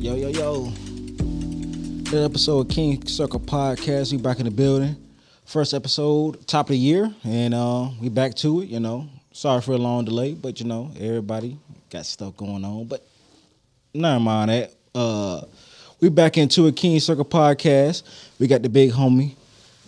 Yo, yo, yo. That episode of King Circle Podcast. We back in the building. First episode, top of the year, and uh, we back to it, you know. Sorry for a long delay, but you know, everybody got stuff going on. But never mind that. Uh we back into a King Circle Podcast. We got the big homie,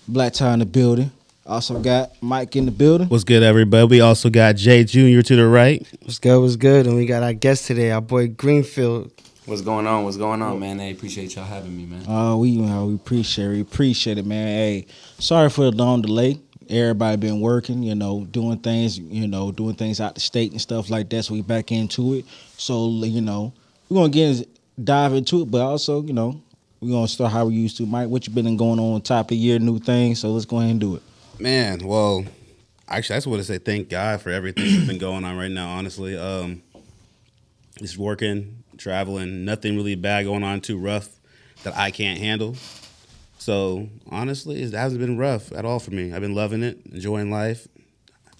Black Tie in the building. Also got Mike in the building. What's good, everybody? We also got Jay Jr. to the right. What's good? What's good? And we got our guest today, our boy Greenfield. What's going on? What's going on, man? Hey, appreciate y'all having me, man. Uh, we uh, we appreciate. We appreciate it, man. Hey, sorry for the long delay. Everybody been working, you know, doing things, you know, doing things out the state and stuff like that. So we back into it. So you know, we're gonna get dive into it, but also, you know, we're gonna start how we used to. Mike, what you been going on top of the year, new things. So let's go ahead and do it. Man, well, actually, I just want to say thank God for everything that's been going on right now. Honestly, um, just working, traveling, nothing really bad going on, too rough that I can't handle. So honestly, it hasn't been rough at all for me. I've been loving it, enjoying life.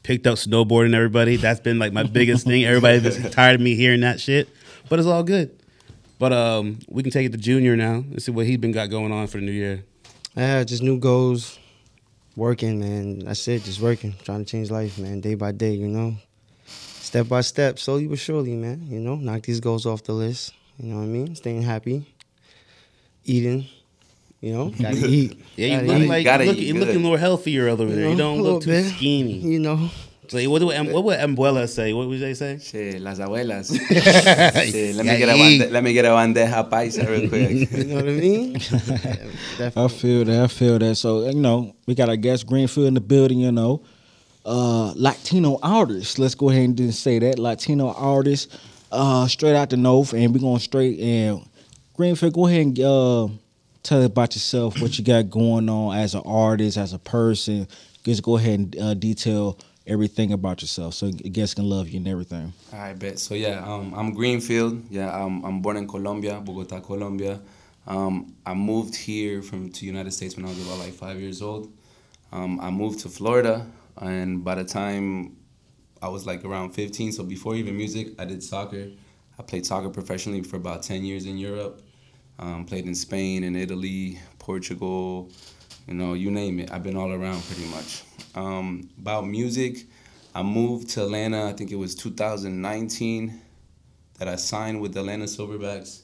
Picked up snowboarding, everybody. That's been like my biggest thing. Everybody's tired of me hearing that shit, but it's all good. But um, we can take it to Junior now and see what he's been got going on for the new year. Yeah, just new goals, working, man. That's it, just working, trying to change life, man, day by day, you know. Step by step, slowly but surely, man. You know, knock these goals off the list. You know what I mean? Staying happy, eating. You know, gotta eat. Yeah, you Gotta look eat. like Gotta you look, eat you're good. looking more healthier over there. You know, don't look too bit. skinny. You know, So what, do, um, what would Abuela say? What would they say? Shit, las abuelas. Shit, let me get a bande- let me get a bandeja paisa real quick. you know what I mean? I feel that. I feel that. So you know, we got our guest Greenfield in the building. You know, uh, Latino artists. Let's go ahead and just say that Latino artists, uh, straight out the north, and we're going straight and Greenfield. Go ahead and uh, tell about yourself, what you got going on as an artist, as a person. Just go ahead and uh, detail everything about yourself, so guests can love you and everything. Right, bet. So yeah, um, I'm Greenfield. Yeah, I'm, I'm born in Colombia, Bogota, Colombia. Um, I moved here from to United States when I was about like five years old. Um, I moved to Florida, and by the time I was like around 15, so before even music, I did soccer. I played soccer professionally for about 10 years in Europe. Um, played in Spain and Italy, Portugal, you know, you name it. I've been all around pretty much. Um, about music, I moved to Atlanta. I think it was 2019 that I signed with the Atlanta Silverbacks.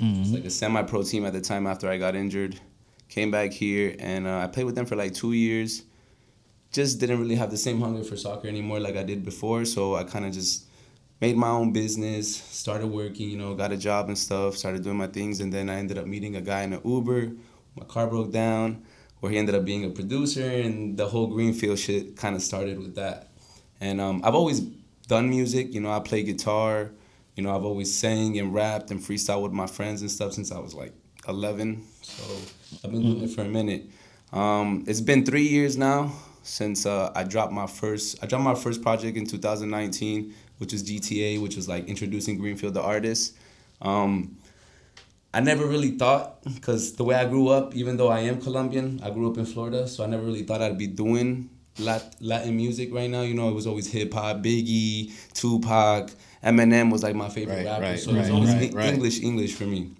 It's like a semi-pro team at the time after I got injured. Came back here and uh, I played with them for like two years. Just didn't really have the same hunger for soccer anymore like I did before. So I kind of just made my own business, started working, you know, got a job and stuff, started doing my things, and then I ended up meeting a guy in an Uber. My car broke down, where he ended up being a producer, and the whole Greenfield shit kind of started with that. And um, I've always done music, you know, I play guitar, you know, I've always sang and rapped and freestyle with my friends and stuff since I was like 11. So I've been doing it for a minute. Um, it's been three years now since uh, I dropped my first. I dropped my first project in 2019, which was GTA, which was like introducing Greenfield the artist. Um, I never really thought, because the way I grew up, even though I am Colombian, I grew up in Florida, so I never really thought I'd be doing Lat- Latin music right now. You know, it was always hip hop, Biggie, Tupac, Eminem was like my favorite Right, rapper, right, so it was always right, Eng- right. English, English for me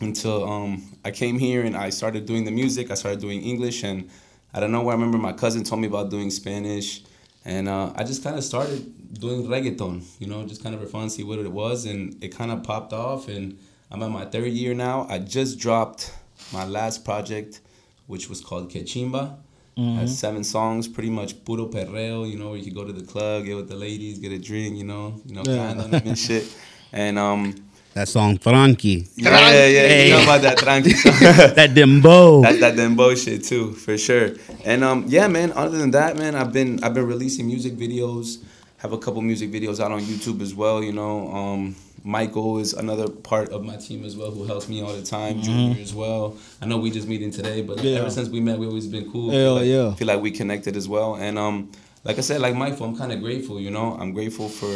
until um, I came here and I started doing the music. I started doing English, and I don't know where I remember my cousin told me about doing Spanish, and uh, I just kind of started doing reggaeton. You know, just kind of for fun, see what it was, and it kind of popped off. And I'm at my third year now. I just dropped my last project, which was called Quechimba. Has seven songs, pretty much puro perreo. You know, where you can go to the club, get with the ladies, get a drink. You know, you know, Yeah. kind of and shit. And um, That song, Frankie. yeah, yeah, yeah. You know about that tranqui song. that dembow. That's that dembow shit too, for sure. And um, yeah, man. Other than that, man, I've been I've been releasing music videos. Have a couple music videos out on YouTube as well. You know, um, Michael is another part of my team as well, who helps me all the time. Junior as well. I know we just meeting today, but Yeah. ever since we met, we always been cool. Hell feel like, yeah. Feel like we connected as well. And um, like I said, like Michael, I'm kind of grateful. You know, I'm grateful for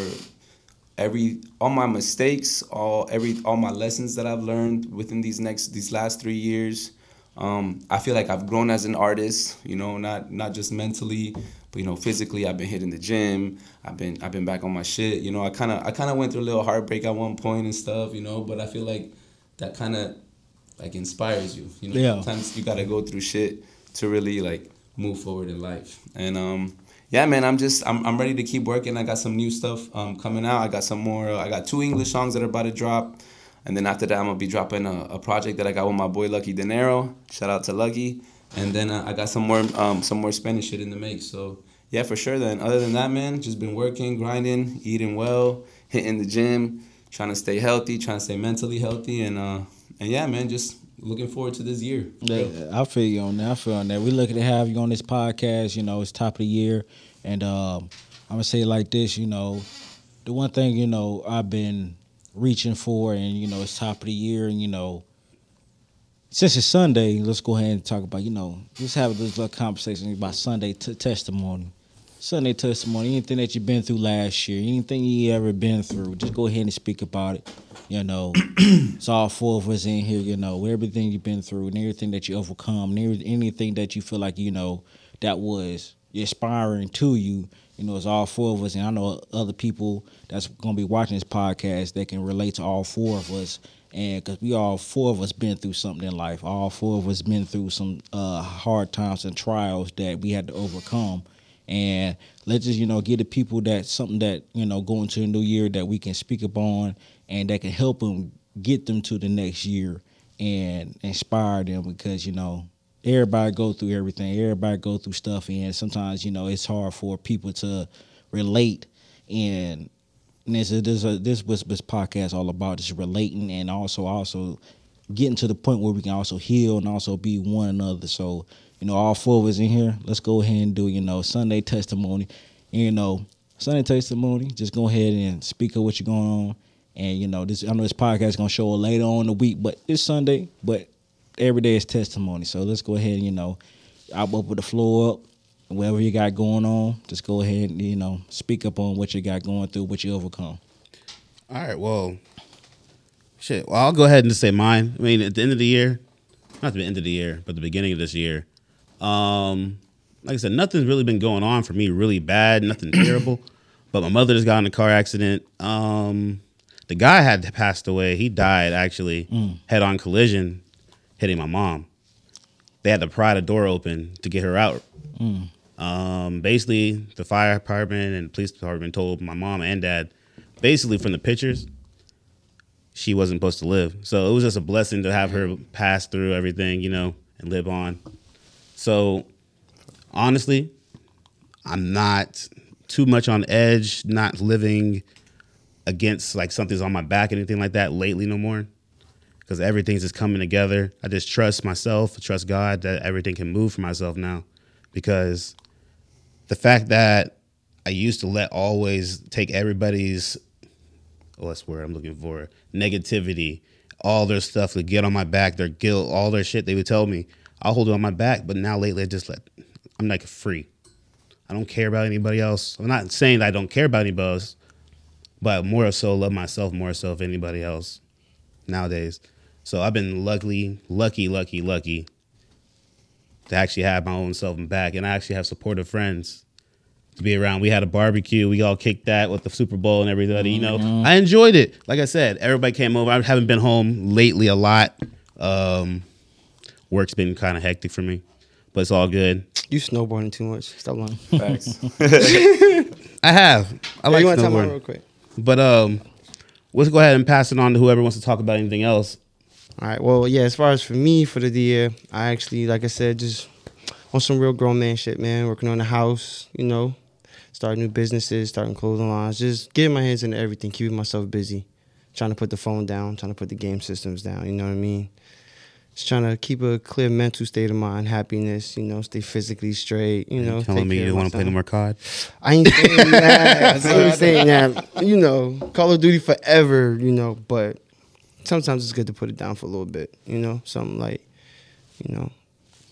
every all my mistakes, all every all my lessons that I've learned within these next these last three years. Um, I feel like I've grown as an artist. You know, not not just mentally, but you know, physically. I've been hitting the gym. I've been I've been back on my shit. You know, I kind of I kind of went through a little heartbreak at one point and stuff. You know, but I feel like that kind of like inspires you. You know, Yeah. sometimes you gotta go through shit to really like move forward in life. And um, yeah, man, I'm just I'm I'm ready to keep working. I got some new stuff um coming out. I got some more. I got two English songs that are about to drop. And then after that, I'm gonna be dropping a, a project that I got with my boy Lucky Dinero. Shout out to Lucky. And then uh, I got some more um some more Spanish shit in the mix. So yeah, for sure. Then other than that, man, just been working, grinding, eating well, hitting the gym, trying to stay healthy, trying to stay mentally healthy, and uh and yeah, man, just looking forward to this year. Yeah, I feel you on that. I feel on that. We looking to have you on this podcast. You know, it's top of the year, and um, I'm gonna say it like this. You know, the one thing you know I've been reaching for, and you know, it's top of the year, and you know, since it's Sunday, let's go ahead and talk about. You know, let's have this little conversation about Sunday t- testimony. Sunday testimony, anything that you've been through last year, anything you ever been through, just go ahead and speak about it. You know, it's all four of us in here, you know, everything you've been through and everything that you overcome, and anything that you feel like, you know, that was inspiring to you, you know, it's all four of us. And I know other people that's going to be watching this podcast that can relate to all four of us. And because we all four of us been through something in life, all four of us been through some uh, hard times and trials that we had to overcome and let's just you know get the people that something that you know going to a new year that we can speak upon and that can help them get them to the next year and inspire them because you know everybody go through everything everybody go through stuff and sometimes you know it's hard for people to relate and this is this, is- this was this podcast all about is relating and also also getting to the point where we can also heal and also be one another. So, you know, all four of us in here, let's go ahead and do, you know, Sunday testimony. And, you know, Sunday testimony, just go ahead and speak of what you're going on. And, you know, this I know this podcast is gonna show later on the week, but it's Sunday, but every day is testimony. So let's go ahead and, you know, I'll open the floor up. Whatever you got going on, just go ahead and, you know, speak up on what you got going through, what you overcome. All right, well, shit. Well, I'll go ahead and just say mine. I mean, at the end of the year, not the end of the year, but the beginning of this year, um, like I said, nothing's really been going on for me really bad, nothing terrible. But my mother just got in a car accident. Um, the guy had passed away. He died actually, head on collision, hitting my mom. They had to pry the door open to get her out. Um, basically, the fire department and police department told my mom and dad, basically from the pictures, she wasn't supposed to live. So it was just a blessing to have her pass through everything, you know, and live on. So honestly, I'm not too much on edge, not living against like something's on my back, anything like that lately no more. Because everything's just coming together. I just trust myself, trust God that everything can move for myself now. Because the fact that I used to let always take everybody's oh, that's where I'm looking for negativity, all their stuff to get on my back, their guilt, all their shit they would tell me. I'll hold it on my back, but now lately I just let I'm like free. I don't care about anybody else. I'm not saying that I don't care about anybody else, but more so love myself more so than anybody else nowadays. So I've been lucky, lucky, lucky, lucky to actually have my own self and back, and I actually have supportive friends to be around. We had a barbecue. We all kicked that with the Super Bowl and everybody. You know, I enjoyed it. Like I said, everybody came over. I haven't been home lately a lot. Um, work's been kind of hectic for me, but it's all good. You snowboarding too much. Stop lying. Facts. I have. I Hey, like you want to time out snowboarding. real quick? But um, let's go ahead and pass it on to whoever wants to talk about anything else. All right. Well, yeah. As far as for me for the year, I actually, like I said, just on some real grown man shit, man. Working on the house, you know, starting new businesses, starting clothing lines, just getting my hands into everything, keeping myself busy, trying to put the phone down, trying to put the game systems down. You know what I mean? Just trying to keep a clear mental state of mind, happiness. You know, stay physically straight. You know, telling me care you of want to play no more COD. I ain't saying that. I ain't saying that. You know, Call of Duty forever. You know, but sometimes it's good to put it down for a little bit. You know, something like, you know,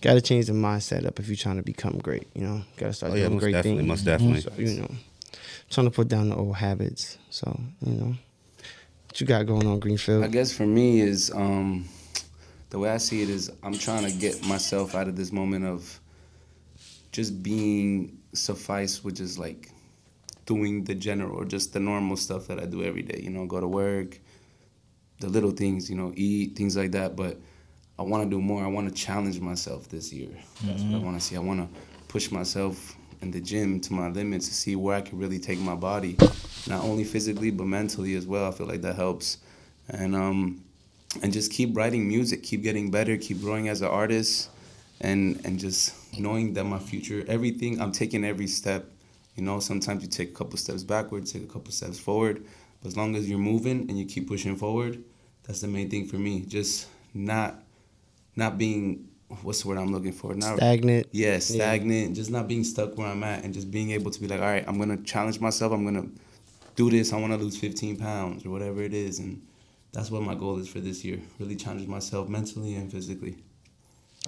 got to change the mindset up if you're trying to become great. You know, got to start Oh, yeah, doing most great definitely, things. most definitely. So, you know, trying to put down the old habits. So you know, what you got going on, Greenfield? I guess for me is um, the way I see it is I'm trying to get myself out of this moment of just being suffice with just like doing the general or just the normal stuff that I do every day. You know, go to work, the little things, you know, eat things like that. But I want to do more. I want to challenge myself this year. That's what I want to see. I want to push myself in the gym to my limits to see where I can really take my body, not only physically but mentally as well. I feel like that helps, and um, and just keep writing music, keep getting better, keep growing as an artist, and and just knowing that my future, everything I'm taking every step. You know, sometimes you take a couple steps backwards, take a couple steps forward, but as long as you're moving and you keep pushing forward, that's the main thing for me. Just not not being what's the word I'm looking for? Not Stagnant. yeah, stagnant, just not being stuck where I'm at and just being able to be like, all right, I'm gonna challenge myself, I'm gonna do this, I wanna lose 15 pounds or whatever it is. And that's what my goal is for this year. Really challenge myself mentally and physically.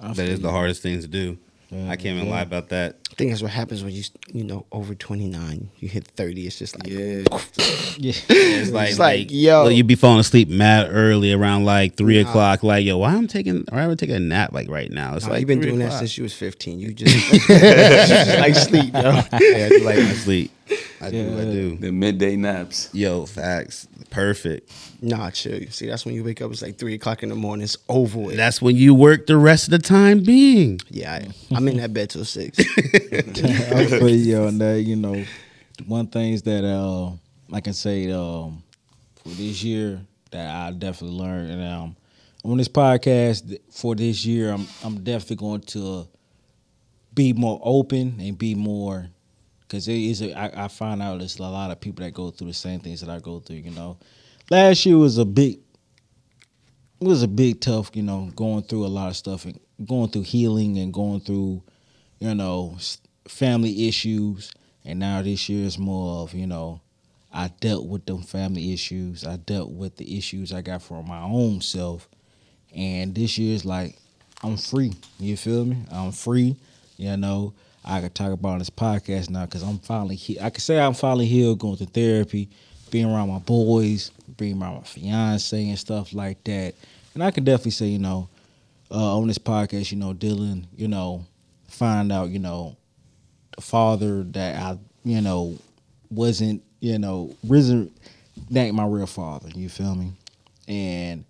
That is the hardest thing to do. Yeah, I can't even yeah. lie about that. I think that's what happens when you you know over 29, you hit 30. It's just like Yeah. Yeah. It's like, It's like, yo. you be falling asleep mad early around like three Nah. o'clock. Like, yo, why I'm taking, why am I taking a nap like right now? It's Nah, like you've been 3 doing that since you was 15. You just, just like sleep, yo. Yeah, I do like my sleep. I do, I do. The midday naps. Yo, facts, perfect. Nah, chill. See, that's when you wake up. It's like three o'clock in the morning. It's over with. That's when you work the rest of the time being. yeah, I, I'm in that bed till six. I feel you on that. You know, one things that uh, I can say um, for this year that I definitely learned, and um, on this podcast for this year, I'm I'm definitely going to be more open and be more because it is. A, I, I find out there's a lot of people that go through the same things that I go through. You know, last year was a big. It was a big tough, you know, going through a lot of stuff and going through healing and going through, you know, family issues. And now this year is more of, you know, I dealt with them family issues. I dealt with the issues I got from my own self. And this year is like, I'm free. You feel me? I'm free. You know, I could talk about this podcast now because I'm finally here. I can say I'm finally healed, going to therapy, being around my boys, being around my fiance and stuff like that. And I can definitely say, you know, uh, on this podcast, you know, Dylan, you know, find out, you know, the father that I, you know, wasn't, you know, risen, that ain't my real father. You feel me? And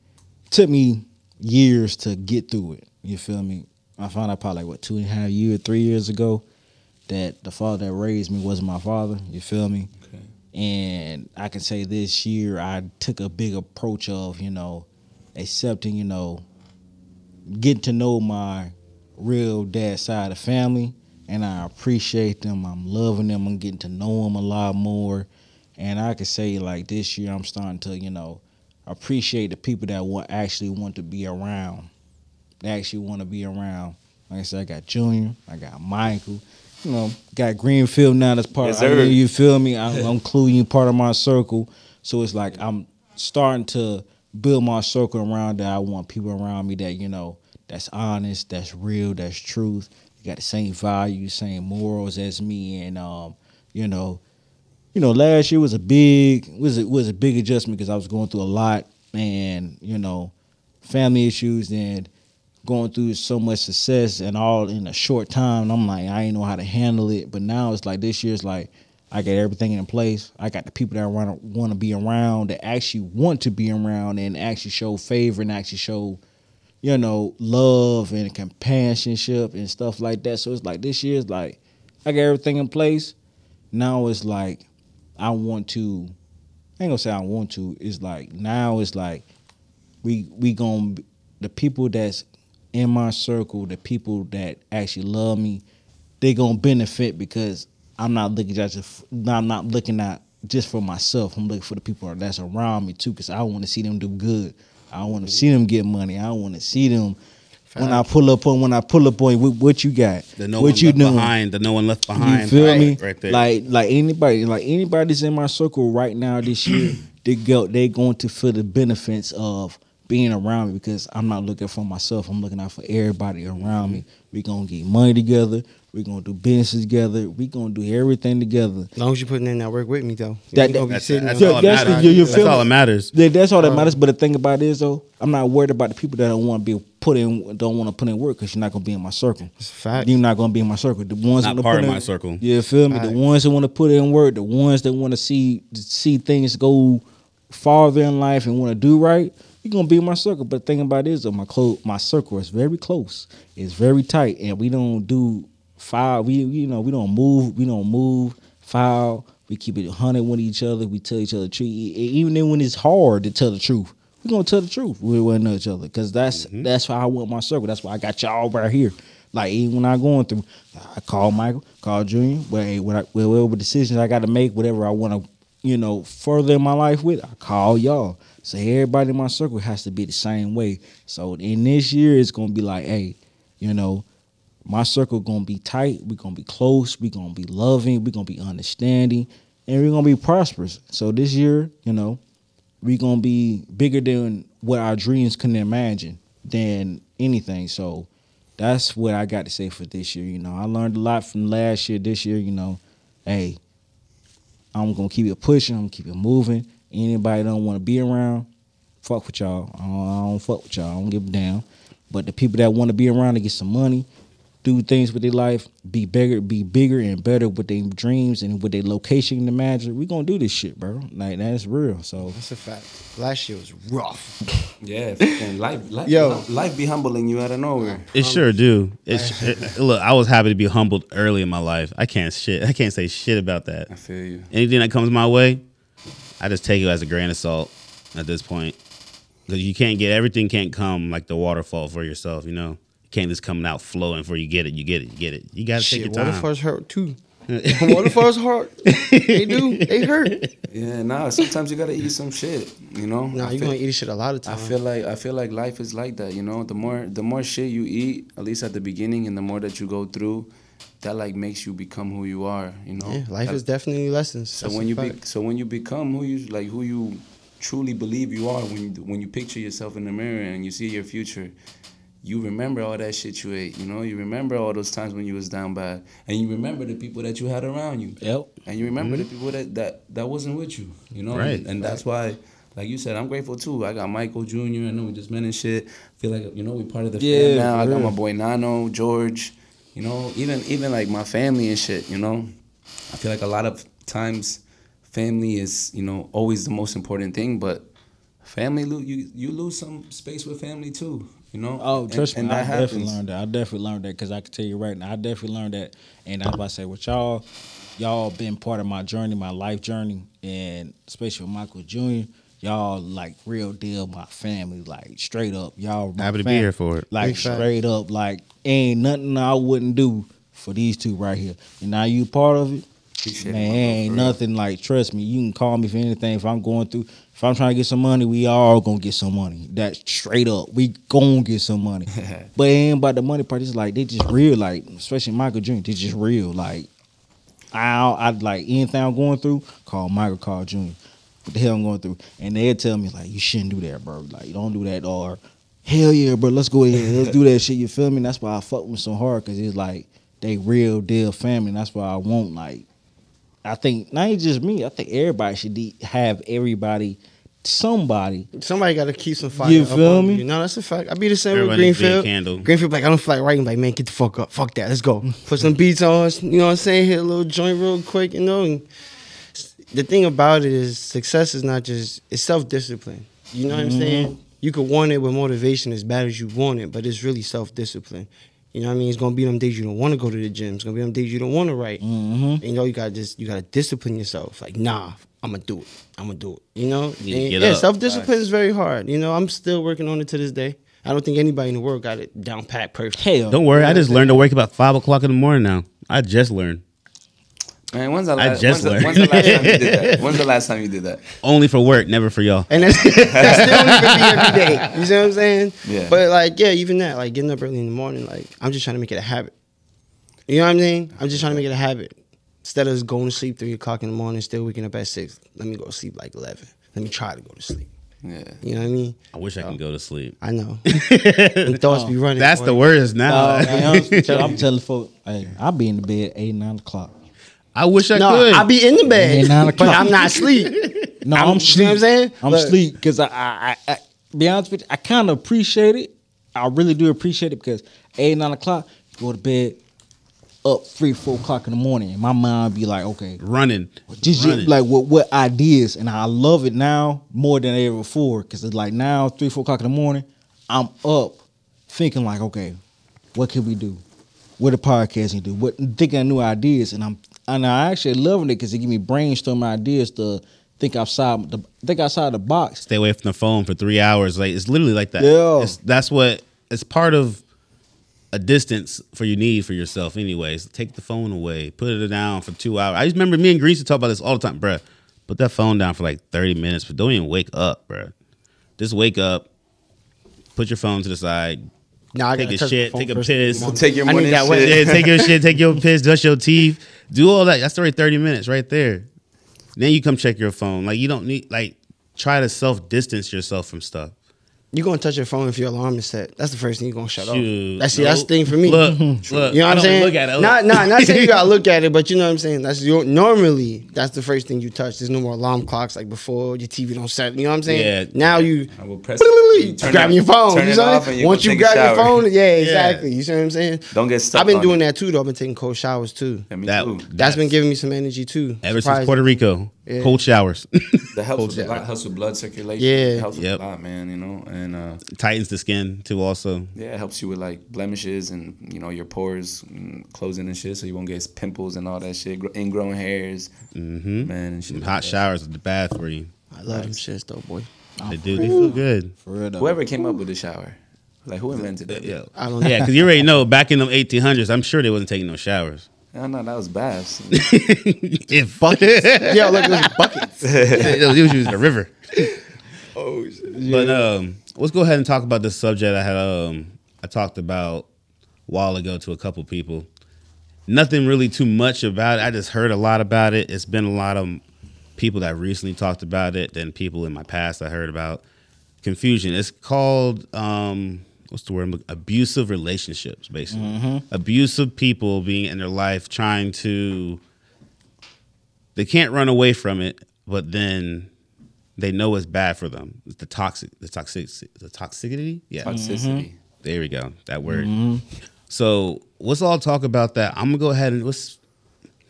took me years to get through it. You feel me? I found out probably like what two and a half years, three years ago, that the father that raised me wasn't my father. You feel me? Okay. And I can say this year I took a big approach of, you know, accepting, you know, getting to know my real dad side of the family. And I appreciate them. I'm loving them. I'm getting to know them a lot more. And I can say like this year I'm starting to, you know, appreciate the people that want actually want to be around. They actually want to be around. Like I said, I got Junior, I got Michael, you know, got Greenfield now that's part Yes, of I mean, you feel me? I'm, I'm including you part of my circle. So it's like I'm starting to build my circle around that I want people around me that, you know, that's honest, that's real, that's truth. You got the same values, same morals as me and um, you know, you know, last year was a big was it was a big adjustment because I was going through a lot and you know, family issues and going through so much success and all in a short time. I'm like, I didn't know how to handle it. But now it's like this year's like I got everything in place. I got the people that I want to be around that actually want to be around and actually show favor and actually show, you know, love and companionship and stuff like that. So it's like this year's like I got everything in place. Now it's like I want to. I ain't gonna say I want to. It's like now it's like we we gonna the people that's in my circle, the people that actually love me, they gonna benefit because I'm not looking just I'm not looking at just for myself. I'm looking for the people that's around me too, because I want to see them do good. I want to see them get money. I want to see them when I pull up on when I pull up on what, what you got, The no what one you left doing. behind. The no one left behind. You feel right, me? Right there. Like like anybody like anybody's in my circle right now this year, they go they going to feel the benefits of being around me because I'm not looking for myself. I'm looking out for everybody around me. We gonna get money together. We gonna do business together. We gonna do everything together. As long as you putting in that work with me, though. That- You gonna be that's sitting that's all that that's the- matters. you- you That's all that matters. That- That's all that uh-huh. matters. But the thing about it is though, I'm not worried about the people that don't want to be put in, don't want to put in work because you're not gonna be in my circle. It's a fact. You're not gonna be in my circle. The ones Not that part put of in- my circle. Yeah, feel me. The ones that want to put in work, the ones that want to see see things go farther in life and want to do right. You gonna be in my circle. But the thing about it is, though, my close, my circle is very close. It's very tight, and we don't do foul. We you know we don't move. We don't move foul. We keep it hundred with each other. We tell each other the truth, even then when it's hard to tell the truth. We gonna tell the truth we with one each other, cause that's that's mm-hmm. why I want my circle. That's why I got y'all right here. Like even when I'm going through, I call Michael, call Junior. But hey, what I, whatever decisions I got to make, whatever I want to, you know, further in my life with, I call y'all. So everybody in my circle has to be the same way. So in this year, it's gonna be like, hey, you know, my circle gonna be tight. We're gonna be close. We're gonna be loving. We're gonna be understanding, and we're gonna be prosperous. So this year, you know, we're gonna be bigger than what our dreams can imagine than anything. So that's what I got to say for this year. You know, I learned a lot from last year. This year, you know, hey, I'm gonna keep it pushing. I'm gonna keep it moving. Anybody don't want to be around, fuck with y'all. I don't, I don't fuck with y'all. I don't give a damn. But the people that want to be around to get some money, do things with their life, be bigger, be bigger and better with their dreams and with their location and imagine, we gonna do this shit, bro. Like that's real. So That's a fact. Last year was rough. Yeah, fucking life, life, Yo. life be humbling you out of nowhere. It sure do. It's it, look. I was happy to be humbled early in my life. I can't shit. I can't say shit about that. I feel you. Anything that comes my way, I just take it as a grain of salt at this point. Because you can't get everything can't come like the waterfall for yourself. You know, you can't just come out flowing before you get it. You get it. You get it. You gotta take Shit, your time. waterfalls hurt too. waterfalls hurt. They do. They hurt. Yeah, nah. Sometimes you gotta eat some shit. You know. Nah, you're going to eat shit a lot of times. I times. feel like I feel like life is like that, you know. The more the more shit you eat, at least at the beginning, and the more that you go through, that like makes you become who you are, you know. yeah, life That- is definitely lessons. so That's when you be, so when you become who you like who you truly believe you are, when you when you picture yourself in the mirror and you see your future, you remember all that shit you ate, you know. You remember all those times when you was down bad, and you remember the people that you had around you yep. and you remember the mm-hmm. people that, that that wasn't with you, you know, Right. and, that's why, like you said, I'm grateful too. I got Michael Jr. I know we just met and shit. I feel like you know we part of the Yeah, fam now. I got real. my boy Nano, George, you know, even even like my family and shit. You know, I feel like a lot of times family is you know always the most important thing, but family you you lose some space with family too. You know. Oh, And- trust and me, I that definitely learned that. I definitely learned that because I can tell you right now, I definitely learned that. And that's why I say, with y'all, y'all been part of my journey, my life journey, and especially with Michael Jr., y'all like real deal, my family, like straight up, y'all. my Happy to be here for it. Like Big fact. straight up, like ain't nothing I wouldn't do for these two right here. And now you part of it. Appreciate Man, ain't nothing like trust me. You can call me for anything. If I'm going through, if I'm trying to get some money, we all gonna get some money. That's straight up. We gonna get some money. but it ain't about the money part. It's like they just real. Like especially Michael Jr. They just real. Like I, I like anything I'm going through. Call Michael. Call Jr. What the hell I'm going through? And they'll tell me like you shouldn't do that, bro. Like you don't do that or. Hell yeah, bro. Let's go ahead. Let's do that shit. You feel me? That's why I fuck with so hard because it's like they real deal family. And that's why I want like I think not even just me. I think everybody should de- have everybody, somebody. Somebody got to keep some fire. You feel on me? You know, that's a fact. I be the same Everybody with to be a Greenfield. Greenfield, like I don't feel like writing. Like man, get the fuck up. Fuck that. Let's go. Put some beats on. You know what I'm saying? Hit a little joint real quick. You know. And the thing about it is, success is not just it's self discipline. You know what I'm mm-hmm. saying? You could want it with motivation as bad as you want it, but it's really self discipline. You know what I mean? It's gonna be them days you don't want to go to the gym. It's gonna be them days you don't want to write. Mm-hmm. And, you know, you gotta just you gotta discipline yourself. Like, nah, I'm gonna do it. I'm gonna do it. You know? need to And, yeah, self discipline is very hard. You know, I'm still working on it to this day. I don't think anybody in the world got it down pat perfect. Hell, Don't worry, I just learned to wake up at five o'clock in the morning now. I just learned. Man, when's the I last? just when's, the, when's the last time you did that? When's the last time you did that? Only for work, never for y'all. And that's, that's still even be every day. You see what I'm saying? Yeah. But like, yeah, even that, like getting up early in the morning, like I'm just trying to make it a habit. You know what I mean? I'm just trying to make it a habit. Instead of going to sleep three o'clock in the morning, still waking up at six. Let me go to sleep like eleven. Let me try to go to sleep. Yeah. You know what I mean? I wish I can go to sleep. I know. Them thoughts be running. That's the worst now. Uh, I'm, I'm telling folks, hey, I'll be in the bed eight nine o'clock. I wish I No, could. I be in the bed, but. I'm not asleep. No, I'm- I'm, you sleep. know what I'm saying? I'm Look. sleep because I, I, I, I, be honest with you, I kind of appreciate it. I really do appreciate it because eight nine o'clock, go to bed. up three, four o'clock in the morning, and my mind be like, okay, running, just running. like what what ideas, and I love it now more than ever before because it's like now three, four o'clock in the morning, I'm up thinking like, okay, what can we do? What the podcasting do? What thinking of new ideas, and I'm and I actually loving it because it give me brainstorm ideas to think outside the think outside the box. stay away from the phone for three hours. Like it's literally like that. Yeah. It's, that's what it's part of a distance for you need for yourself. Anyways, take the phone away, put it down for two hours. I just remember me and Grease would talk about this all the time, bruh. Put that phone down for like thirty minutes, but don't even wake up, bruh. Just wake up, put your phone to the side, Nah, I take gotta a shit, take a first thing in piss. Take your I need money that shit. yeah, take your shit, take your piss, brush your teeth, do all that. That's already thirty minutes right there. Then you come check your phone. Like you don't need like try to self distance yourself from stuff. You're gonna touch your phone if your alarm is set. That's the first thing you're gonna shut Shoot. off. That's see, that's the thing for me. Look, look, you know what I I'm saying? Look at it. Not, not, not saying you gotta look at it, but you know what I'm saying. That's your normally that's the first thing you touch. There's no more alarm clocks like before. Your TV don't set. You know what I'm saying? Yeah. Now you I will press you turn grabbing it- your phone. turn You it know off what and I'm Once you take a grab your phone, yeah, exactly. You see what I'm saying? Don't get stuck I've been on doing it. that too. Though I've been taking cold showers too. Yeah, me That- too. That's been giving me some energy too. Ever since Puerto Rico, Yeah. cold showers That helps with, blood, helps with blood circulation. Yeah. It helps with Yep. a lot, man, you know. And uh, tightens the skin too. Also, yeah, it helps you with like blemishes and, you know, your pores mm, closing and shit so you won't get pimples and all that shit, gr- ingrown hairs, mm-hmm. man, and shit. like hot that. showers are the bad for you. I love them shits though, boy. They do. They feel good. For real though. Whoever came up with the shower, like who invented that? Yeah, I don't know. yeah, because you already know back in the 1800s, I'm sure they wasn't taking no showers. No, no, that was baths. if buckets, Yeah, look, there's buckets. it was using the river. oh shit. But um, let's go ahead and talk about this subject I had um I talked about a while ago to a couple people. Nothing really too much about it. I just heard a lot about it. It's been a lot of people that recently talked about it than people in my past I heard about. Confusion. It's called um what's the word? Abusive relationships, basically. Abusive people being in their life trying to they can't run away from it, but then they know it's bad for them. It's the toxic, the toxic, the toxicity. Yeah, Toxicity. Mm-hmm. there we go. That word. Mm-hmm. So let's all talk about that. I'm gonna go ahead and let's.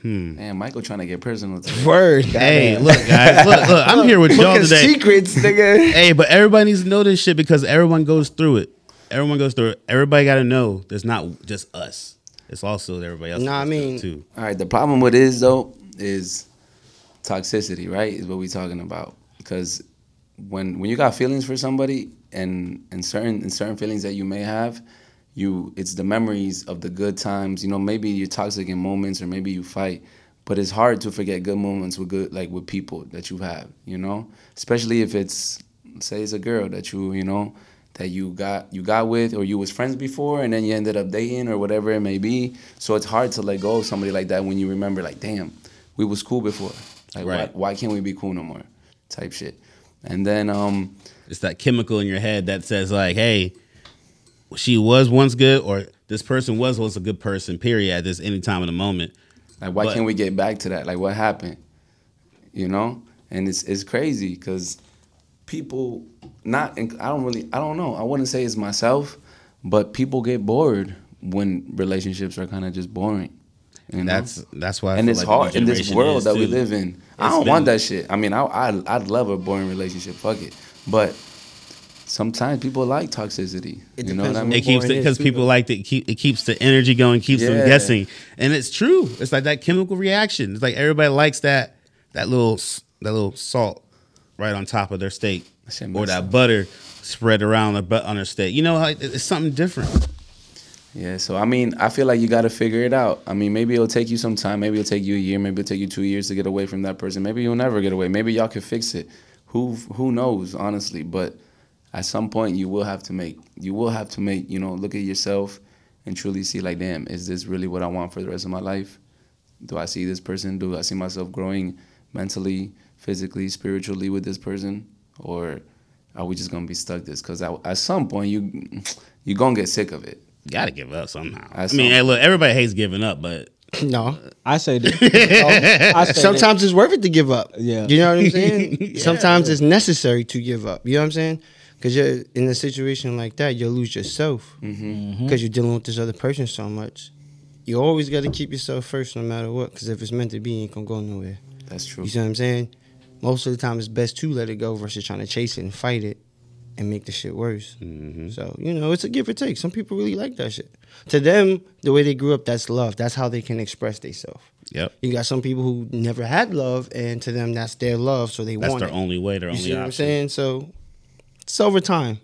Hmm. Man, Michael trying to get personal today. Word. Hey, look, guys, look, look. I'm here with y'all Look at today. secrets, nigga. Hey, but everybody needs to know this shit because everyone goes through it. Everyone goes through. Everybody got to know there's not just us. It's also everybody else. Nah, I goes through it, mean- too. All right, the problem with it is though is toxicity, right? Is what we talking about because when when you got feelings for somebody and and certain and certain feelings that you may have, you it's the memories of the good times. You know, maybe you're toxic in moments or maybe you fight, but it's hard to forget good moments with good like with people that you have. You know, especially if it's say it's a girl that you you know that you got you got with or you was friends before and then you ended up dating or whatever it may be. So it's hard to let go of somebody like that when you remember like, damn, we was cool before. Like Right. why, why can't we be cool no more? Type shit. And then um It's that chemical in your head that says like, "Hey, she was once good, or this person was once a good person." Period. At this any time in the moment. like why But- can't we get back to that? Like what happened? You know? And it's it's crazy cuz people not I don't really I don't know. I wouldn't say it's myself, but people get bored when relationships are kind of just boring. You know? That's that's why. I and feel it's like hard in this world is, that we live in. I don't want that shit. I mean, I, I I'd love a boring relationship. Fuck it, but sometimes people like toxicity. It you know what I mean? It keeps boring because people like to keep it keeps the energy going, keeps them guessing, and it's true. It's like that chemical reaction. It's like everybody likes that that little that little salt right on top of their steak, shit or that up. butter spread around their butt on their steak. You know, it's something different. Yeah. So I mean, I feel like you got to figure it out. I mean, maybe it'll take you some time. Maybe it'll take you a year. Maybe it'll take you two years to get away from that person. Maybe you'll never get away. Maybe y'all can fix it. Who who knows? Honestly, but at some point you will have to make you will have to make you know look at yourself and truly see like, damn, is this really what I want for the rest of my life? Do I see this person? Do I see myself growing mentally, physically, spiritually with this person, or are we just gonna be stuck this? Because at, at some point you you gonna get sick of it. You gotta give up somehow. I, I mean, saw- hey, look, everybody hates giving up, but No. I say this. I say Sometimes it's worth it to give up. Yeah. You know what I'm saying? Sometimes it's necessary to give up. You know what I'm saying? Because you're in a situation like that, you'll lose yourself because Mm-hmm. you're dealing with this other person so much. you always got to keep yourself first, no matter what. Because if it's meant to be, you ain't gonna go nowhere. That's true. You see what I'm saying? Most of the time, it's best to let it go versus trying to chase it and fight it and make the shit worse. hmm So you know, it's a give or take. Some people really like that shit. To them, the way they grew up, that's love. That's how they can express themselves. Yep. You got some people who never had love, and to them, that's their love, so they That's want That's their it. only way. Their You only see what I'm option. saying? So it's over time.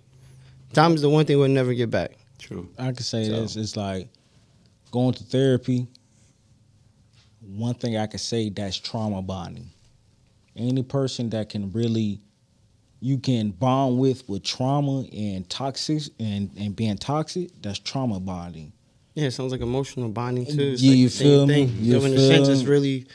Time is the one thing we'll never get back. True. I can say So- this. It's like going to therapy. One thing I could say that's trauma bonding. Any person that can really, you can bond with with trauma and toxic and and being toxic, that's trauma bonding. Yeah, it sounds like emotional bonding too. It's Yeah, like you the feel me? thing. You so in a sense, feel it's really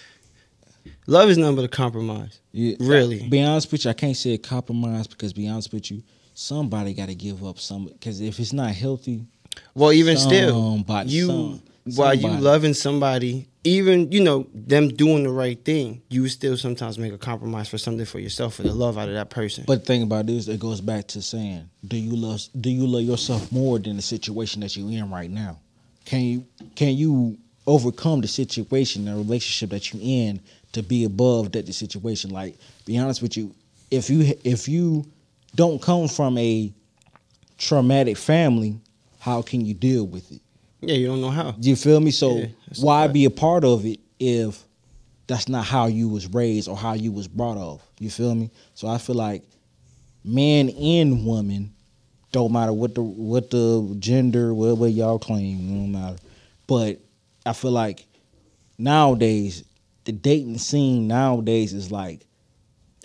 love is nothing but a compromise. Yeah, Really? Be honest with you, I can't say compromise because be honest with you, somebody got to give up some. Because if it's not healthy, Well, even still, you some- while you loving somebody, even you know them doing the right thing, you still sometimes make a compromise for something for yourself for the love out of that person. But the thing about this, it goes back to saying, do you love do you love yourself more than the situation that you're in right now? Can you can you overcome the situation, the relationship that you're in to be above that the situation? Like, be honest with you, if you if you don't come from a traumatic family, how can you deal with it? Yeah, you don't know how. You feel me? So Yeah, why be a part of it if that's not how you was raised or how you was brought up? You feel me? So I feel like man and woman don't matter what the what the gender, whatever y'all claim, it don't matter. But I feel like nowadays the dating scene nowadays is like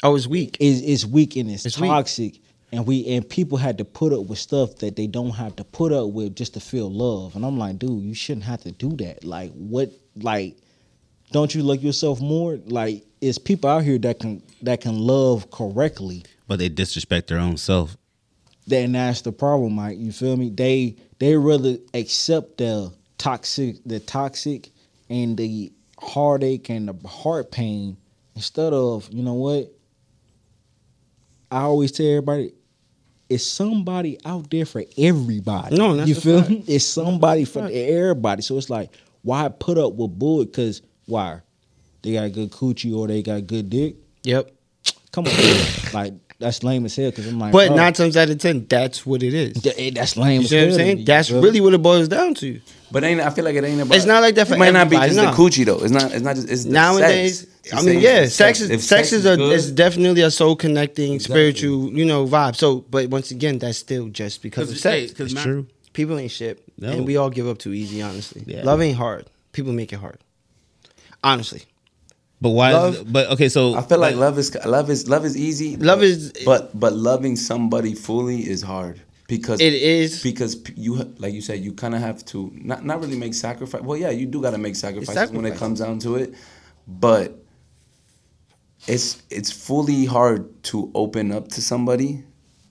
Oh, it's weak. is is weak and it's, It's weak. And we and people had to put up with stuff that they don't have to put up with just to feel love. And I'm like, dude, you shouldn't have to do that. Like, what? Like, don't you love yourself more? Like, it's people out here that can that can love correctly. But they disrespect their own self. Then that's the problem, Mike. You feel me? They they rather accept the toxic, the toxic, and the heartache and the heart pain instead of you know what. I always tell everybody, it's somebody out there for everybody. No, that's you feel fact. me? It's somebody for fact. everybody. So it's like, why put up with bull? Because why? They got good coochie or they got good dick. Yep. Come on, like that's lame as hell. Because I'm like, But bro, nine times out of ten, that's what it is. Th- eh, That's lame. You as see what I'm saying? That's really what it boils down to. But ain't I feel like it ain't about. It's not like that for It might not be everybody, just no. the coochie though. It's not. It's not just. It's the Nowadays, sex. I mean, yeah, sex is If sex is a good, is definitely a soul connecting Exactly. spiritual, you know, vibe. So, but once again, that's still just because of sex. It's It's true. People ain't shit, No. and we all give up too easy. Honestly, Yeah. love ain't hard. People make it hard. Honestly, But why? Love- Is, but okay, so I feel like love is love is love is easy. Love but- is- but but loving somebody fully is hard because it is. because you like you said you kind of have to not not really make sacrifice. Well, yeah, you do got to make sacrifices when it comes down to it, but it's it's fully hard to open up to somebody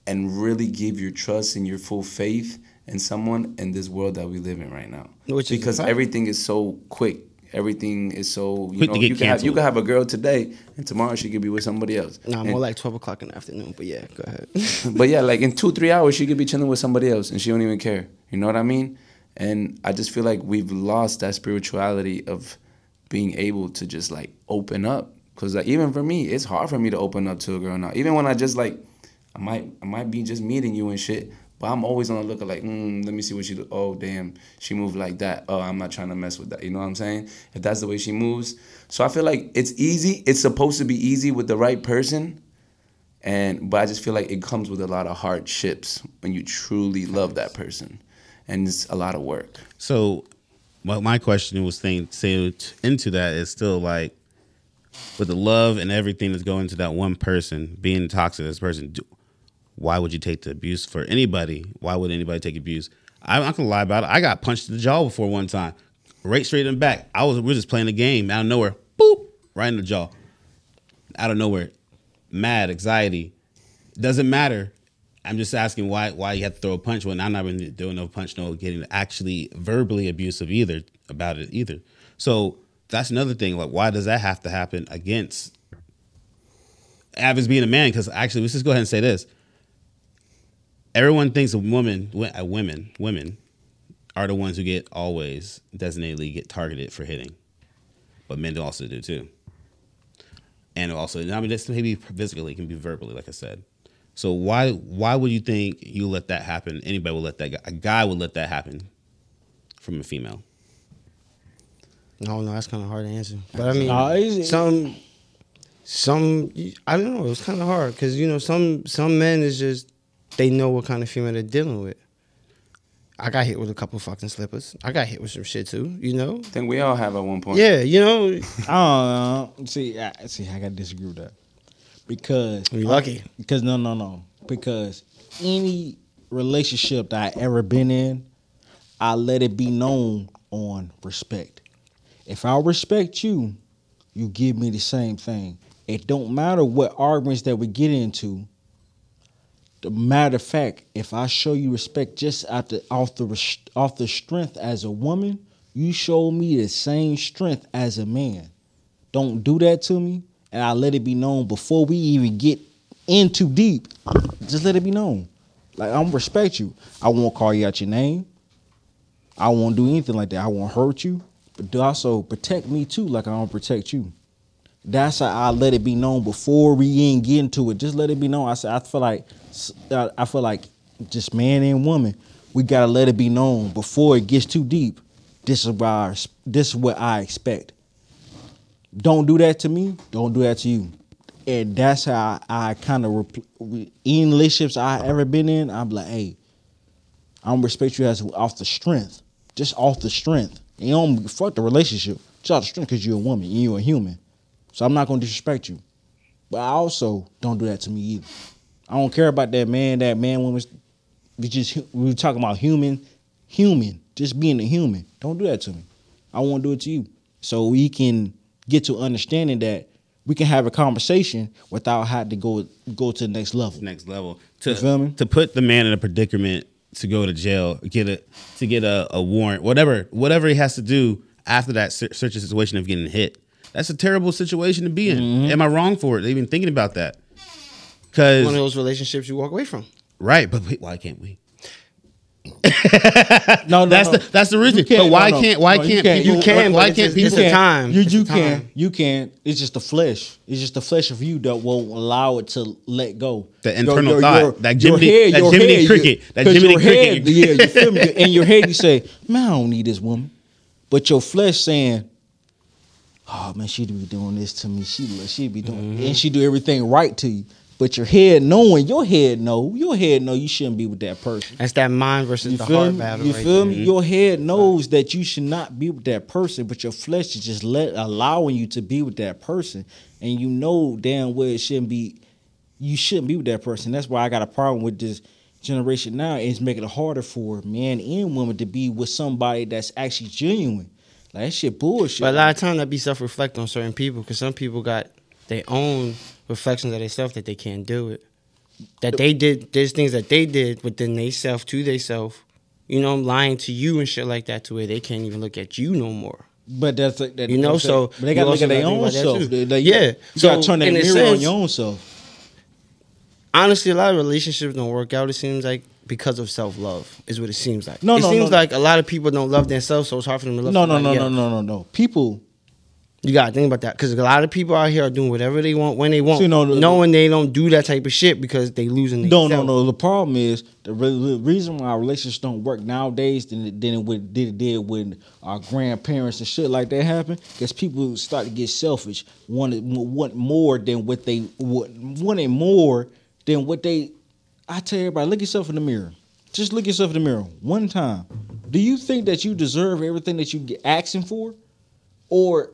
and really give your trust and your full faith in someone in this world that we live in right now. Which because everything is so quick. Everything is so you Quick know to get you can have you can have a girl today and tomorrow she could be with somebody else. Nah, And- more like twelve o'clock in the afternoon. But yeah, go ahead. but yeah, like in two, three hours, she could be chilling with somebody else, and she don't even care. You know what I mean? And I just feel like we've lost that spirituality of being able to just like open up. Cause like even for me, it's hard for me to open up to a girl now. Even when I just like, I might, I might be just meeting you and shit. But I'm always on the look like, mm, let me see what she. Do. Oh damn, she moved like that. Oh, I'm not trying to mess with that. You know what I'm saying? If that's the way she moves, so I feel like it's easy. It's supposed to be easy with the right person, and but I just feel like it comes with a lot of hardships when you truly love that person, and it's a lot of work. So, what my question was saying say into that is still like, with the love and everything that's going to that one person being toxic, this person, do, why would you take the abuse for anybody? Why would anybody take abuse? I'm not gonna lie about it. I got punched in the jaw before one time, right straight in the back. I was we are just playing a game out of nowhere, boop, right in the jaw, out of nowhere, mad, anxiety. Doesn't matter. I'm just asking why why you have to throw a punch when I'm not even doing no punch, no getting actually verbally abusive either about it either. So that's another thing. Like, why does that have to happen against Avis being a man? Because actually, let's just go ahead and say this. Everyone thinks a woman, uh, women, women are the ones who get always designatedly get targeted for hitting, but men do also do too. And also, I mean, this maybe physically, it can be verbally, like I said. So why why would you think you let that happen? Anybody would let that guy, a guy would let that happen from a female. No, no, that's kind of hard to answer. But I mean, Nah, it's- some, some, I don't know. It's kind of hard because you know some some men is just they know what kind of female they're dealing with. I got hit with a couple fucking slippers. I got hit with some shit too. You know. I think we all have at one point. Yeah, you know. I don't know. See, I, see, I gotta disagree with that because You lucky. Because no, no, no. Because any relationship that I ever been in, I let it be known on respect. If I respect you, you give me the same thing. It don't matter what arguments that we get into. The matter of fact, if I show you respect just out the, off the off the strength as a woman, you show me the same strength as a man. Don't do that to me, and I let it be known before we even get in too deep. Just let it be known. Like I'm respect you. I won't call you out your name. I won't do anything like that. I won't hurt you, but do also protect me too, like I don't protect you. That's how I let it be known before we even get into it. Just let it be known. I said I feel like I uh, I feel like just man and woman, we gotta let it be known before it gets too deep. This is what I, this is what I expect. Don't do that to me. Don't do that to you. And that's how I, I kind of repl- in relationships I ever been in. I'm like, hey, I don't respect you as off the strength, just off the strength. You don't fuck the relationship, just off the strength because you're a woman, you're a human. So I'm not gonna disrespect you, but I also don't do that to me either. I don't care about that man, that man, woman. We just we talking about human, human, just being a human. Don't do that to me. I won't do it to you. So we can get to understanding that we can have a conversation without having to go go to the next level. next level to You feel me? to put the man in a predicament to go to jail, get a to get a, a warrant, whatever whatever he has to do after that search situation of getting hit. That's a terrible situation to be in. Mm-hmm. Am I wrong for it? Even thinking about that? Because One of those relationships you walk away from. right, but wait, why can't we? No, no, That's no. the that's the reason. Can't- But why no, no. can't why No, you can't can't. people? You can, why but can't it's people? just- you it's a can. time. You you can. time. You can. It's just the flesh. It's just the flesh of you that won't allow it to let go. The internal thought, that Jiminy- head- that your Jiminy head, Cricket, that 'cause Jiminy your Cricket. head, yeah, you feel me? In your head, you say, "Man, I don't need this woman," but your flesh saying, "Oh man, she'd be doing this to me. She she'd be doing, Mm-hmm. and she do everything right to you." But your head knowing, your head know, your head know you shouldn't be with that person. That's that mind versus You the heart me? battle. You right feel there. me? Your head knows that you should not be with that person, but your flesh is just let allowing you to be with that person, and you know damn well it shouldn't be. You shouldn't be with that person. That's why I got a problem with this generation now. It's making it harder for man and woman to be with somebody that's actually genuine. Like that shit bullshit. But a lot of times that be self reflect on certain people because some people got their own reflections of themselves that they can't do it. That they did, there's things that they did within they self to they self. You know, lying to you and shit like that to where they can't even look at you no more. But that's like that. You know, so but they got to look at their own self. they- Yeah. you So, gotta turn that mirror on your own self. Honestly, a lot of relationships don't work out. It seems like because of self love is what it seems like. No, it no, seems no. like a lot of people don't love themselves, so it's hard for them to love. No, no, no, somebody no, no, no, no. People You gotta think about that because a lot of people out here are doing whatever they want when they want, See, no, the- knowing they don't do that type of shit because they losing. No, no, no. The problem is the, re- the reason why relationships don't work nowadays than it, than it would, did, it did when our grandparents and shit like that happened. Because people start to get selfish, wanted want more than what they want, wanted more than what they. I tell everybody, look yourself in the mirror. Just look yourself in the mirror one time. Do you think that you deserve everything that you get asking for, or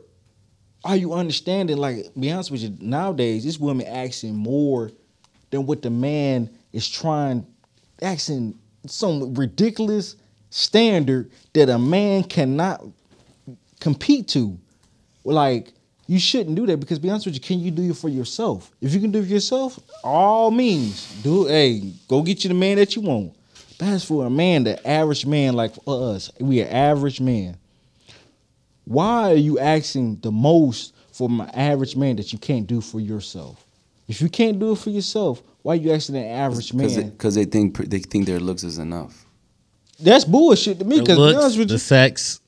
are you understanding? Like, be honest with you, nowadays this woman asking more than what the man is trying, asking some ridiculous standard that a man cannot compete to. Like, you shouldn't do that because, be honest with you, can you do it for yourself? If you can do it for yourself, all means, do. Hey, go get you the man that you want. But as for a man, the average man like us, we are average man. Why are you asking the most for an average man that you can't do for yourself? If you can't do it for yourself, why are you asking an average man? because they think they think their looks is enough. That's bullshit to me. The Because looks, the sex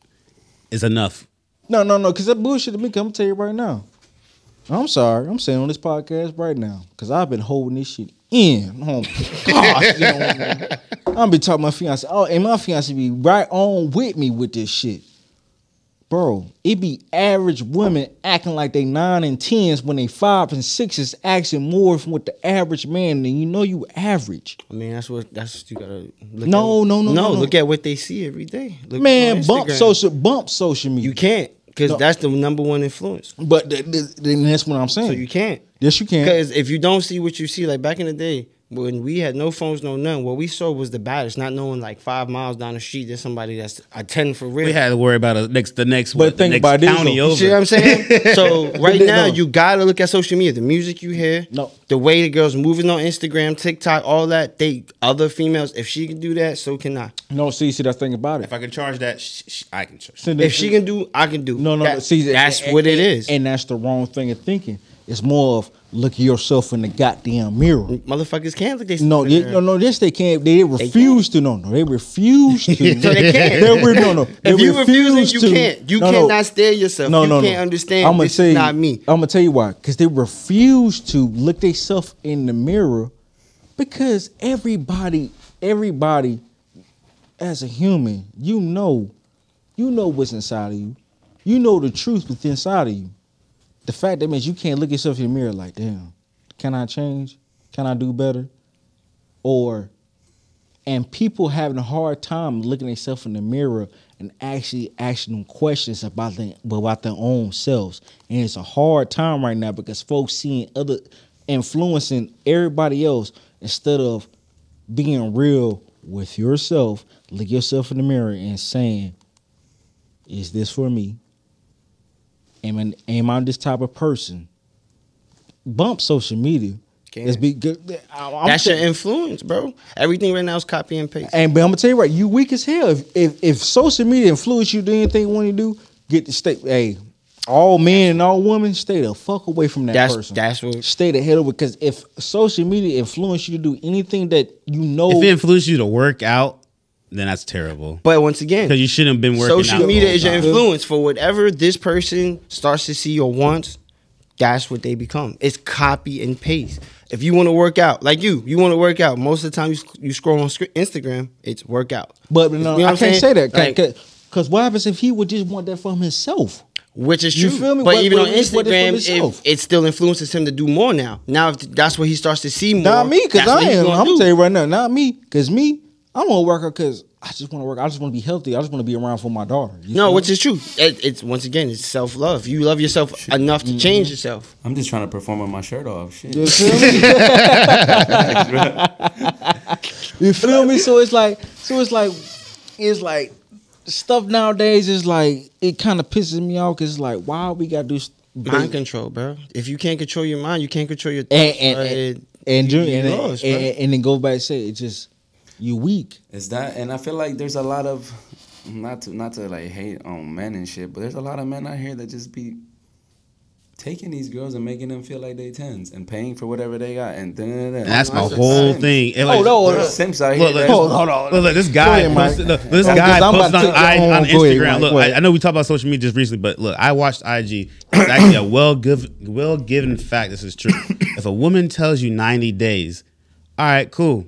is enough. No, no, no. Because that bullshit to me, I'm tell you right now. I'm sorry. I'm saying on this podcast right now because I've been holding this shit in. Oh gosh, you know, I'm be talking to my fiance. Oh, and my fiance be right on with me with this shit. Bro, it be average women acting like they nine and tens when they five and sixes, acting more from what the average man. And you know you average. I mean, that's what that's what you gotta. Look No, at. no, no, no, no. Look at what they see every day. Look Man, bump social, bump social media. You can't because No. that's the number one influence. but th- th- then that's what I'm saying. So you can't. yes, you can. Because if you don't see what you see, like back in the day when we had no phones, no none, what we saw was the baddest. Not knowing like five miles down the street, there's somebody that's a ten for real. We had to worry about a next the next But what, the think next about this, county though. You see what. I'm saying? so right No. now, you gotta look at social media. The music you hear, No. the way the girls moving on Instagram, TikTok, all that. They other females. If she can do that, so can I. no, see, see, that's the thing about it. If I can charge that, sh- sh- I can charge. See, If she can do, I can do. no, no, That- see, that's and- what it and- is. and that's the wrong thing of thinking. It's more of look at yourself in the goddamn mirror. Motherfuckers can't look. They No, they, no, no, yes, they can't. They refuse to. No, no, they refuse to. So they can't. They re- no, no. They If you refuse you to. can't. You No, no. cannot stare yourself. No, you no, can't no. understand. I'ma this tell you, not me. I'm gonna tell you why. Because they refuse to look themselves in the mirror. Because everybody, everybody, as a human, you know, you know what's inside of you. You know the truth within inside of you. The fact that means you can't look yourself in the mirror like, damn, can I change? Can I do better? Or and people having a hard time looking themselves in the mirror and actually asking them questions about their about their own selves. And it's a hard time right now because folks seeing other influencing everybody else instead of being real with yourself, look yourself in the mirror and saying, Is this for me? Am I, am I this type of person? Bump social media. Can't. Let's be good. I- I'm That's your influence, bro. Everything right now is copy and paste. and but I'm gonna tell you right, you weak as hell. If if, if social media influence you to do anything you want to do, get to stay. Hey, all men and all women, stay the fuck away from that That's person. that's what. stay the hell away because if social media influence you to do anything that you know, If it influenced you to work out, then that's terrible. But once again, Because you shouldn't have been working social the media is your influence for whatever this person starts to see or wants. That's what they become. It's copy and paste. If you want to work out, like you, you want to work out. Most of the time, you, sc- you scroll on sc- Instagram, it's workout. but no, You know what I I'm can't saying? say that Like- because what happens if he would just want that from himself? Which is You true. feel me? But What- even what- on what is for Instagram, it, it still influences him to do more now. Now, if that's what he starts to see more. Not me, because I am. I'm do. gonna tell you right now, not me, because me, I want to work out because I just want to work. I just want to be healthy. I just want to be around for my daughter. You No, feel which is true. It, it's once again, it's self love. You love yourself enough to mm-hmm. change yourself. I'm just trying to perform with my shirt off. Shit. You feel me? you feel me? So it's like, so it's like, it's like stuff nowadays is like it kind of pisses me off because like why we gotta do st- Mind control, bro. If you can't control your mind, you can't control your and thoughts. and bro. and, It- and, you- and, you and, lost, bro. and, and then go back and say it just you weak. It's that, and I feel like there's a lot of not to not to like hate on men and shit, but there's a lot of men out here that just be taking these girls and making them feel like they tens and paying for whatever they got, and then And that's my That's a whole sin. thing. It Oh, no, no. simps out here. Look, look, Hold on, hold on. Look, look, this guy, ahead, posted, look, this guy I'm about posted on, take I, on home. Ahead, Instagram. Mike. look, Go. I, I know we talked about social media just recently, but look, I watched IG. It's actually a well give, well given fact. This is true. if a woman tells you ninety days, all right, cool.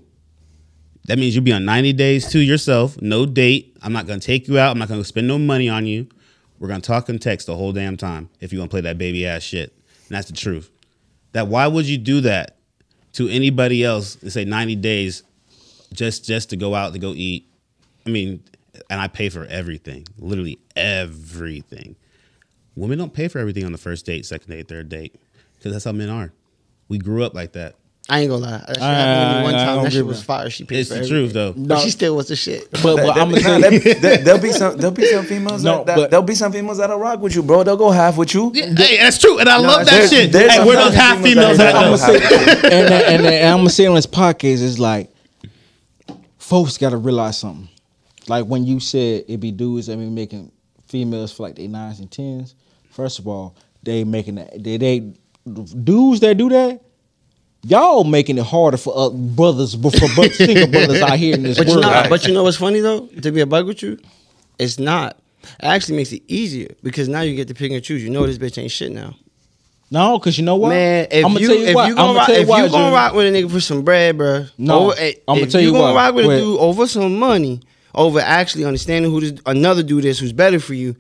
That means you'll be on ninety days to yourself, no date. I'm not gonna take you out. I'm not gonna spend no money on you. We're gonna talk and text the whole damn time. If you're gonna play that baby ass shit, and that's the truth. That why would you do that to anybody else and say 90 days just just to go out to go eat. I mean, and I pay for everything, literally everything. Women don't pay for everything on the first date, second date, third date, because that's how men are. We grew up like that. I ain't gonna lie. That shit happened to me one I- I time. don't That shit agree was with fire. She paid It's for the everything. truth, though. But she still was the shit. But, but I'm gonna there, say there, there'll be some there'll be some females No, that, that but- there'll be some females that'll rock with you, bro. They'll go half with you. hey, that's true, and I love that there's- shit. there's Hey, where those half females females that at? I'm gonna say, and, then- and, then I'm gonna say on this podcast is like, folks got to realize something. Like when you said it be dudes that be making females feel like they nines and tens. First of all, they making that they they dudes that do that. Y'all making it harder for uh, brothers, for brothers, single brothers out here in this But you world. know, but you know what's funny though? To be a bug with you, it's not. It actually makes it easier because now you get to pick and choose. You know this bitch ain't shit now. no, because you know what? Man, if I'ma you, tell you if why. you I'ma gonna rock, tell you if why, you gonna rock with a nigga for some bread, bro. No, over, I'ma if tell you you gonna why. rock with Wait. a dude over some money, over actually understanding who this another dude is who's better for you.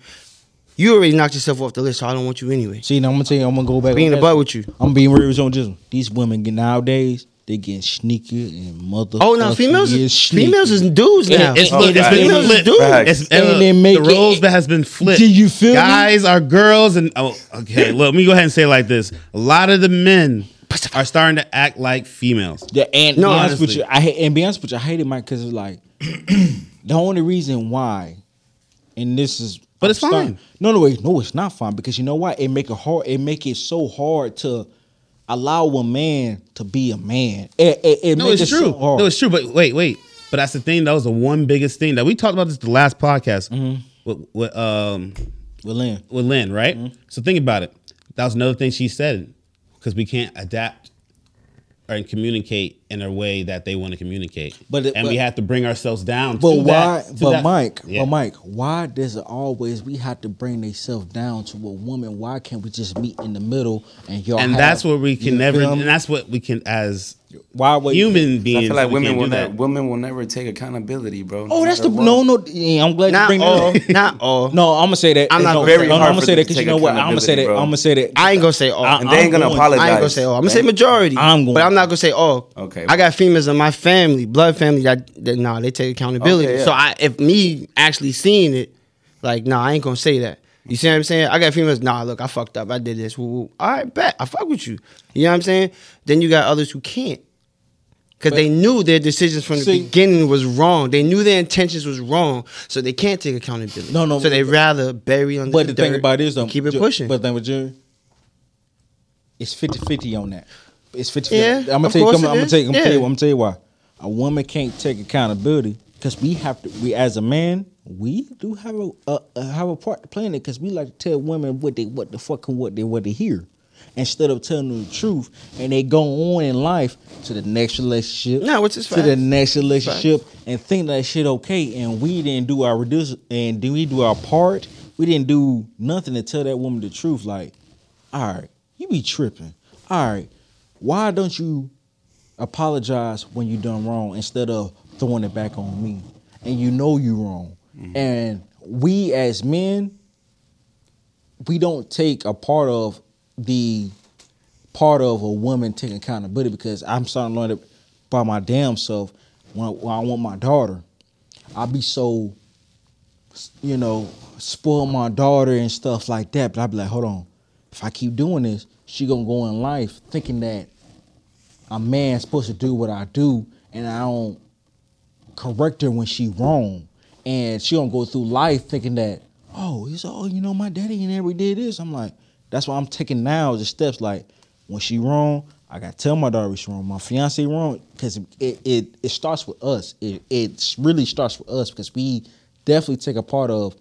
You already knocked yourself off the list, so I don't want you anyway. See, now I'm gonna tell you, I'm gonna go back. Being on a that. butt with you. I'm being real on this one. These women get nowadays, they getting sneaky and mother. Oh, now females, is is, females is dudes now. It's, Oh, look, it's right. been females is flipped. dudes. It's, And uh, they make the it- roles that has been flipped. Do you feel me? Guys are girls, and oh, okay. Look, let me go ahead and say it like this: a lot of the men are starting to act like females. Yeah, and No, be honest with you, I hate and be honest with you, I hate it, Mike, because it's like the only reason why, and this is, But it's fine. No, no, wait, no, it's not fine because you know why? It make it hard. It make it so hard to allow a man to be a man. It, it, it No, it's it true. So hard. no, it's true. But wait, wait. But that's the thing. That was the one biggest thing that we talked about this the last podcast Mm-hmm. with, with um with Lynn. with Lynn, right? Mm-hmm. So think about it. That was another thing she said because we can't adapt or communicate in a way that they want to communicate. But it- and but- we have to bring ourselves down. But to why? That, to but that- Mike, Yeah. but Mike, why does it always we have to bring themselves down to a woman? Why can't we just meet in the middle and y'all? and have- that's what we can never. And that's what we can as why would human beings. I feel like women will do never, that. women will never take accountability, bro. Oh, that's the what. no, no. Yeah, I'm glad you bring all, that. up. not all. No, I'm gonna say that. I'm not no, very no, no, hard I'm gonna for say them that because you know what? I'm gonna say that. bro. I'm gonna say that. I ain't gonna say all. I- And they ain't I'm gonna going- I ain't gonna say all. I'm gonna say majority. I'm going- but I'm not gonna say all. Okay. I got females in my family, blood family that, that nah, they take accountability. Okay, yeah. So I, if me actually seeing it, like nah, I ain't gonna say that. You see what I'm saying? I got females. Nah, look, I fucked up. I did this. Woo, woo. All right, bet. I fuck with you. You know what I'm saying? Then you got others who can't. Because they knew their decisions from the See- beginning was wrong. They knew their intentions was wrong, so they can't take accountability. No, no, So they rather bury under But the, the thing about it is, though, keep it Ju- pushing. But the thing with Jerry, it's 50-50 on that. It's 50 Yeah, I'm gonna of tell you. I'm, gonna tell you. I'm gonna tell you. Yeah. I'm gonna tell you why. A woman can't take accountability because we have to. We as a man, we do have a, a, a have a part to play in it because we like to tell women what they what the fuck and what they what they hear. Instead of telling them the truth, and they go on in life to the next relationship, No, which is to the next relationship, and think that shit okay, and we didn't do our reduce, and then we do our part. We didn't do nothing to tell that woman the truth. Like, all right, you be tripping. All right, why don't you apologize when you done wrong instead of throwing it back on me? And you know you wrong. And we as men, we don't take a part of the part of a woman taking accountability because I'm starting to learn it by my damn self. When, when I want my daughter, I be so, you know, spoil my daughter and stuff like that. But I be like, hold on, if I keep doing this, she gonna go in life thinking that a man's supposed to do what I do, and I don't correct her when she wrong, and she don't go through life thinking that, oh, he's oh, you know, my daddy never did this. I'm like, that's why I'm taking now the steps. Like when she wrong, I gotta tell my daughter she's wrong. My fiance wrong because it, it it starts with us. It it really starts with us because we definitely take a part of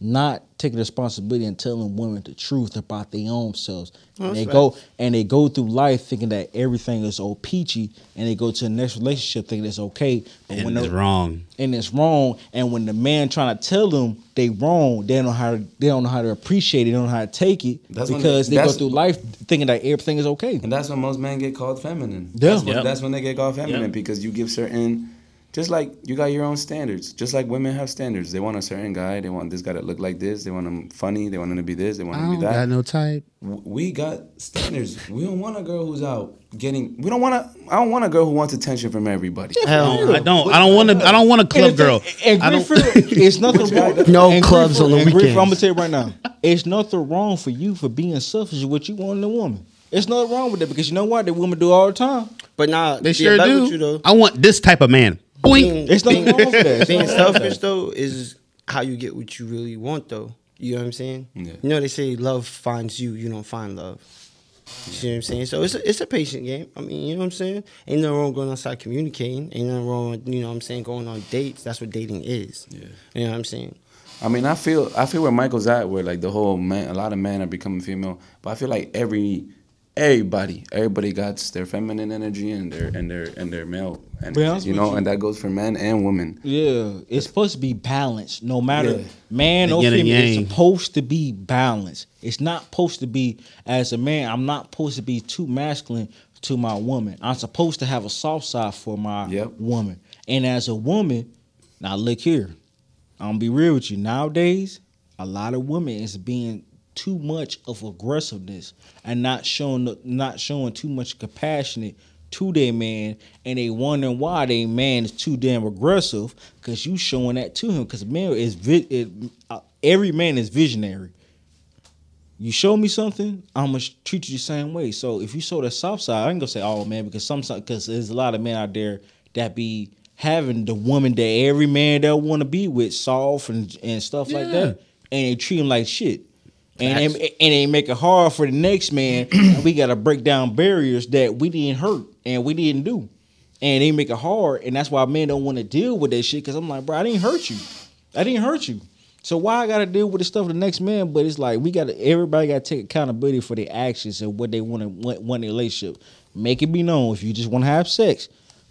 not taking responsibility and telling women the truth about their own selves. and that's they go and they go through life thinking that everything is all peachy, and they go to the next relationship thinking it's okay. But And the- it's wrong. and it's wrong. And when the man trying to tell them they wrong, they don't know how to they don't know how to appreciate it. They don't know how to take it That's because they- they, go through life thinking that everything is okay. And that's when most men get called feminine. Yeah. That's when, that's when they get called feminine Yep. because you give certain, just like you got your own standards. Just like women have standards. They want a certain guy. They want this guy to look like this. They want him funny. They want him to be this. They want I him to don't be that. got no type. We got standards. We don't want a girl who's out getting. We don't want to. I don't want a girl who wants attention from everybody. Hell I don't. I don't want to. I don't want a club And girl. And I don't. It's nothing wrong. No and clubs on the and Greenfield, I'm gonna weekends. tell you right now, it's nothing wrong for you for being selfish with what you want in a woman. It's nothing wrong with that because you know what? The women do all the time. But nah, They yeah, sure do. with You, though. I want this type of man. Boink. Being, It's nothing being- wrong with that. Being nothing wrong with selfish though is how you get what you really want though. You know what I'm saying? Yeah. You know they say love finds you, you don't find love. You see what I'm saying? So it's a, it's a patient game. I mean, you know what I'm saying? Ain't nothing wrong going outside communicating. Ain't nothing wrong, with, you know what I'm saying, going on dates. That's what dating is. Yeah. You know what I'm saying? I mean, I feel I feel where Michael's at, where like the whole man, a lot of men are becoming female, but I feel like every everybody, everybody got their feminine energy and their and their and their male energy. You know, you. and that goes for men and women. Yeah, it's supposed to be balanced. No matter Yeah. man or female, it's supposed to be balanced. It's not supposed to be as a man. I'm not supposed to be too masculine to my woman. I'm supposed to have a soft side for my Yep. woman. And as a woman, now look here. I'm gonna be real with you. Nowadays, a lot of women is being too much of aggressiveness and not showing not showing too much compassionate to their man and they wondering why their man is too damn aggressive because you showing that to him because man is vi- it, uh, every man is visionary you show me something, I'm gonna treat you the same way. So if you show the soft side, I ain't gonna say, oh man, because some because there's a lot of men out there that be having the woman that every man that want to be with, soft and and stuff like that, and they treat him like shit. And they, and they make it hard for the next man. we gotta break down barriers that we didn't hurt and we didn't do, and they make it hard. And that's why men don't want to deal with that shit. Cause I'm like, bro, I didn't hurt you. I didn't hurt you. So why I gotta deal with the stuff of the next man? But it's like we gotta everybody gotta take accountability for their actions and what they want to want, in a relationship. Make it be known. If you just want to have sex,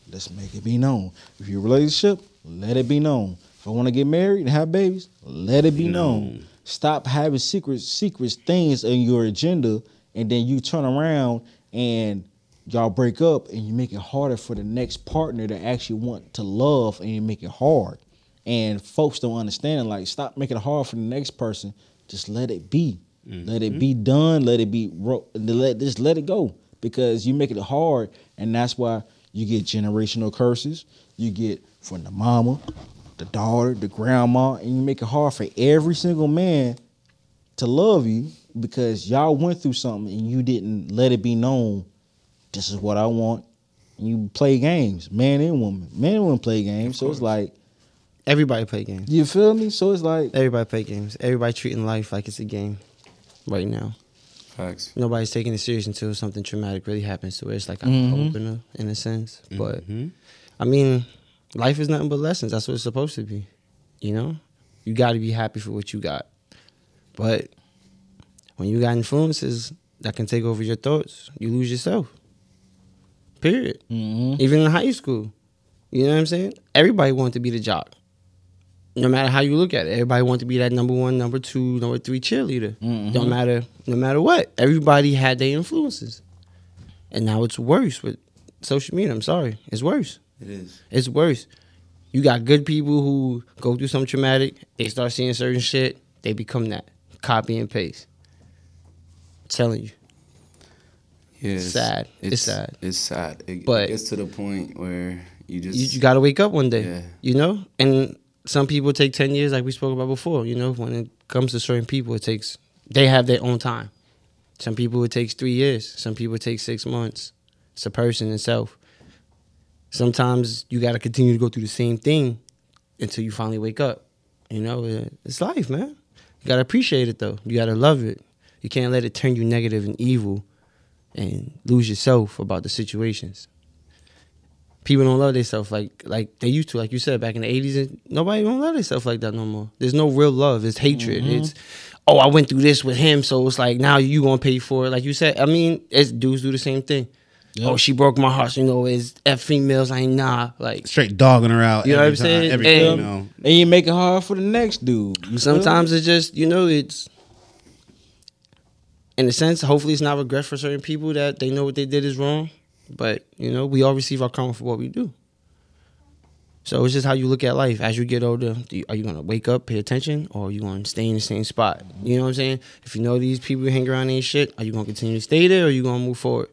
let's make it be known. If you're a relationship, let it be known. If I want to get married and have babies, let it be known. Stop having secret secret things in your agenda, and then you turn around and y'all break up, and you make it harder for the next partner to actually want to love, and you make it hard and folks don't understand. Like, stop making it hard for the next person. Just let it be. Let it mm-hmm. be done. Let it be. Let just let it go because you make it hard, and that's why you get generational curses. You get from the mama, the daughter, the grandma, and you make it hard for every single man to love you because y'all went through something and you didn't let it be known. This is what I want. And you play games, man and woman. Man and woman play games, so it's like Everybody play games. you feel me? So it's like Everybody play games. Everybody treating life like it's a game right now. Facts. Nobody's taking it serious until something traumatic really happens to it. It's like an Mhm. opener in a sense. But Mhm. I mean, life is nothing but lessons. That's what it's supposed to be. You know? You gotta be happy for what you got. But when you got influences that can take over your thoughts, you lose yourself. Period. mhm. Even in high school. You know what I'm saying? Everybody wanted to be the jock. No matter how you look at it. Everybody wanted to be that number one, number two, number three cheerleader. Mhm. Don't matter no matter what. Everybody had their influences. And now it's worse with social media. I'm sorry. It's worse. It is. It's worse. You got good people who go through something traumatic, they start seeing certain shit, they become that. Copy and paste. telling you. Yeah, It's sad. It's sad. It's sad. It, But- it gets to the point where you just you, you got to wake up one day. Yeah. You know, and some people take ten years, like we spoke about before. You know, when it comes to certain people, it takes they have their own time. Some people it takes three years. Some people it takes six months. It's a person itself. Sometimes you got to continue to go through the same thing until you finally wake up. You know, it's life, man. You gotta appreciate it though. You gotta love it. You can't let it turn you negative and evil, and lose yourself about the situations people don't love themselves like like they used to. Like you said back in the eighties, and nobody don't love themselves like that no more. There's no real love. It's hatred. Mm-hmm. It's oh, I went through this with him, so it's like now you gonna pay for it. Like you said, I mean, it's dudes do the same thing. Oh, yep. Oh, she broke my heart. So, you know, it's F females. I ain't nah. Like Straight dogging her out. You know what I'm saying? time, Every And- female. And you make it hard for the next dude. You feel sometimes it's just you know it's. In a sense, hopefully it's not regret for certain people that they know what they did is wrong, but you know we all receive our karma for what we do. So it's just how you look at life. As you get older, do you, are you gonna wake up, pay attention, or are you gonna stay in the same spot? You know what I'm saying? If you know these people hang around ain't shit, are you gonna continue to stay there, or are you gonna move forward?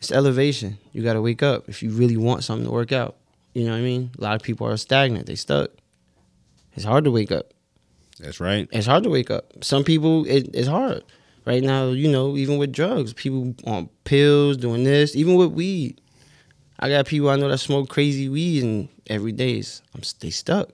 It's elevation. You gotta wake up if you really want something to work out. You know what I mean? A lot of people are stagnant. They stuck. It's hard to wake up. That's right. It's hard to wake up. Some people, it, it's hard. Right now, you know, even with drugs, people on pills, doing this, even with weed. I got people I know that smoke crazy weed and every day I'm, they stuck.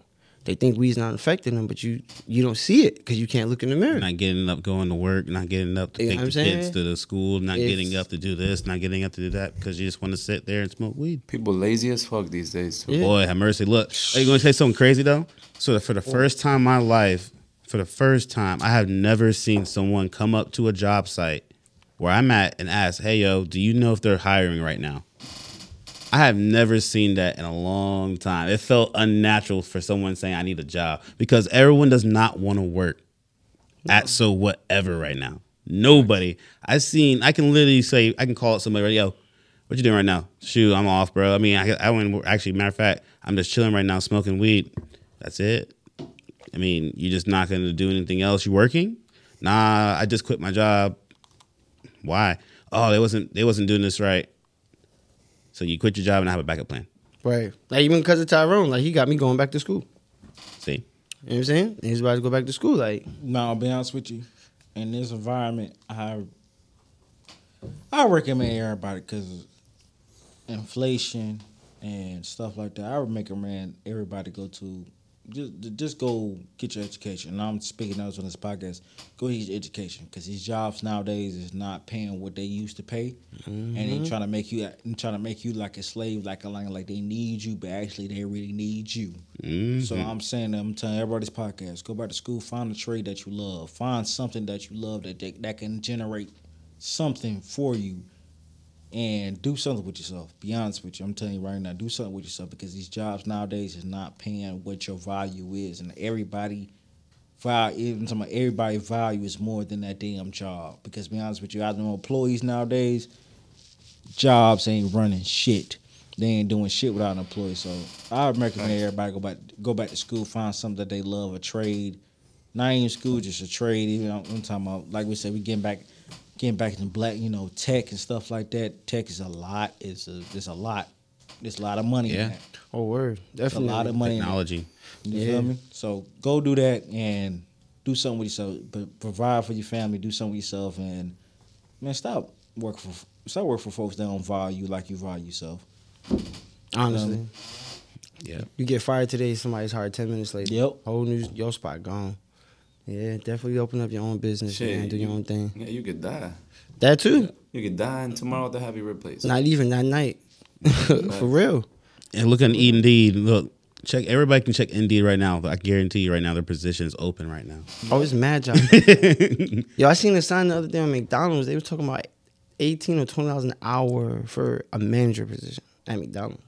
They think weed's not affecting them, but you you don't see it because you can't look in the mirror. Not getting up, going to work, not getting up to You take the I'm kids to the school, not It's- getting up to do this, not getting up to do that because you just want to sit there and smoke weed. people lazy as fuck these days. Too. Yeah. Boy, have mercy. Look, are you going to say something crazy though? So for the first time in my life, for the first time, I have never seen someone come up to a job site where I'm at and ask, "Hey, yo, do you know if they're hiring right now?" I have never seen that in a long time. It felt unnatural for someone saying, "I need a job," because everyone does not want to work at so whatever right now. Nobody. I seen. I can literally say. I can call it somebody. Yo, what you doing right now? Shoot, I'm off, bro. I mean, I, I went. Actually, matter of fact, I'm just chilling right now, smoking weed. That's it. I mean, you're just not gonna do anything else. You working? Nah, I just quit my job. Why? Oh, they wasn't. They wasn't doing this right. So you quit your job and I have a backup plan. Right. Like even because of Tyrone, like he got me going back to school. See, You know what I'm saying? And he's about to go back to school. Like No, I'll be honest with you. In this environment, I I recommend everybody because inflation and stuff like that. I would recommend everybody go to just just go get your education. And I'm speaking out on this podcast. Go get your education. Because these jobs nowadays is not paying what they used to pay, and they mm-hmm. trying to make you trying to make you like a slave, like a like, like they need you, but actually they really need you. So mm-hmm. I'm saying, I'm telling everybody's podcast, go back to school, find a trade that you love, find something that you love that that can generate something for you, and do something with yourself. Be honest with you, I'm telling you right now, do something with yourself because these jobs nowadays is not paying what your value is, and everybody. Value, even talking about everybody value is more than that damn job. Because be honest with you, I know employees nowadays, jobs ain't running shit. They ain't doing shit without an employee. So I recommend everybody go back go back to school, find something that they love, a trade. Not even school, just a trade. Even I'm, I'm talking about, like we said, we getting back, getting back into black, you know, tech and stuff like that. Tech is a lot. It's a, it's a lot. There's a lot of money. Yeah. in that. oh word, There's a lot of money. in that. technology. You Yeah. feel me? So go do that and do something with yourself. But provide for your family. Do something with yourself, and man, stop working for stop working for folks that don't value you like you value yourself. Honestly, Um, Yeah. you get fired today, somebody's hired ten minutes later. Yep. Whole new your spot gone. Yeah, definitely open up your own business, Shit, man. Do your own thing. Yeah, you could die. That too. You could die, and tomorrow they'll have you replaced. Not even that night. For real. And look on Indeed. Look, check. Everybody can check Indeed right now. I guarantee you right now, their position is open right now. Oh, it's mad job. Yo, I seen a sign the other day on McDonald's. They were talking about eighteen or twenty dollars an hour for a manager position at McDonald's.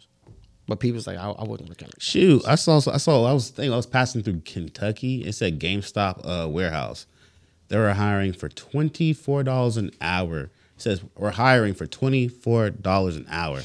But people's like, I, I wouldn't look at it. Shoot, I saw. I saw. I was thinking. I was passing through Kentucky. It said GameStop uh, warehouse. They were hiring for twenty four dollars an hour. It says we're hiring for twenty four dollars an hour.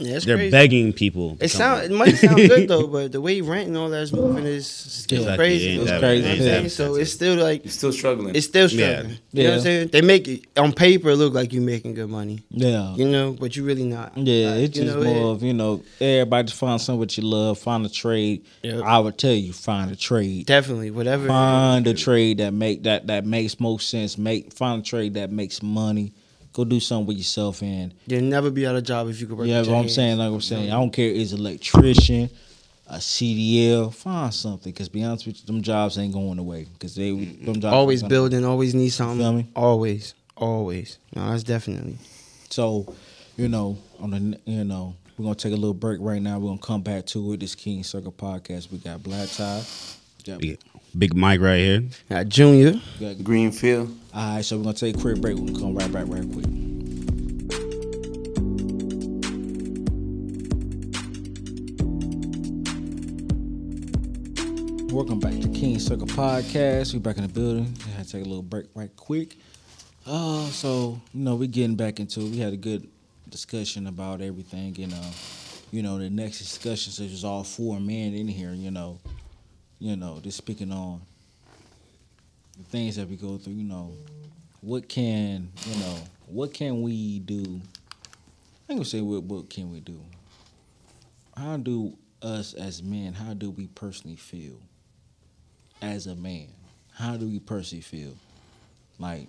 Yeah, it's They're crazy. begging people. It come sound it might sound good though, but the way rent and all that's moving is still Exactly, crazy. It's that- crazy. ain't You know what I'm that saying? So it's still like You're still struggling. it's still Yeah. struggling. You know what I'm saying? They make it on paper look like you're making good money. Yeah. You know, but you really not. Yeah, Like, it's just know, more it- of, you know, everybody just find something what you love, find a trade. Yep. I would tell you, find a trade. definitely whatever. Find a trade that make that that makes most sense. Make find a trade that makes money. Go do something with yourself and You'll never be out of job if you could work. yeah, with what your I'm saying, like I'm saying, I don't care is electrician, a CDL, find something. Cause be honest with you, them jobs ain't going away. Cause they them jobs Always gonna- building, always need something. feel me? Always, always. No, that's definitely. So, you know, on the you know, we're gonna take a little break right now. We're gonna come back to it. This King Circle podcast. We got Black Tie. We got, Big Mike right here. Got Junior. we got Greenfield. All right, so we're gonna take a quick break. We're gonna come right back right quick. Welcome back to King Circle Podcast. We're back in the building. I had to take a little break right quick. Uh, so you know, we're getting back into it. We had a good discussion about everything, and uh, you know, the next discussion since was all four men in here. You know, you know, just speaking on the things that we go through, you know, what can you know, what can we do? I ain't gonna say what what can we do. How do us as men, how do we personally feel as a man? How do we personally feel? Like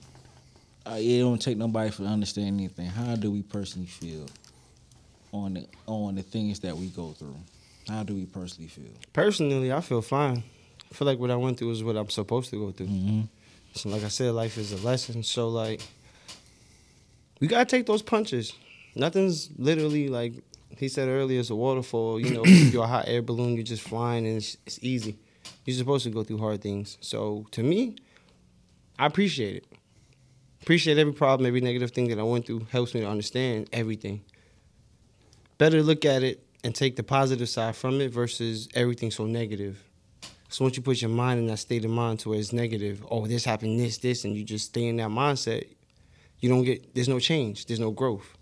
uh, it don't take nobody for understand anything. How do we personally feel on the on the things that we go through? How do we personally feel? Personally, I feel fine. I feel like what I went through is what I'm supposed to go through. Mm-hmm. So like I said, life is a lesson. So like, we gotta take those punches. Nothing's literally like he said earlier. It's a waterfall. You know, if you're a hot air balloon. You're just flying, and it's, it's easy. You're supposed to go through hard things. So to me, I appreciate it. Appreciate every problem, every negative thing that I went through helps me to understand everything. Better look at it and take the positive side from it versus everything so negative. So once you put your mind in that state of mind to where it's negative, oh, this happened, this, this, and you just stay in that mindset, you don't get, there's no change, there's no growth.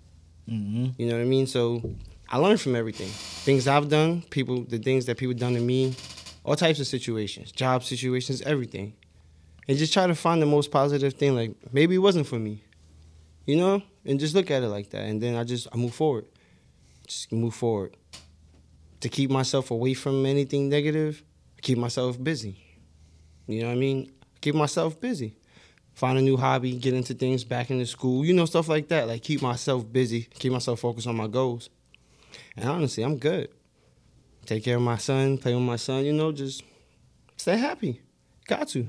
Mm-hmm. You know what I mean? So I learned from everything. Things I've done, people, the things that people done to me, all types of situations, job situations, everything. And just try to find the most positive thing. Like maybe it wasn't for me, you know, and just look at it like that. And then I just I move forward, just move forward. To keep myself away from anything negative, keep myself busy. You know what I mean? Keep myself busy. Find a new hobby, get into things, back into school, you know, stuff like that. Like keep myself busy, keep myself focused on my goals. And honestly, I'm good. Take care of my son, play with my son, you know, just stay happy. Got to.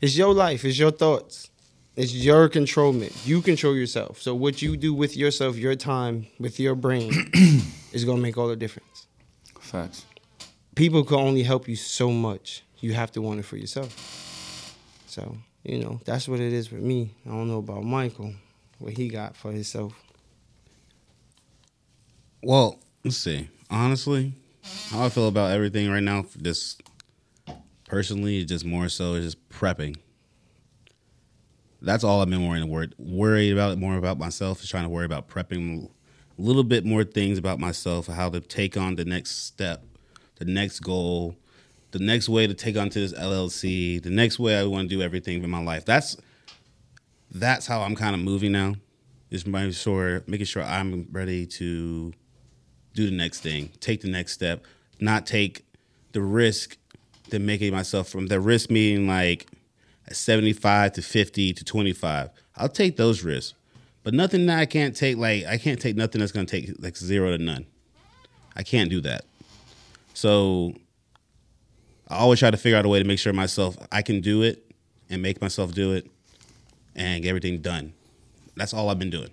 It's your life, it's your thoughts. It's your controlment. You control yourself. So what you do with yourself, your time, with your brain is gonna make all the difference. Facts. People can only help you so much. You have to want it for yourself. So, you know, that's what it is with me. I don't know about Michael, what he got for himself. Well, let's see. Honestly, how I feel about everything right now, just personally, just more so is just prepping. That's all I've been worrying worried, worried about more about myself is trying to worry about prepping a little bit more things about myself, how to take on the next step, the next goal, the next way to take on to this LLC, the next way I want to do everything in my life. That's that's how I'm kind of moving now. Just making sure making sure I'm ready to do the next thing, take the next step, not take the risk to making myself from the risk meaning like 75 to 50 to 25. I'll take those risks. But nothing that I can't take, like, I can't take nothing that's going to take like zero to none. I can't do that. So I always try to figure out a way to make sure myself, I can do it and make myself do it and get everything done. That's all I've been doing.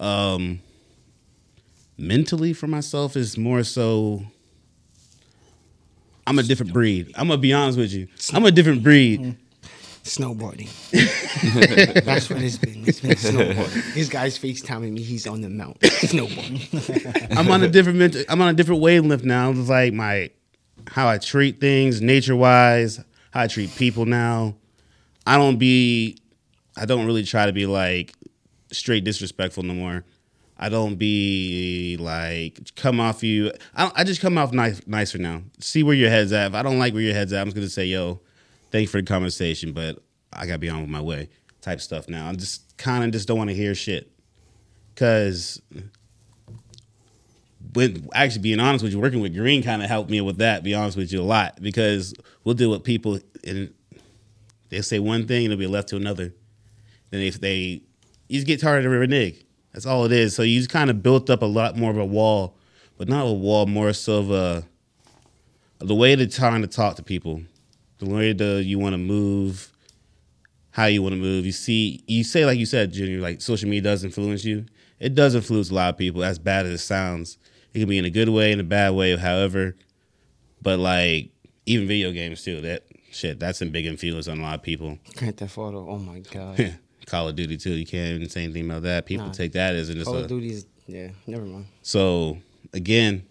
Um, mentally for myself is more so I'm a different breed. I'm gonna be honest with you. I'm a different breed. Snowboarding. That's what it's been. It's been snowboarding. This guy's FaceTiming me. He's on the mountain. Snowboarding. I'm on a different mental, I'm on a different wavelength now. It's like my how I treat things, nature wise, how I treat people now. I don't be I don't really try to be like straight disrespectful no more. I don't be like come off you. I, I just come off nice, nicer now. See where your head's at. If I don't like where your head's at, I'm just gonna say, "Yo, thank you for the conversation," but I gotta be on with my way. Type stuff now. I'm just kind of just don't want to hear shit because when actually being honest with you, working with Green kind of helped me with that. Be honest with you a lot because we'll deal with people and they say one thing and it'll be left to another. Then if they you just get tired of a renege. That's all it is. So you just kind of built up a lot more of a wall, but not a wall, more so of a the way to trying to talk to people, the way you want to move, how you want to move. You see, you say like you said, Junior, like social media does influence you. It does influence a lot of people. As bad as it sounds, it can be in a good way, in a bad way, however. But like even video games too. That shit, that's a big influence on a lot of people. Grand Theft Auto. Oh my god. Call of Duty too. You can't even say anything about that. People Nah. take that as just Call a, of Duty is yeah. Never mind. So again,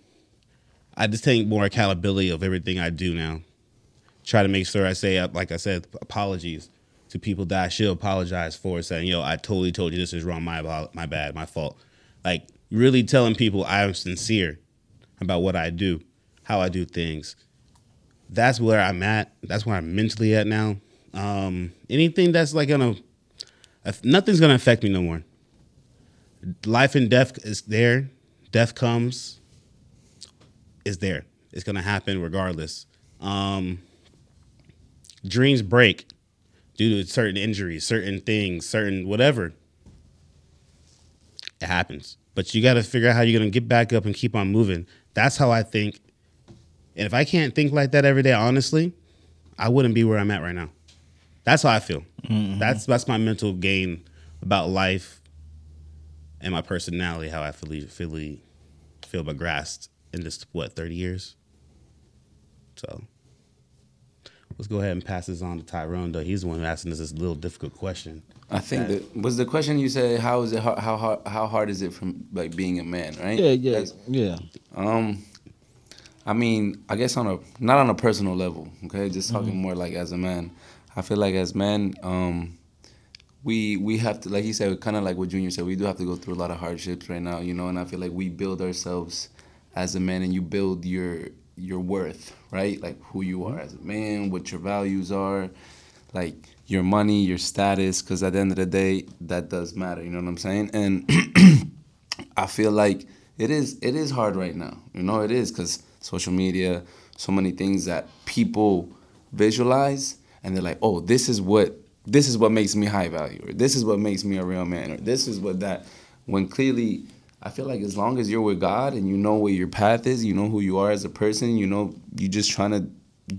I just take more accountability of everything I do now. Try to make sure I say, uh, like I said, apologies to people that I should apologize for, saying, "Yo, I totally told you this is wrong. My my bad. My fault." Like really telling people I'm sincere about what I do, how I do things. That's where I'm at. That's where I'm mentally at now. Um, anything that's like gonna, nothing's gonna affect me no more. Life and death is there. Death comes is there. It's gonna happen regardless. Um, dreams break due to certain injuries, certain things, certain whatever. It happens, but you got to figure out how you're gonna get back up and keep on moving. That's how I think. And if I can't think like that every day, honestly, I wouldn't be where I'm at right now. That's how I feel. Mm-hmm. That's that's my mental gain about life and my personality. How I feel feel feel grasped in this what thirty years. So, let's go ahead and pass this on to Tyrone. Though he's the one who asking us this little difficult question. I think that was the question you said. How is it? How how hard, how hard is it from like being a man? Right? Yeah, yeah, That's- yeah. Um, I mean, I guess on a not on a personal level. Okay, just talking more like as a man. I feel like as men, um, we we have to, like he said, kind of like what Junior said. We do have to go through a lot of hardships right now, you know. And I feel like we build ourselves as a man, and you build your your worth, right? Like who you are mm-hmm. as a man, what your values are, like your money, your status. Because at the end of the day, that does matter. You know what I'm saying? And I feel like it is it is hard right now. You know, it is because social media, so many things that people visualize, and they're like, oh, this is what this is what makes me high value, or this is what makes me a real man, or this is what that. When clearly, I feel like as long as you're with God and you know what your path is, you know who you are as a person, you know you're just trying to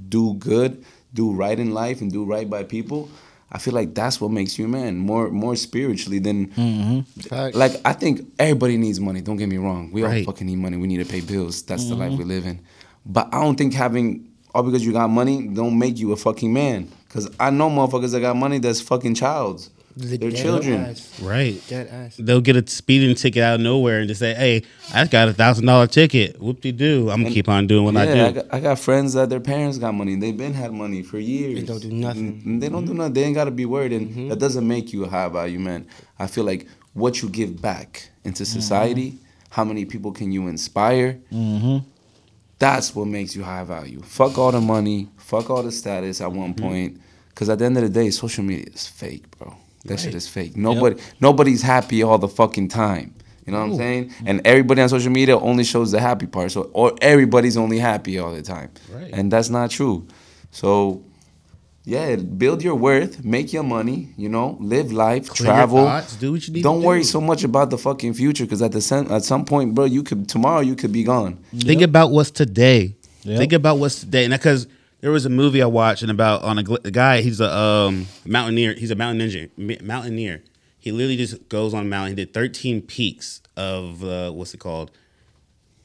do good, do right in life, and do right by people. I feel like that's what makes you a man, more more spiritually than mm-hmm. Facts. like I think everybody needs money. Don't get me wrong. We Right. all fucking need money. We need to pay bills. That's the life mm-hmm. we live in. But I don't think having all because you got money don't make you a fucking man. Cause I know motherfuckers that got money that's fucking childs. They're children. ass. Right. Dead ass. They'll get a speeding ticket out of nowhere and just say, "Hey, I got a thousand dollar ticket. Whoop de doo. I'm gonna keep on doing what yeah, I I, do." got, I got friends that their parents got money. They've been had money for years. They don't do nothing. Mm, They don't do nothing. They ain't gotta be worried, and that doesn't make you a high value man. I feel like what you give back into society, how many people can you inspire? Mm-hmm. That's what makes you high value. Fuck all the money. Fuck all the status at one point. Because at the end of the day, social media is fake, bro. That shit is fake. Nobody, nobody's happy all the fucking time. You know what I'm saying? And everybody on social media only shows the happy part. So, or everybody's only happy all the time. Right. And that's not true. So, yeah, build your worth, make your money. You know, live life, Clear your travel. thoughts, do what you need Don't to worry do. so much about the fucking future, because at the sem- at some point, bro, you could tomorrow you could be gone. Think about what's today. Yep. Think about what's today. And because there was a movie I watched and about on a, a guy. He's a um, mountaineer. He's a mountain ninja, mountaineer. He literally just goes on a mountain. He did 13 peaks of uh, what's it called?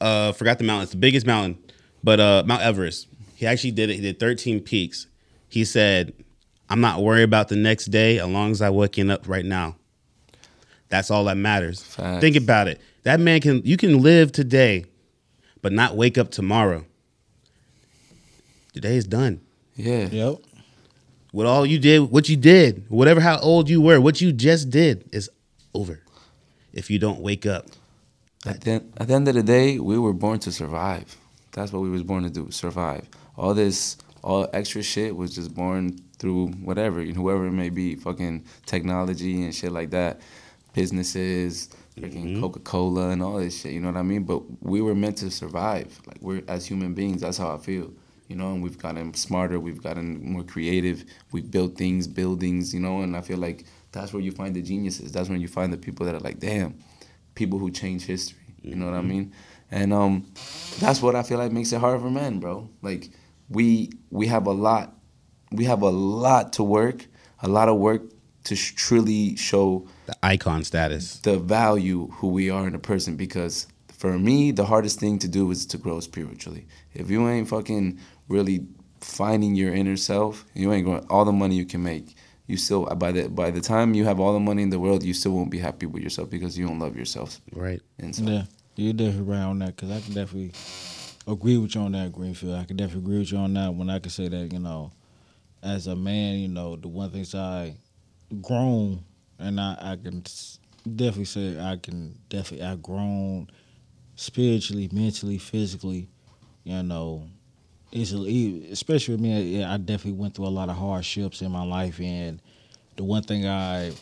Uh, forgot the mountain. It's the biggest mountain, but uh, Mount Everest. He actually did it. He did 13 peaks. He said, "I'm not worried about the next day as long as I'm waking up right now. That's all that matters." Facts. Think about it. That man can. You can live today, but not wake up tomorrow. The day is done. Yeah. Yep. What all you did, what you did, whatever how old you were, what you just did is over. If you don't wake up. At the, at the end of the day, we were born to survive. That's what we was born to do, survive. All this, all extra shit was just born through whatever, whoever it may be, fucking technology and shit like that, businesses, freaking mm-hmm. Coca-Cola and all this shit, you know what I mean? But we were meant to survive. Like we're, as human beings, that's how I feel. You know, and we've gotten smarter, we've gotten more creative, we've built things, buildings, you know, and I feel like that's where you find the geniuses. That's when you find the people that are like, damn, people who change history. You know what I mean? And um, that's what I feel like makes it hard for men, bro. Like we we have a lot, we have a lot to work, a lot of work to sh- truly show The icon status. the value who we are in a person. Because for me, the hardest thing to do is to grow spiritually. If you ain't fucking really finding your inner self, you ain't going all the money you can make. You still by the by the time you have all the money in the world, you still won't be happy with yourself because you don't love yourself Right. inside. Yeah, you're definitely right on that because I can definitely agree with you on that, Greenfield. I can definitely agree with you on that when I can say that, you know, as a man, you know, the one things I grown and I, I can definitely say I can definitely I grown spiritually, mentally, physically, you know. It's especially with me. yeah, I definitely went through a lot of hardships in my life, and the one thing I've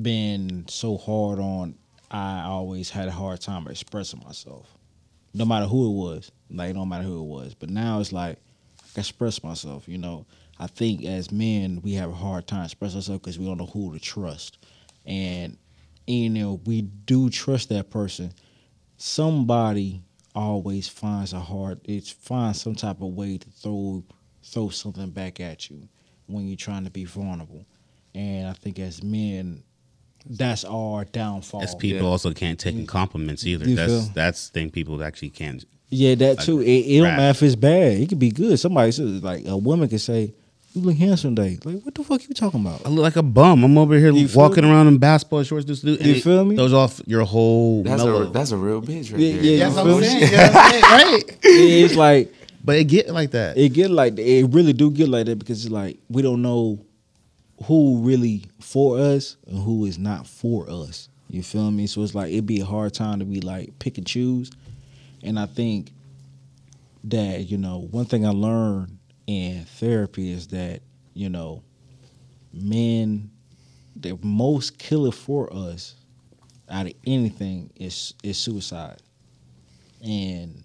been so hard on, I always had a hard time expressing myself, no matter who it was. Like no matter who it was. But now it's like I express myself. You know, I think as men we have a hard time expressing ourselves because we don't know who to trust, and you know we do trust that person. Somebody always finds a hard. It finds some type of way to throw throw something back at you when you're trying to be vulnerable. And I think as men, that's our downfall. As people Yeah. also can't take in compliments either. You That's feel? that's the thing people actually can't Yeah, that Like, too. It, it don't matter if it's bad. It could be good. Somebody says like a woman could say, "You look handsome today." Like, what the fuck you talking about? I look like a bum. I'm over here You feel walking me? around in basketball shorts. This dude, You feel me? Those off your whole That's mellow. a that's a real bitch right Yeah, there. yeah, That's you what I'm feel me? saying. Yeah, that's it, right. it's like But it get like that. it get like it really do get like that because it's like we don't know who really for us and who is not for us. You feel me? So it's like it'd be a hard time to be like pick and choose. And I think that, you know, one thing I learned in therapy is that, you know, men the most killer for us out of anything is is suicide. And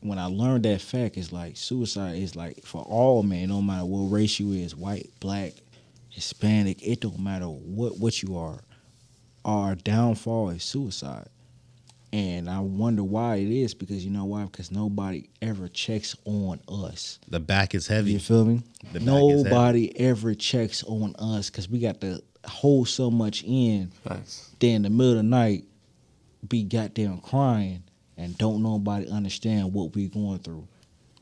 when I learned that fact, it's like suicide is like for all men, no matter what race you is, white, black, Hispanic, it don't matter what what you are. Our downfall is suicide. And I wonder why it is because you know why? Because nobody ever checks on us. the back is heavy. You feel me? The back is heavy. Nobody ever checks on us because we got to hold so much in. Facts. Then in the middle of the night, be goddamn crying and don't nobody understand what we're going through.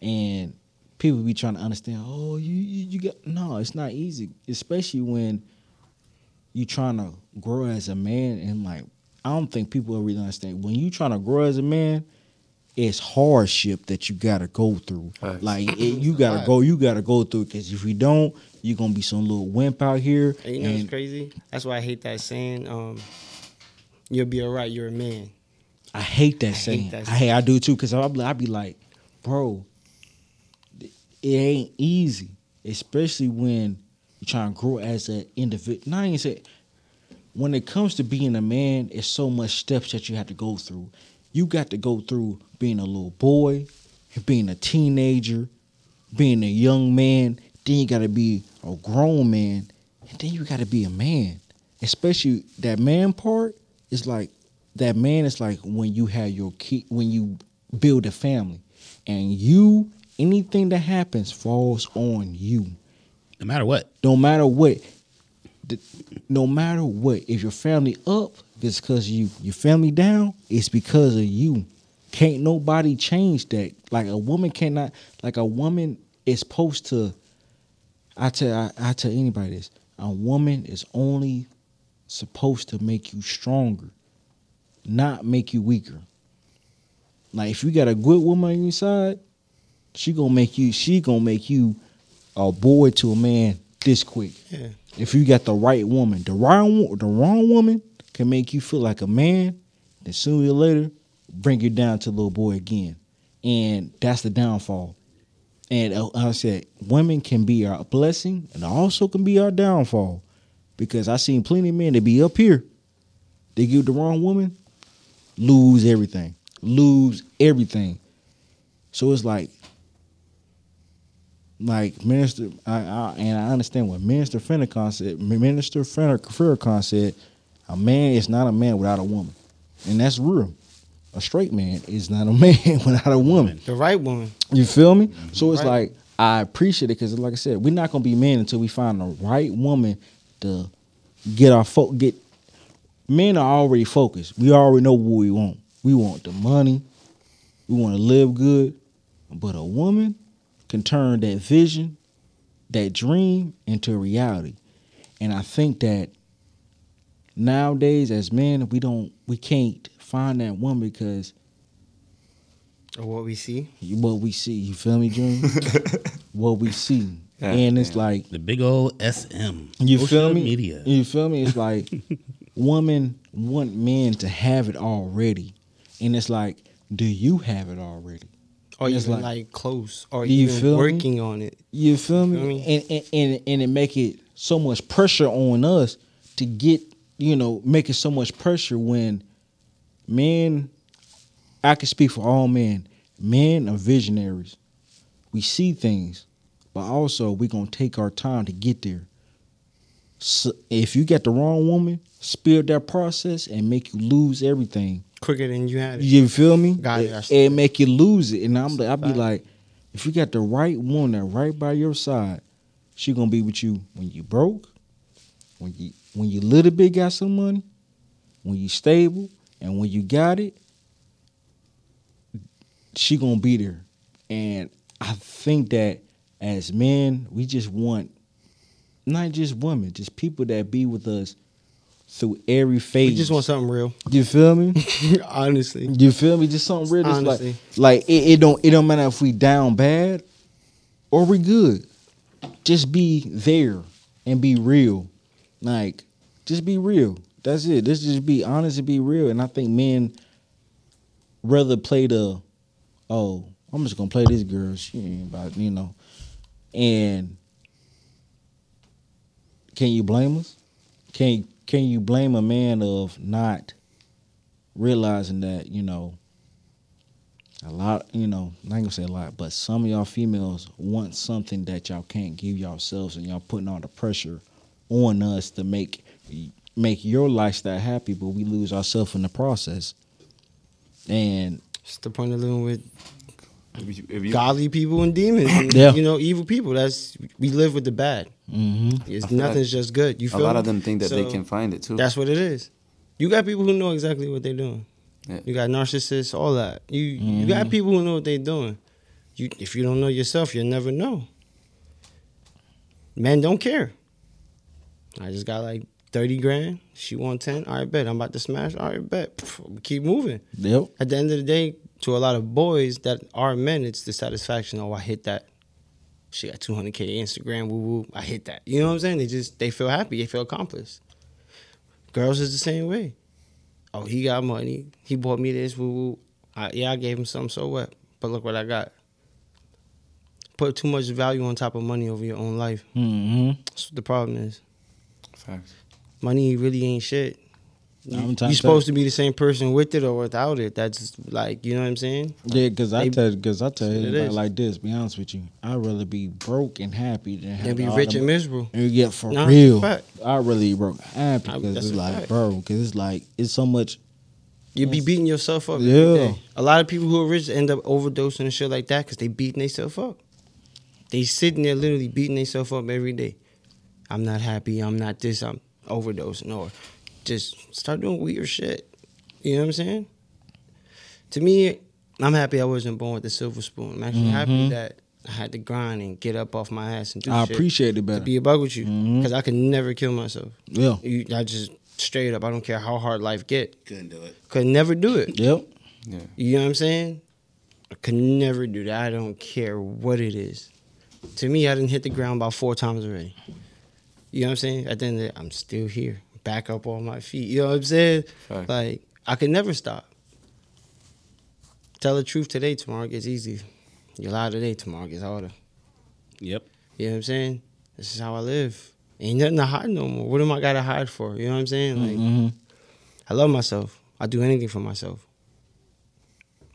And people be trying to understand. Oh, you you, you got no. It's not easy, especially when you trying to grow as a man and like I don't think people really understand when you trying to grow as a man. It's hardship that you gotta go through. Facts. Like it, you gotta go, you gotta go through. Because if you don't, you're gonna be some little wimp out here. And you know and what's crazy? That's why I hate that saying. Um, you'll be alright. You're a man. I hate that I hate saying. that I hate. I do too. Cause I'll be, I'll be like, bro, it ain't easy, especially when you're trying to grow as an individual. Not even say, when it comes to being a man, it's so much steps that you have to go through. You got to go through being a little boy, being a teenager, being a young man. Then you got to be a grown man, and then you got to be a man. Especially that man part is like that man is like when you have your kid when you build a family, and you anything that happens falls on you No matter what. no matter what, no matter what, if your family up, it's because you. Your family down, it's because of you. Can't nobody change that. Like a woman cannot. Like a woman is supposed to. I tell I, I tell anybody this. A woman is only supposed to make you stronger, not make you weaker. Like if you got a good woman on your side, she gonna make you. She gonna make you a boy to a man this quick. Yeah. If you got the right woman, the wrong the wrong woman can make you feel like a man. Then sooner or later, bring you down to little boy again, and that's the downfall. And uh, I said, women can be our blessing, and also can be our downfall, because I seen plenty of men that be up here, they give the wrong woman, lose everything, lose everything. So it's like like Minister, I, I, and I understand what Minister Farrakhan said. Minister Farrakhan said, "A man is not a man without a woman," and that's real. A straight man is not a man without a woman. The right woman. You feel me? Mm-hmm. So it's Right. like I appreciate it because, like I said, we're not gonna be men until we find the right woman to get our fo- get. Men are already focused. We already know what we want. We want the money. We want to live good, but a woman can turn that vision, that dream, into a reality. And I think that nowadays, as men, we don't, we can't find that woman because Of what we see. what we see. You feel me, Dream? what we see, Yeah, and it's yeah. like The big old SM. you Social feel me. Media. You feel me? It's like women want men to have it already, and it's like, do you have it already? Or even like- like, close. Or You even feel me? working on it. You feel me? Feel me? And, and and and it make it so much pressure on us to get, you know, make it so much pressure when men I can speak for all men. Men are visionaries. We see things, but also we gonna take our time to get there. So if you get the wrong woman, speed that process and make you lose everything. Quicker than you had it. You feel me? Got it, It, it make you lose it, and I'm like I'll be like, if you got the right woman right by your side, she gonna be with you when you broke, when you when you little bit got some money, when you stable, and when you got it. she gonna be there. And I think that as men, we just want not just women, just people that be with us through every phase. We just want something real. you feel me? Honestly. You feel me? Just something real. Just like Honestly. like it, it don't it don't matter if we down bad or we good. Just be there and be real. Like just be real. That's it. Let's just be honest and be real. And I think men rather play the oh I'm just gonna play this girl. She ain't about you know. And can you blame us? Can can you blame a man of not realizing that you know a lot you know i ain't gonna say a lot but some of y'all females want something that y'all can't give yourselves and y'all putting all the pressure on us to make make your lifestyle happy but we lose ourselves in the process. And It's the point of living with you, if you, godly people and demons. And, Yeah. You know, evil people. That's we live with the bad. mhm. It's I feel like nothing's just good. You a lot me? of them think that they can find it too. That's what it is. You got people who know exactly what they're doing. Yeah. You got narcissists, all that. You you got people who know what they're doing. You if you don't know yourself, you'll never know. Men don't care. I just got like thirty grand. She want ten. All right, bet I'm about to smash. All right, bet. Pff, Keep moving. yep At the end of the day, to a lot of boys that are men, it's the satisfaction. Oh, I hit that. She got 200k Instagram. Woo woo. I hit that. You know what I'm saying? They just they feel happy. They feel accomplished. Girls is the same way. Oh, he got money. He bought me this. Woo woo. I, yeah, I gave him some. So what? But look what I got. Put too much value on top of money over your own life. mm-hmm. That's what the problem is. Facts. Money really ain't shit. You, I'm you supposed to be the same person with it or without it. That's like you know what I'm saying. Yeah, because I tell because I tell everybody like this. Be honest with you, I'd rather be broke and happy than have And be rich and miserable. And yeah, for Nah, real. I really broke happy because it's like, fact. bro, because it's like it's so much. You'd be beating yourself up. Yeah. Every day. A lot of people who are rich end up overdosing and shit like that because they beating themselves up. They sitting there literally beating themselves up every day. I'm not happy. I'm not this. I'm overdosing or just start doing weird shit. You know what I'm saying? To me, I'm happy I wasn't born with a silver spoon. I'm actually happy Mhm. that I had to grind and get up off my ass and do I shit appreciate it to better. be a bug with you because I could never kill myself. Yeah. You, I just straight up. I don't care how hard life get. Couldn't do it. Could never do it. Yep. Yeah. You know what I'm saying? I could never do that. I don't care what it is. To me, I didn't hit the ground about four times already. You know what I'm saying? At the end of the day, I'm still here, back up on my feet. You know what I'm saying? Fact. Like I could never stop. Tell the truth today, tomorrow gets easy. You lie today, tomorrow gets harder. Yep. You know what I'm saying? This is how I live. Ain't nothing to hide no more. What am I gotta hide for? You know what I'm saying? Like hmm I love myself. I do anything for myself.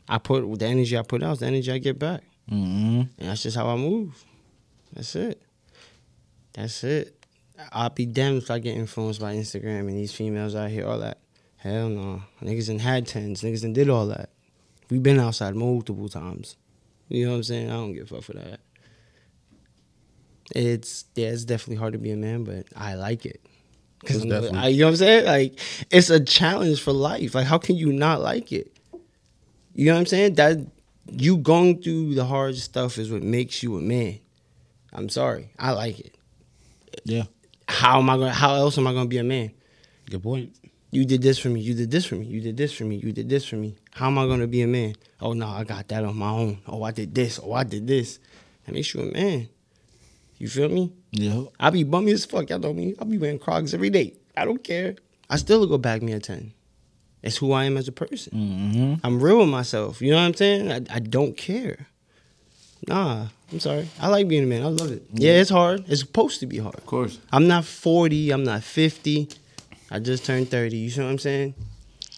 I put the energy I put out, is the energy I get back. hmm And that's just how I move. That's it. That's it. I'll be damned if I get influenced by Instagram and these females out here, all that. Hell no. Niggas done had tens. Niggas done did all that. we been outside multiple times. You know what I'm saying? I don't give a fuck for that. It's yeah, it's definitely hard to be a man, but I like it. Cause definitely- I- you know what I'm saying? Like it's a challenge for life. Like how can you not like it? You know what I'm saying? That you going through the hard stuff is what makes you a man. I'm sorry, I like it. Yeah. How am I gonna? How else am I gonna be a man? Good point. You did this for me. You did this for me. You did this for me. You did this for me. How am I gonna be a man? Oh no, I got that on my own. Oh, I did this. Oh, I did this. That makes you a man. You feel me? Yeah. I be bummy as fuck. Y'all know me. I be wearing Crocs every day. I don't care. I still go back me a ten. It's who I am as a person. hmm I'm real with myself. You know what I'm saying? I, I don't care. Nah, I'm sorry. I like being a man. I love it. Yeah, it's hard. It's supposed to be hard. Of course. I'm not 40. I'm not 50. I just turned 30. You see what I'm saying?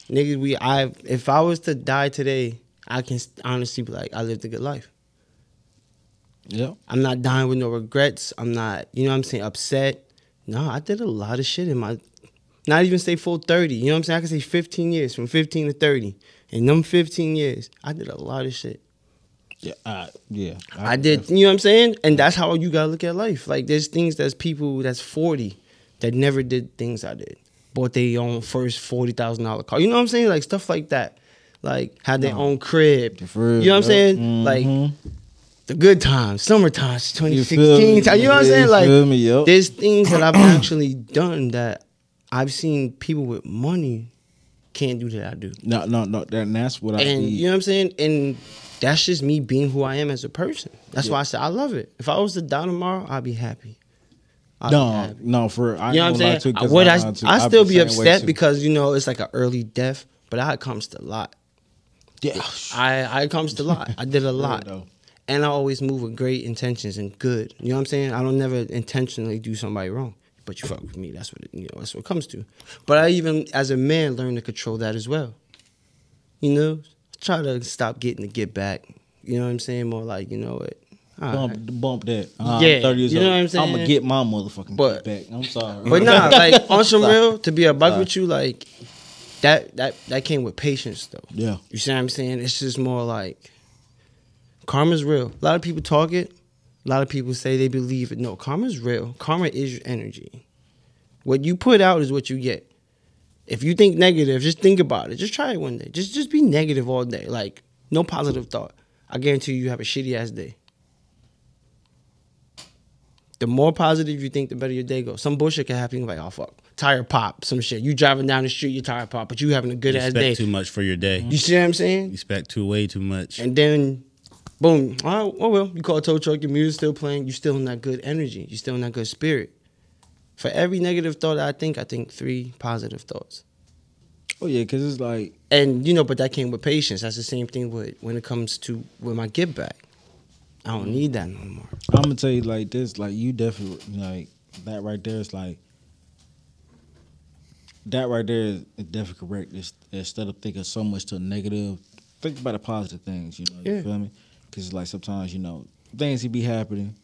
Niggas, we I if I was to die today, I can honestly be like, I lived a good life. Yeah. I'm not dying with no regrets. I'm not, you know what I'm saying, upset. No, I did a lot of shit in my not even say full 30. You know what I'm saying? I can say 15 years, from 15 to 30. In them 15 years, I did a lot of shit. Yeah. Uh, yeah. I did, you know what I'm saying? And that's how you gotta look at life. Like there's things that's people that's 40 that never did things I did. Bought their own first forty thousand dollar car. You know what I'm saying? Like stuff like that. like had their own crib. Real, you know what I'm saying? Like Mhm. the good times, summer times, You 2016. time, You know what I'm saying? Like me? Yup. there's things that I've actually done that I've seen people with money can't do that I do. No, no, no. That, and that's what I And need. you know what I'm saying? And that's just me being who I am as a person. That's why I said I love it. If I was to die tomorrow, I'd be happy. I'd be no, happy. no, for I You know what I'm saying? 'cause Would I, know. I I'd still be upset because you know it's like an early death, but I accomplished a lot. yeah, I I accomplished a lot. I did a lot, and I always move with great intentions and good. You know what I'm saying? I don't never intentionally do somebody wrong, but you fuck with me. That's what it, you know. That's what it comes to. But I even as a man learned to control that as well. You know, try to stop getting to get back. You know what I'm saying? More like you know what. all bump, right. bump that. Uh, Yeah, I'm 30 years you know old. what I'm saying? I'm gonna get my motherfucking But- back. I'm sorry, But nah, like on some real, to be a buck with you, like that that that came with patience though. Yeah, You see what I'm saying? It's just more like karma's real. A lot of people talk it. A lot of people say they believe it. No, karma's real. Karma is your energy. What you put out is what you get. If you think negative, just think about it. Just try it one day. Just just be negative all day. Like no positive thought. I guarantee you, you have a shitty ass day. The more positive you think, the better your day goes. Some bullshit can happen. You're like, oh fuck, tire pop, some shit. You driving down the street, your tire pop, but you having a good You ass expect day. too much for your day. You see what I'm saying? You expect too way too much. And then, boom. Oh, oh well, you call a tow truck, your music's still playing. You still in that good energy. You still in that good spirit. For every negative thought I think, I think three positive thoughts. oh yeah, because it's like And you know, but that came with patience. That's the same thing with when it comes to with my give back. I don't need that no more. I'm gonna tell you like this, like you definitely like that right there is like that right there is is definitely correct. It's, instead of thinking so much to negative, think about the positive things. You know, you Yeah. feel me? Because like sometimes you know things can be happening.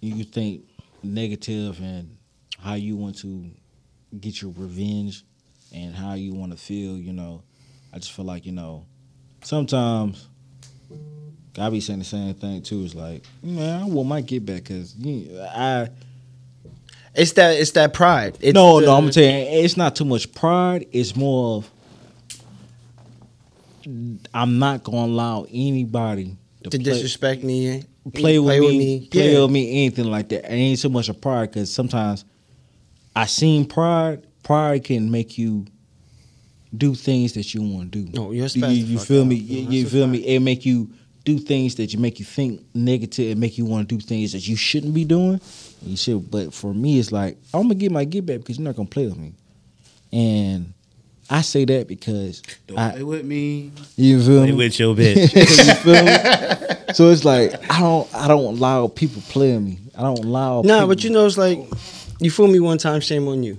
You think negative and how you want to get your revenge and how you want to feel. You know, I just feel like you know sometimes. I be saying the same thing too. It's like, man, I want my get back because I. It's that it's that pride. It's no, the- no, I'm gonna tell you, it's not too much pride. It's more of I'm not gonna allow anybody to, to play, disrespect me. Play with me, play Yeah. with me, anything like that. It ain't so much of pride because sometimes I seen pride. Pride can make you do things that you want to do. No, you're you, supposed you, you feel me? No, You, you feel me? It make you do things that you make you think negative and make you want to do things that you shouldn't be doing. You should, but for me, it's like I'm gonna get my get back because you're not gonna play with me, and I say that because Don't I, play with me. you feel Play me? with your bitch. you feel me? So it's like I don't I don't allow people playing me. I don't allow. Nah, people- but you know, it's like you fool me one time, shame on you.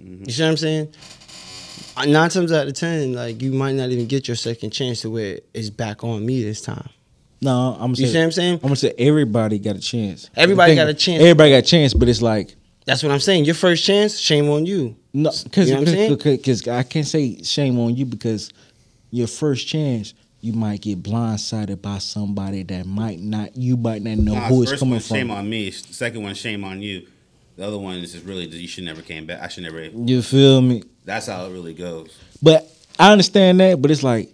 You see what I'm saying? Uh, Nine times out of ten, like you might not even get your second chance to where it's back on me this time. No, I'm Gonna You saying, see what I'm saying? I'm gonna say everybody got a chance. Everybody thing- got a chance. Everybody got a chance, but it's like That's what I'm saying. Your first chance, shame on you. no, because You know I'm because I can't say shame on you because your first chance you might get blindsided by somebody that might not you might not know Nah, who it's coming one, from. shame on me. Second one, shame on you. The other one is just really you should never came back. I should never. You feel me? That's how it really goes. But I understand that, but it's like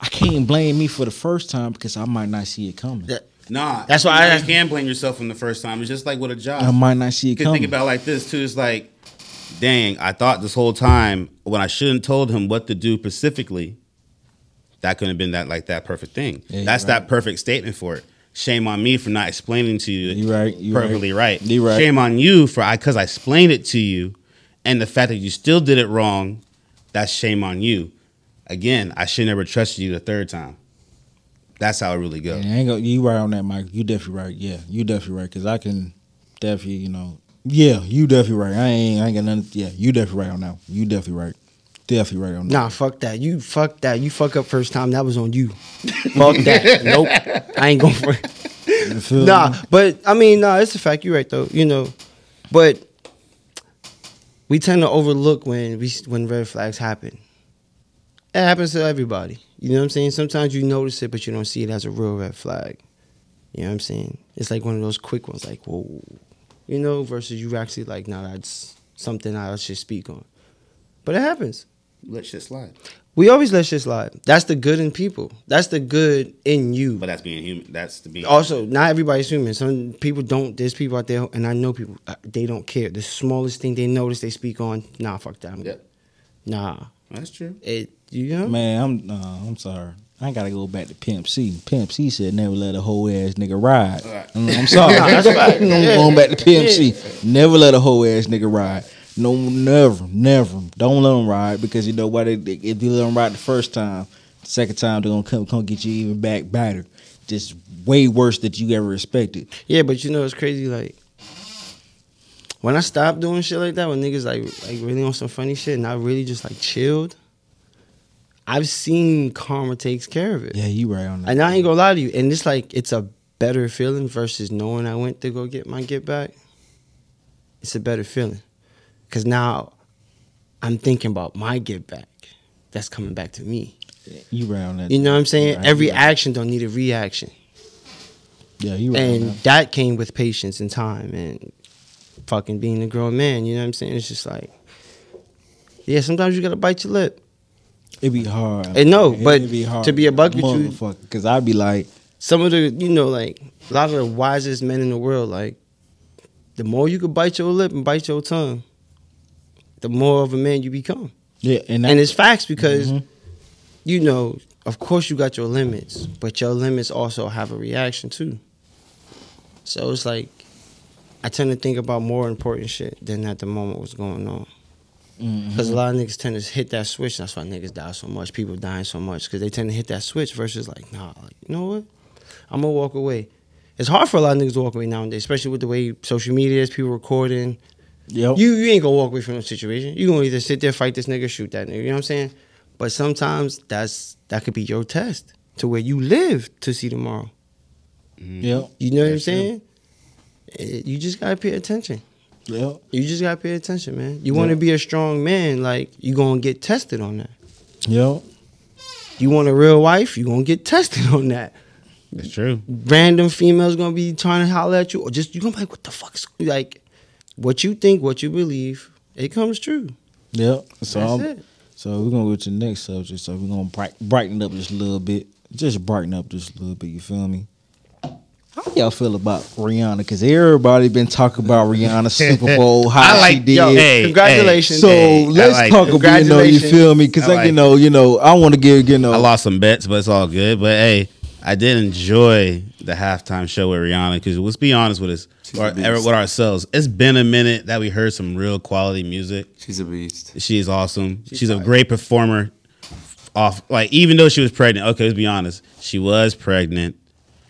I can't blame me for the first time because I might not see it coming. That- Nah, That's why I- you can blame yourself from the first time. It's just like with a job. I might not see you it can coming. think about it like this too. It's like, dang, I thought this whole time when I shouldn't told him what to do specifically, that couldn't have been that like that perfect thing. Yeah, That's right. that perfect statement for it. Shame on me for not explaining to you. You right, you perfectly right. You right. Shame on you for I because I explained it to you, and the fact that you still did it wrong. That's shame on you. Again, I should never trust you the third time. That's how it really goes. Yeah, ain't go, you right on that, Mike. You definitely right. Yeah, you definitely right. Cause I can definitely, you know, yeah, you definitely right. I ain't, I ain't got nothing. Yeah, you definitely right on that. You definitely right. Definitely right on that. Nah, fuck that. You fuck that. You fuck up first time. That was on you. fuck that. Nope. I ain't going for it. You Nah, me? but I mean, nah, it's a fact. You're right though. You know, but we tend to overlook when we when red flags happen. It happens to everybody. You know what I'm saying? Sometimes you notice it, but you don't see it as a real red flag. You know what I'm saying? It's like one of those quick ones, like whoa, you know, versus you actually like, nah, that's something I should speak on. But it happens. Let shit slide. We always let shit slide. That's the good in people. That's the good in you. But that's being human. That's the being. also, not everybody's human. Some people don't. There's people out there, and I know people. uh, They don't care. The smallest thing they notice, they speak on. Nah, fuck that. I'm Yep. Nah, That's true. it. You know. Man, I'm uh, I'm sorry. I gotta go back to Pimp C. Pimp C said never let a whole ass nigga ride. Right. Mm, I'm sorry. Nah, that's right. I'm Yeah. going back to Pimp C. Never let a whole ass nigga ride. No, never, never. Don't let them ride because you know what? If if you let them ride the first time, the second time they're gonna come come get you even back better. Just way worse than you ever expected. Yeah, but you know it's crazy. Like when I stopped doing shit like that, when niggas like like really on some funny shit, and I really just like chilled. I've seen karma takes care of it. Yeah, you right on that. And I ain't gonna lie to you. And it's like it's a better feeling versus knowing I went to go get my get back. It's a better feeling. Cause now I'm thinking about my get back. That's coming back to me. You right on that. You know what I'm saying? Right, Every right. action don't need a reaction. Yeah, you right. on And that. that came with patience and time and fucking being a grown man. You know what I'm saying? It's just like, yeah, sometimes you gotta bite your lip. It'd be hard. And no, It'd but be hard. to be a buck with you- motherfucker. Because I'd be like, Some of the, you know, like a lot of the wisest men in the world, like the more you could bite your lip and bite your tongue, the more of a man you become. yeah, and, that, And it's facts because, Mhm. you know, of course you got your limits, but your limits also have a reaction too. So it's like, I tend to think about more important shit than at the moment what's going on. Mm-hmm. Because a lot of niggas tend to hit that switch. That's why niggas die so much. People dying so much because they tend to hit that switch versus like, nah, like, you know what? I'm gonna walk away. It's hard for a lot of niggas to walk away nowadays, especially with the way social media is, people recording. Yep. You you ain't gonna walk away from the situation. You gonna either sit there, fight this nigga, shoot that nigga. You know what I'm saying? But sometimes that's that could be your test to where you live to see tomorrow. Yep. You know what I'm saying? true. Saying? Eh, You just gotta pay attention. Yep. You just gotta pay attention, man. You want to Yeah. be a strong man, like you gonna get tested on that. Yep. You want a real wife, you gonna get tested on that. That's true. Random females gonna be trying to holler at you, or just you gonna be like, what the fuck is like? What you think, what you believe, it comes true. Yep. So That's I'm, it. so we're gonna go to the next subject. So we're gonna bright, brighten it up just a little bit. Just brighten up just a little bit. You feel me? How y'all feel about Rihanna? Because everybody been talking about Rihanna Super Bowl. How I like- she did. Yo, Hey, congratulations. so Hey, let's like talk about you know you feel me? Because I like, like you know you know I want to give you know I lost some bets, but it's all good. But hey, I did enjoy the halftime show with Rihanna because let's be honest with us, or, er, with ourselves. It's been a minute that we heard some real quality music. She's a beast. She's awesome. She's, She's a great performer. Off like even though she was pregnant. Okay, let's be honest. She was pregnant.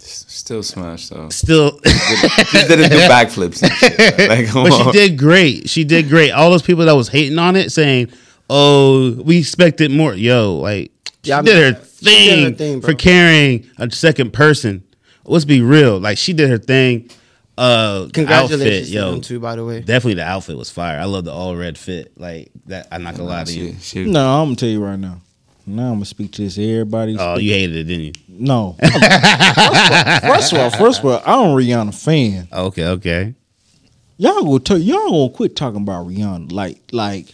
S- Still smashed though. Still, She didn't do backflips. Like, come but she did great. She did great. All those people that was hating on it, saying, "Oh, we expected more." Yo, like she Yeah, I did her mean, she did her thing, thing, bro. for carrying a second person. Let's be real. Like she did her thing. Uh, Congratulations outfit, to yo. them too, by the way. Definitely the outfit was fire. I love the all red fit. Like that. I'm not gonna lie to you. She, she, No, I'm gonna tell you right now. Now I'm gonna speak to this. Everybody. Oh, you hated it, didn't you? no. first of all, first of all, I'm a Rihanna fan. Okay, okay. Y'all gonna tell y'all gonna quit talking about Rihanna. Like, like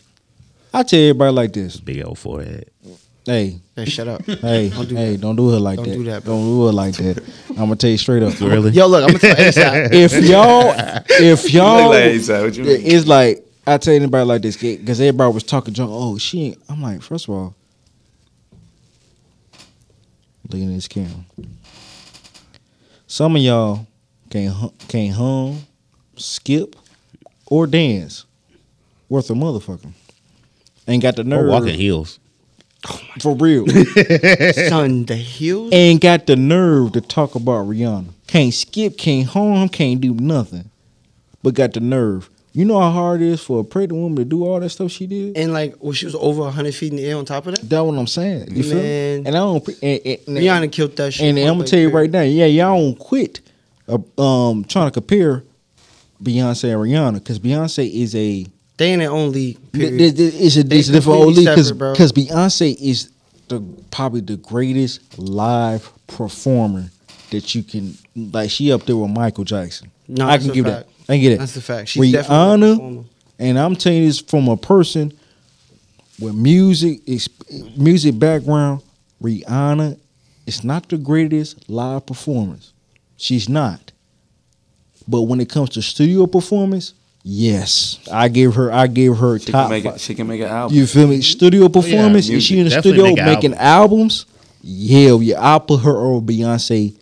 I tell everybody like this. Big old forehead. Hey, Hey, shut up. hey, Don't do hey, that. don't do her like Don't that. do that, bro. don't do her like that. I'm gonna tell you straight up. Really? Yo, look, I'm gonna tell you ASAP. If y'all, if y'all, like ASAP, what you mean? it's like I tell anybody like this because everybody was talking junk. Oh, she ain't. I'm like, first of all, look at this camera. Some of y'all can't hum, can't hum, skip, or dance worth a motherfucker. Ain't got the Or nerve walking heels. for real. Son, the heels. ain't got the nerve to talk about Rihanna. Can't skip, can't home, can't do nothing. But got the nerve. You know how hard it is for a pregnant woman to do all that stuff she did? And like, well, she was over 100 feet in the air on top of that. That's what I'm saying. You feel me? And I don't and, and, and, Rihanna killed that shit. and I'm gonna tell you right now, yeah, y'all don't quit uh, um trying to compare Beyonce and Rihanna because Beyonce is a They ain't the only. Period. Th- It's a, it's a different old league separate, because Beyonce is the probably the greatest live performer that you can like. She up there with Michael Jackson. No, I can give fact. that. I can get it. That's the fact. She's definitely a Rihanna, and I'm telling you this from a person with music, music background, Rihanna is not the greatest live performance. She's not. But when it comes to studio performance, yes, I give her. I give her She top. can make five. it. She can make an album. You feel me? Mm-hmm. Studio oh, performance. is she in the. Definitely studio make an making albums? Hell yeah! I'll put her over Beyonce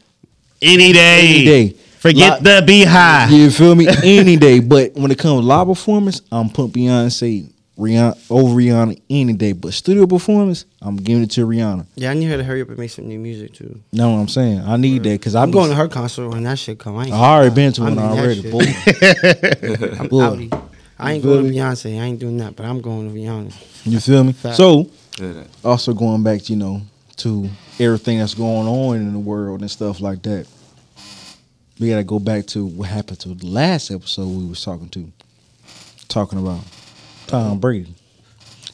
Any day. any day. Forget Li- the BeyHive. You feel me? Any day. But when it comes to live performance, I'm putting Beyonce Rihanna over Rihanna any day. But studio performance, I'm giving it to Rihanna. Yeah, I need her to hurry up and make some new music too. Know what I'm saying? I need that because I'm I'm going to her concert when that shit come. I, ain't I already been to I'm one in already. shit. Boy. I'm Boy. outie. I ain't going to? Beyonce. I ain't doing that, but I'm going to Rihanna. You feel me? Fact. So also going back, you know, to everything that's going on in the world and stuff like that. We gotta go back to what happened to the last episode we was talking to, talking about Tom Brady.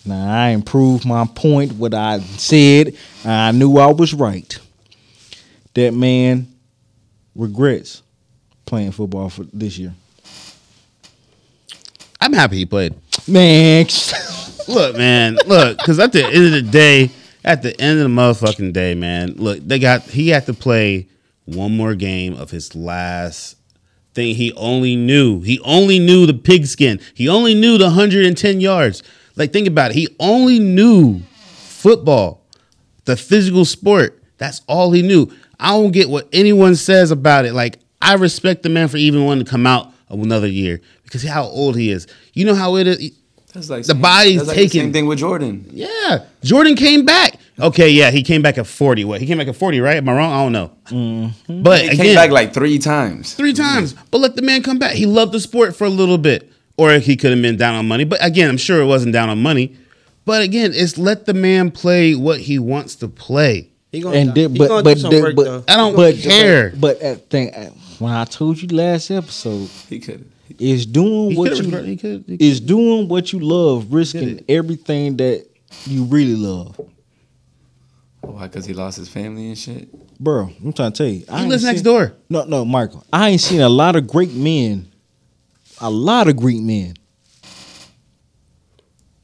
Now I improved my point. What I said, I knew I was right. That man regrets playing football for this year. I'm happy he played. Man, Look, man, look, because at the end of the day, at the end of the motherfucking day, man, look, they got he had to play one more game of his last thing. He only knew, he only knew the pigskin. He only knew the 110 yards. Like, think about it. He only knew football, the physical sport. That's all he knew. I don't get what anyone says about it. Like, I respect the man for even wanting to come out of another year because how old he is. You know how it is. That's like The same- body's that's like taken. The same thing with Jordan. Yeah, Jordan came back. Okay, yeah, he came back at forty. What? He came back at forty, right? Am I wrong? I don't know. Mm-hmm. But He again, came back like three times. three times. But let the man come back. He loved the sport for a little bit, or he could have been down on money. But again, I'm sure it wasn't down on money. But again, it's let the man play what he wants to play. He gonna, and he did, but gonna but do some did- work, but though. I don't but, care. But, but at thing when I told you last episode He could. is doing He what you he could- he is doing what you love, risking everything that you really love, Why? Because he lost his family and shit. bro. I'm trying to tell you, I He ain't lives next seen- door. No, no, Michael. I ain't seen a lot of great men, a lot of great men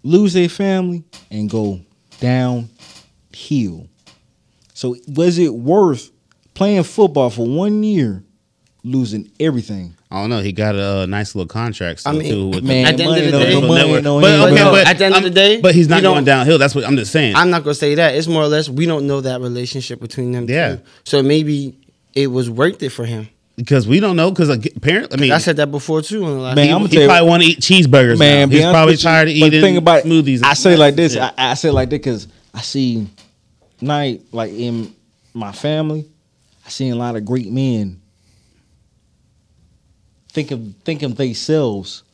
lose their family and go downhill. So was it worth playing football for one year, losing everything? I don't know. He got a, uh, nice little contract. Still I mean, too, with man, At the end money of the day- no money network. don't But okay, no, but at the end of I'm- the day, but he's not going downhill. That's what I'm just saying. I'm not gonna say that. It's more or less we don't know that relationship between them. Yeah. two. So maybe it was worth it for him. because we don't know. Because apparently, I mean, I said that before too. On the last Man, he, I'm gonna he tell you- probably want to eat cheeseburgers. Man, Man, he's be probably tired of but eating think about smoothies. I say like this. Yeah. I, I say like this because I see night like in my family, I seen a lot of great men think of think of themselves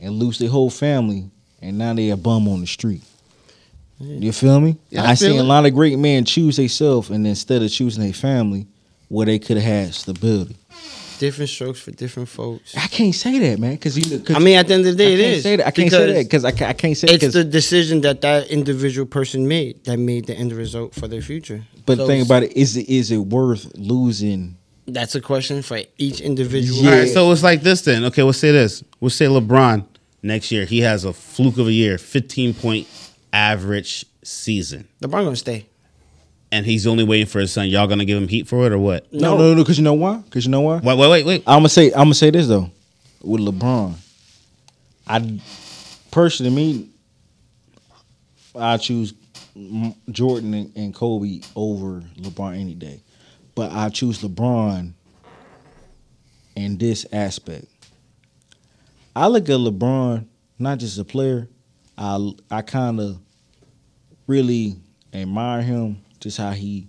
and lose their whole family, and now they a bum on the street. You feel me? Yeah, I I, seen it. a lot of great men choose themselves, and instead of choosing their family, where they could have had stability. different strokes for different folks. I can't say that, man, because you. Cause I mean, at the end of the day, I it is. Say that. I can't say that because I, I can't say It's the decision that that individual person made that made the end result for their future. But So the thing about it is, it is it worth losing? That's a question for each individual. Yeah. All right, so it's like this then. Okay, we'll say this. We'll say LeBron next year. He has a fluke of a year, 15 point average season. LeBron gonna stay. And he's only waiting for his son. Y'all gonna give him heat for it or what? No, no, no. Because you know why? Because you know why? Wait, wait, wait, wait. I'm gonna say I'm gonna say this though. With LeBron, I personally me, I choose Jordan and, and Kobe over LeBron any day, but I choose LeBron in this aspect. I look at LeBron not just as a player. I I kind of really admire him just how he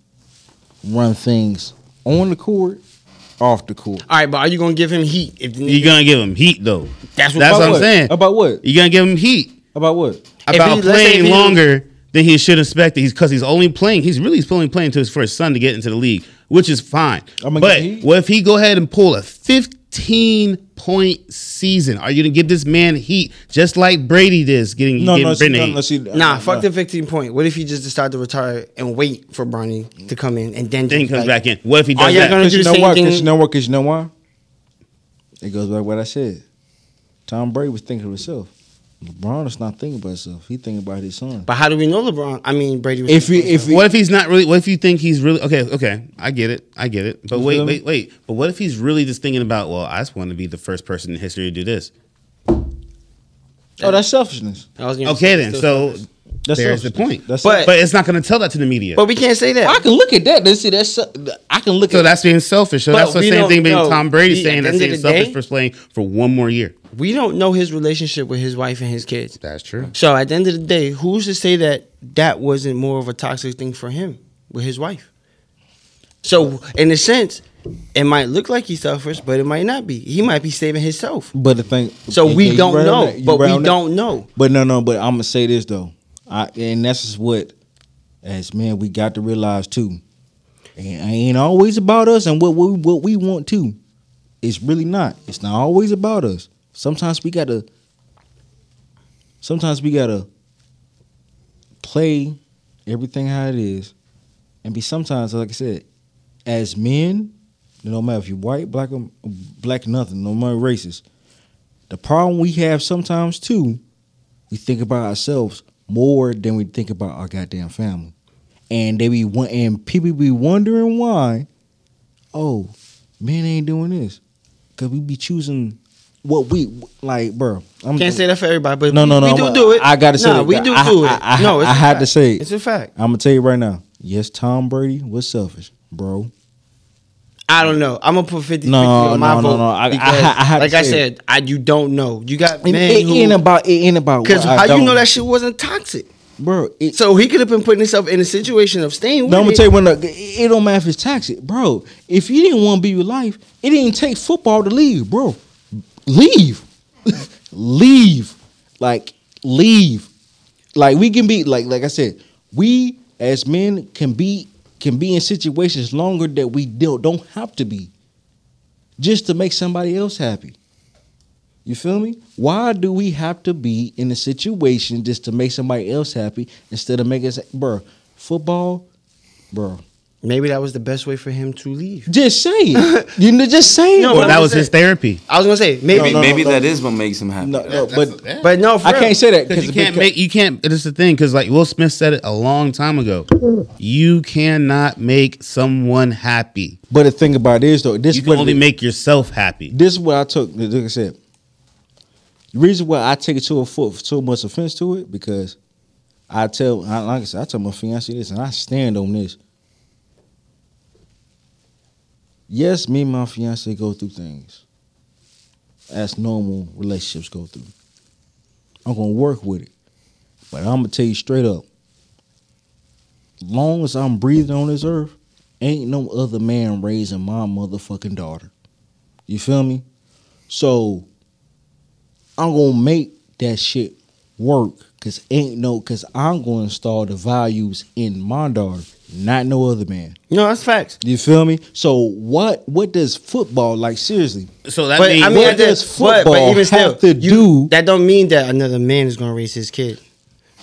run things on the court, off the court. All right, but are you gonna give him heat? If the You're gonna give him heat though. That's what- That's what I'm what? saying. About what? You're gonna give him heat About what? About he- let's say if playing he- longer than he should expect. That he's because he's only playing. He's really only playing to his first son to get into the league, which is fine. I'm gonna But give heat. what if he go ahead and pull a 15 point season? Are you gonna give this man heat just like Brady did, getting No, getting no, see, Brittany no, no, see, Nah, no, fuck no. the 15 point. What if he just decide to retire and wait for Bronny to come in and then Then he comes like- back in. What if he Are does you that? gonna Because do you the know same why? thing? Because you know what? Because you know why? It goes back to what I said. Tom Brady was thinking of himself. LeBron is not thinking about himself. He thinking about his son. But how do we know LeBron? I mean, Brady was. If you if you, What if he's not really? What if you think he's really okay? Okay, I get it, I get it. But wait, wait, wait. But what if he's really just thinking about? Well, I just want to be the first person in history to do this. oh, that's selfishness. I was Okay, say, then. So selfish. That's there's the point. That's But- But it's not going to tell that to the media. but we can't say that. I can look at that. Let's see. That's I can look so at that's being selfish. So that's the same thing being know. Tom Brady We- saying at that's the end being selfish day- for playing for one more year. we don't know his relationship with his wife and his kids. That's true. So at the end of the day, who's to say that that wasn't more of a toxic thing for him with his wife? So in a sense, it might look like he's selfish, but it might not be. He might be saving himself. But the thing, So we don't know, that. But we that. don't know. But no, no. But I'm gonna say this though, I, and that's what, as men, we got to realize too. It ain't always about us and what we what we want to. It's really not. It's not always about us. Sometimes we gotta. Sometimes we gotta play everything how it is, and be sometimes like I said, as men, no matter if you're white, black, or black, nothing, no matter racist. The problem we have sometimes too, we think about ourselves more than we think about our goddamn family, and they be won- and people be wondering why. Oh, men ain't doing this because we be choosing what we like, bro. I'm Can't say that for everybody, but No, no, no, we do I'm- do it. I gotta say nah, that. we do I- do it. I- I- no, it's I had fact. to say it. It's a fact. I'm gonna tell you right now. Yes, Tom Brady was selfish, bro. I don't know. I'm gonna put 50 No, on my no, no, vote no. I- I- because, I had like I said, I you don't know. You got It, men it who ain't about it ain't about because how you know that shit wasn't toxic. bro. It, So he could have been putting himself in a situation of staying with No, I'm gonna tell you when the, it don't matter if it's toxic, bro. If you didn't want to be your life, it didn't take football to leave, bro. Leave, leave, like leave. Like we can be like like I said, we as men can be can be in situations longer that we don't have to be, just to make somebody else happy. You feel me? Why do we have to be in a situation just to make somebody else happy instead of making bro? Football, bro. Maybe that was the best way for him to leave. Just say it. you know, just say it. No, bro. Well, that was saying- his therapy. I was gonna say maybe, Maybe, no, maybe no. that is what makes him happy. No, no, but but no, for I real. can't say that Because you can't because- make you can't. It's the thing because like Will Smith said it a long time ago. You cannot make someone happy. But the thing about it is though, this You is can what only make yourself happy. this is what I took. Like I said, the reason why I take it to a foot too much offense to it because I tell, I- like I said, I tell my fiance this, and I stand on this. Yes, me and my fiance go through things as normal relationships go through. I'm gonna work with it, but I'm gonna tell you straight up. Long as I'm breathing on this earth, ain't no other man raising my motherfucking daughter. You feel me? So I'm gonna make that shit work cause ain't no cause I'm gonna install the values in my daughter, not no other man. no, that's facts. You feel me? So what what does football like seriously? So that But means I mean, what at the- does but, but football even still, have to you- do- that don't mean that another man is gonna raise his kid.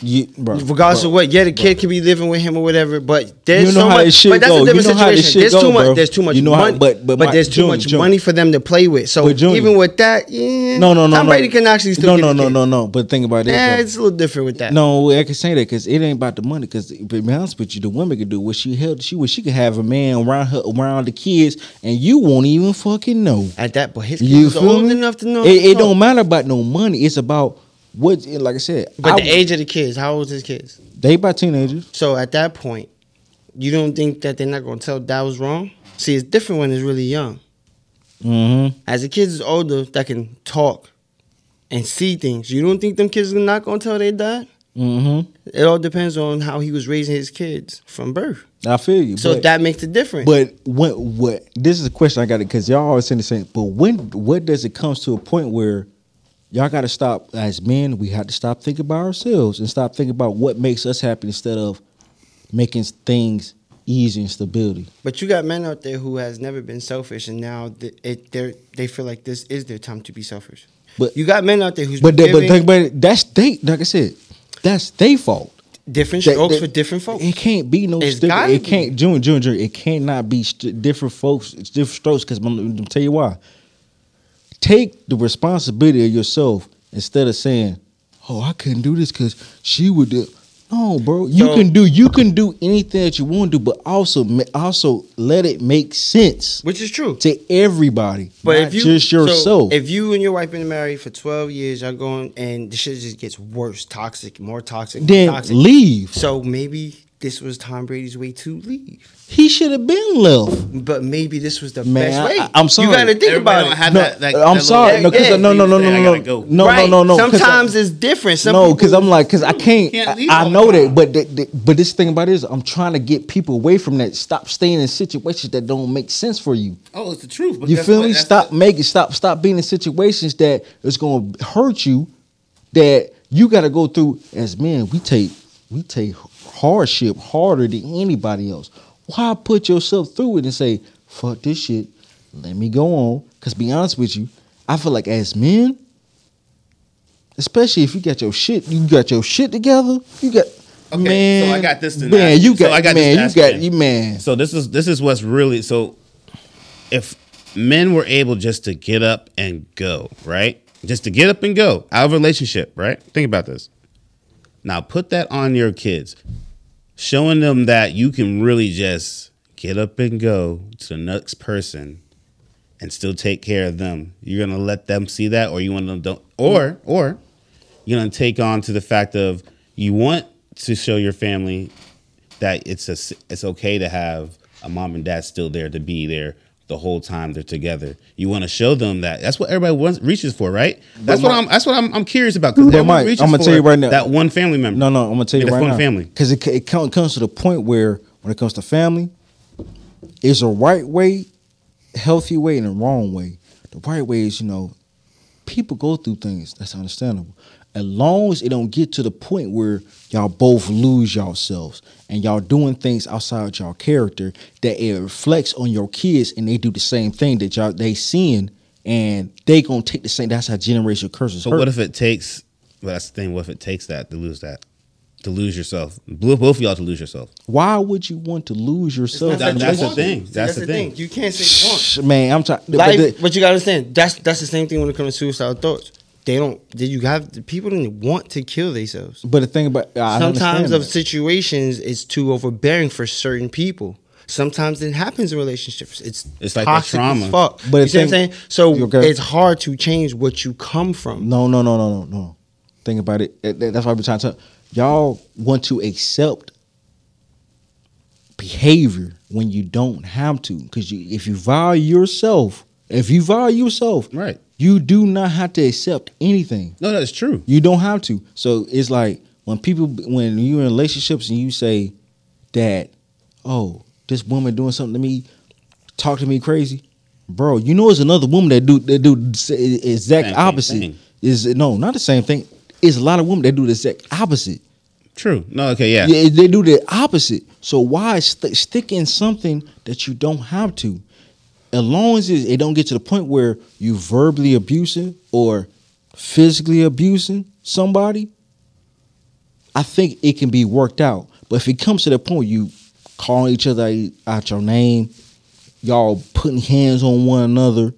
You, bro, Regardless bro. of what, yeah, the kid could be living with him or whatever, but there's You know so much. shit but that's go. a You different know situation. There's go, too much. bro. There's too much You know how- money, but- but my- there's too Junior, much Junior. money for them to play with. So But Junior- even with that, yeah, No, no, no, Tom no. Can actually still no, no, no, no, no. But think about it. Yeah, it's a little different with that. No, I can say that because it ain't about the money. Because to be honest with you, the woman could do what she held. She was she could have a man around her around the kids, and you won't even fucking know. At that, but his You kids are old enough to know. It, it don't matter about no money. It's about what. Like I said, But I- the age of the kids, how old is his kids? they about teenagers. So at that point, you don't think that they're not gonna tell that was wrong? See, it's different when it's really young. Mm-hmm. As the kids is older that can talk and see things, you don't think them kids are not gonna tell their dad? Mm-hmm. It all depends on how he was raising his kids from birth. I feel you. So but, that makes a difference. But what what this is a question I got it because y'all always saying the same. But when what does it comes to a point where y'all got to stop as men? We have to stop thinking about ourselves and stop thinking about what makes us happy instead of making things easy and stability. But you got men out there who has never been selfish, and now it, they they feel like this is their time to be selfish. But You got men out there who's but they, but about it. That's they like I said. That's their fault. different That- strokes that- for different folks. It can't be no. It's gotta it can't. June, June, June. It cannot be st- different folks. It's different strokes. Because I'm, I'm gonna tell you why. Take the responsibility of yourself instead of saying, oh, I couldn't do this because she would do. No, bro, you So- can do you can do anything that you want to do, but also also let it make sense Which is true. to everybody, But not if you just so yourself. if you and your wife been married for twelve years, y'all going and the shit just gets worse, toxic, more toxic, more then toxic. leave. So maybe this was Tom Brady's way to leave. He should have been left. But maybe this was the Man, best way. I- I'm sorry. You got to think Everybody about it. have No, that, that, I'm that sorry. No, because Yeah, no, no, no, no, no, no, go. no, right. no, no, no. 'cause I- Sometimes it's different. Some no, because I'm like, because I can't. can't I, I know that, but the, the, but this thing about it is, I'm trying to get people away from that. Stop staying in situations that don't make sense for you. Oh, it's the truth. But You feel what- me? that's Stop the- making stop stop being in situations that is going to hurt you. That you got to go through as men. We take we take hardship harder than anybody else. Why put yourself through it and say fuck this shit? Let me go on. Cause be honest with you, I feel like as men, especially if you got your shit, you got your shit together. You got Okay, man. so I got this to man. ask You you. So got I got this man. to You got you. you man. So this is this is what's really so. If men were able just to get up and go, right? Just to get up and go out of a relationship, right? Think about this. Now put that on your kids, showing them that you can really just get up and go to the next person and still take care of them. You're gonna let them see that, or you want them don't, or or you're gonna take on to the fact of you want to show your family that it's a, it's okay to have a mom and dad still there to be there the whole time they're together. You want to show them that. That's what everybody wants, reaches for, right? That's what Mike- I'm. That's what I'm. I'm curious about because But Mike, I'ma tell you right now- that one family member. No, no, I'm gonna tell you right one now. family. because it it comes to the point where when it comes to family, is a right way, healthy way, and a wrong way. The right way is you know, people go through things. That's understandable. As long as it don't get to the point where y'all both lose yourselves and y'all doing things outside y'all character that it reflects on your kids and they do the same thing that y'all they seeing and they gonna take the same. That's how generational curses. So hurt. what if it takes? Well, that's the thing. What if it takes that to lose that, to lose yourself? Both both of y'all to lose yourself. Why would you want to lose yourself? That- that's the thing. See, That's the thing. You can't say want. Shh, Man, I'm trying. Life, but you gotta understand that's that's the same thing when it comes to suicidal thoughts. They don't. Did you have people don't want to kill themselves? But the thing about I Sometimes of that. situations it's too overbearing for certain people. Sometimes it happens in relationships. It's It's like that toxic trauma. as fuck. But you the see what I'm saying? So it's hard to change what you come from. no, no, no, no, no, no. Think about it. That- that- That's why we're trying to y'all want to accept behavior when you don't have to. Because you, if you value yourself, if you value yourself, Right. You do not have to accept anything. No, that's true. You don't have to. So it's like when people when you're in relationships and you say that, oh, this woman doing something to me, talk to me crazy, bro. You know, it's another woman that do that do exact Same opposite. thing. Is no, not the same thing. It's a lot of women that do the exact opposite. True. No. Okay. Yeah. Yeah, they do the opposite. So why st- stick in something that you don't have to? As long as it, don't get to the point where you verbally abusing or physically abusing somebody, I think it can be worked out. But if it comes to the point you calling each other out your name, y'all putting hands on one another,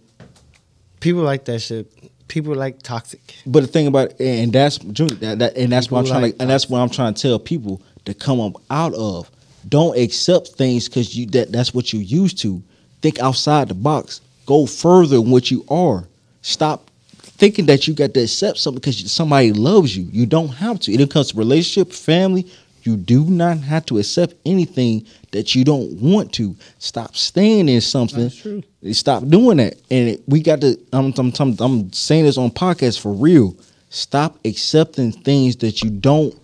People like that shit. People like toxic. But the thing about it, and that's that, that and that's what I'm trying like to and that's what I'm trying to tell people to come up out of. Don't accept things because you that that's what you used to. Think outside the box. Go further than what you are. Stop thinking that you got to accept something because somebody loves you. You don't have to. It comes to relationship, family. You do not have to accept anything that you don't want to. Stop staying in something. That's true. Stop doing that. And it- we got to. I'm, I'm, I'm, I'm saying this on podcast for real. Stop accepting things that you don't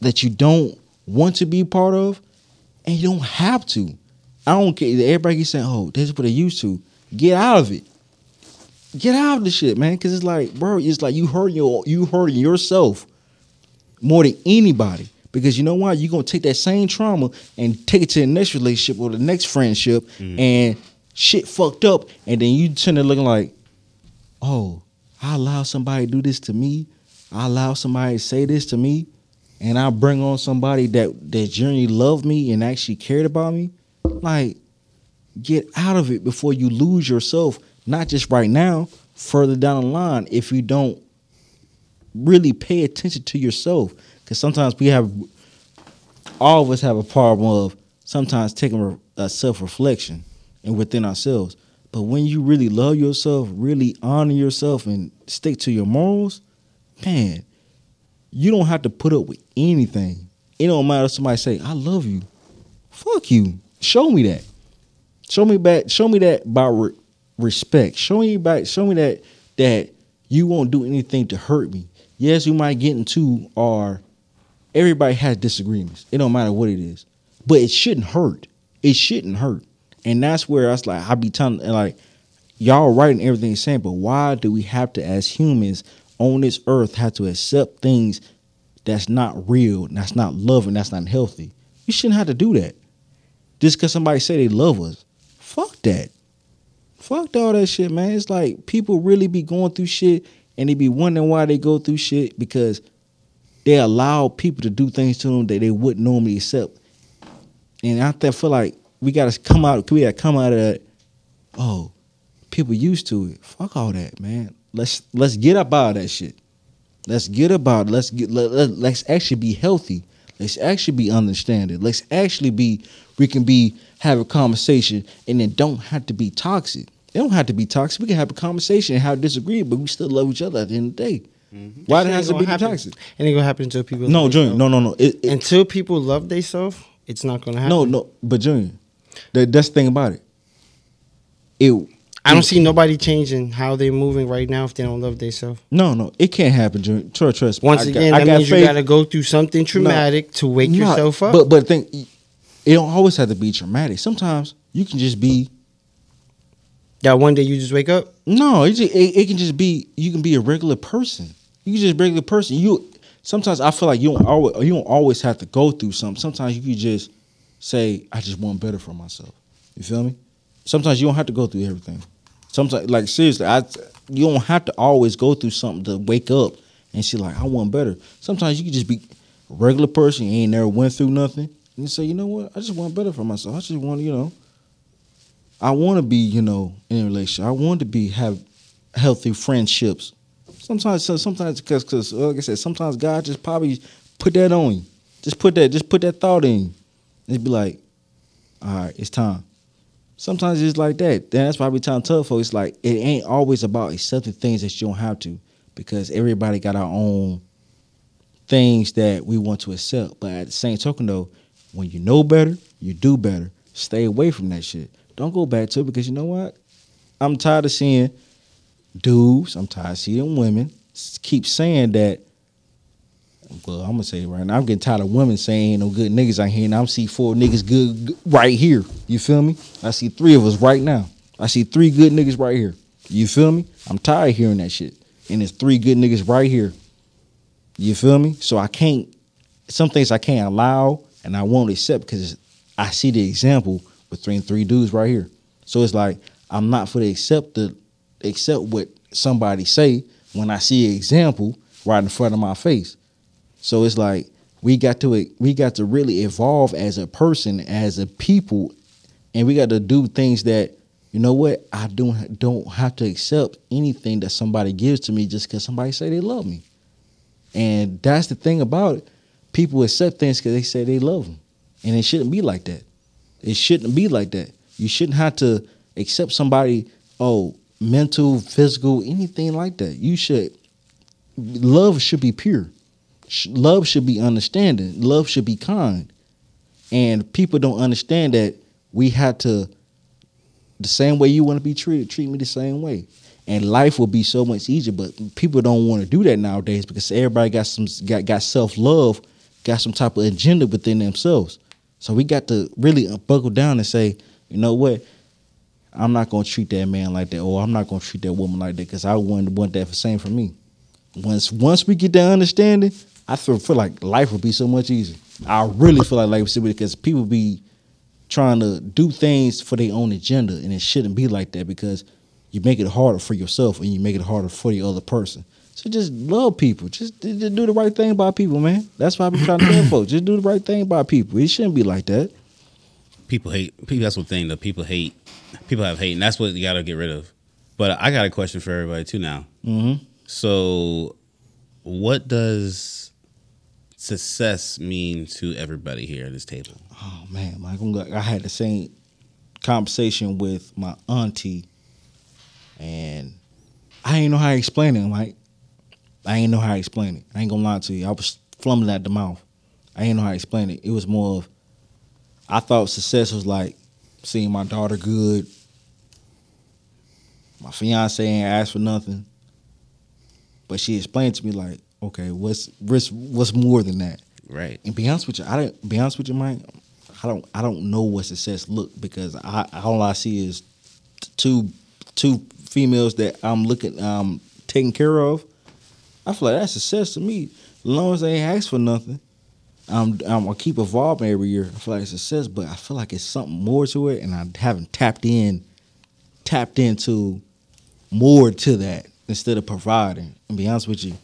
that you don't want to be part of, and you don't have to. I don't care. Everybody keeps saying, "Oh, this is what they used to." Get out of it. Get out of the shit, man. Because it's like, bro, it's like you hurt your you hurting yourself more than anybody. Because you know why? You're gonna take that same trauma and take it to the next relationship or the next friendship, mm-hmm. and shit fucked up, and then you turn to looking like, oh, I allow somebody to do this to me. I allow somebody to say this to me, and I bring on somebody that that genuinely loved me and actually cared about me. Like, get out of it before you lose yourself. Not just right now, further down the line. If you don't really pay attention to yourself because sometimes we have all of us have a problem of sometimes taking a uh, self reflection and within ourselves. But when you really love yourself, really honor yourself, and stick to your morals, man, you don't have to put up with anything. It don't matter if somebody say, I love you. Fuck you. Show me that. Show me back. Show me that by re- respect. Show me back. Show me that that you won't do anything to hurt me. Yes, we might get into or everybody has disagreements. It don't matter what it is, but it shouldn't hurt. It shouldn't hurt, and that's where I was like, I be telling like y'all writing everything you're saying, but why do we have to, as humans on this earth, have to accept things that's not real, that's not loving, that's not healthy? You shouldn't have to do that. Just because somebody say they love us, fuck that. Fuck all that shit, man. It's like people really be going through shit and they be wondering why they go through shit because they allow people to do things to them that they wouldn't normally accept. And I feel like we gotta come out. We gotta come out of that. Oh, people used to it. Fuck all that, man. Let's let's get up out of that shit. Let's get about. Let's get. Let, let's actually be healthy. Let's actually be understanding. Let's actually be. We can be have a conversation and it don't have to be toxic. It don't have to be toxic. We can have a conversation and have disagreement, but we still love each other at the end of the day. Mm-hmm. Why does it have to be happen. toxic? And it gonna happen until people. No, Junior. No, no, no. It, it, until people love themselves, it's not gonna happen. No, no. But Junior, that, that's the thing about it. It. I don't see nobody changing how they're moving right now if they don't love themselves. No, no, it can't happen. Trust, trust. Once again, got, that means faith. you got to go through something traumatic no, to wake no, yourself up. But but think, it don't always have to be traumatic. Sometimes you can just be that one day you just wake up? No, it, just, it, it can just be you can be a regular person. You can just regular person. You sometimes I feel like you don't always you don't always have to go through something. Sometimes you can just say, I just want better for myself. You feel me? Sometimes you don't have to go through everything. Sometimes like seriously, I you don't have to always go through something to wake up and see like I want better. Sometimes you can just be a regular person, you ain't never went through nothing. And you say, you know what, I just want better for myself. I just want, you know, I want to be, you know, in a relationship. I want to be have healthy friendships. Sometimes, sometimes, because, because, like I said, sometimes God just probably put that on you. Just put that, just put that thought in you. And be like, all right, it's time. Sometimes it's like that. That's why we tell tough folks, it's like it ain't always about accepting things that you don't have to, because everybody got our own things that we want to accept. But at the same token, though, when you know better, you do better. Stay away from that shit. Don't go back to it because you know what? I'm tired of seeing dudes, I'm tired of seeing women keep saying that. Well, I'm gonna say it right now. I'm getting tired of women saying no good niggas out here. And I'm see four niggas good, good right here. You feel me? I see three of us right now. I see three good niggas right here. You feel me? I'm tired of hearing that shit. And it's three good niggas right here. You feel me? So I can't. Some things I can't allow and I won't accept because I see the example between three dudes right here. So it's like I'm not for the accept the accept what somebody say when I see an example right in front of my face. So it's like we got to we got to really evolve as a person, as a people, and we got to do things that you know what I don't don't have to accept anything that somebody gives to me just because somebody say they love me, and that's the thing about it. People accept things because they say they love them, and it shouldn't be like that. It shouldn't be like that. You shouldn't have to accept somebody, oh, mental, physical, anything like that. You should, love should be pure. Love should be understanding. Love should be kind. And people don't understand that we have to, the same way you want to be treated, treat me the same way. And life will be so much easier. But people don't want to do that nowadays because everybody got some got, got self love, got some type of agenda within themselves. So we got to really uh, buckle down and say, you know what? I'm not gonna treat that man like that, or I'm not gonna treat that woman like that, because I wouldn't want that for same for me. Once once we get that understanding, I feel, feel like life would be so much easier. I really feel like life would be because people be trying to do things for their own agenda, and it shouldn't be like that because you make it harder for yourself and you make it harder for the other person. So just love people. Just, just do the right thing by people, man. That's why I be trying to tell folks. Just do the right thing by people. It shouldn't be like that. People hate. People. That's the thing. That people hate. People have hate, and that's what you got to get rid of. But I got a question for everybody too now. Mm-hmm. So, what does success mean to everybody here at this table? Oh man, I had the same conversation with my auntie, and I ain't know how to explain it, Mike. I ain't know how to explain it. I ain't gonna lie to you. I was flumming at the mouth. I ain't know how to explain it. It was more of I thought success was like seeing my daughter good. My fiance ain't asked for nothing. But she explained to me like, okay, what's what's what's more than that? Right. And be honest with you, I don't be honest with you, Mike. I don't I don't know what success look because I all I see is two two females that I'm looking um taking care of. I feel like that's success to me. As long as they ain't ask for nothing, I'm I'm gonna keep evolving every year. I feel like it's success, but I feel like it's something more to it, and I haven't tapped in, tapped into more to that instead of providing. And be honest with you,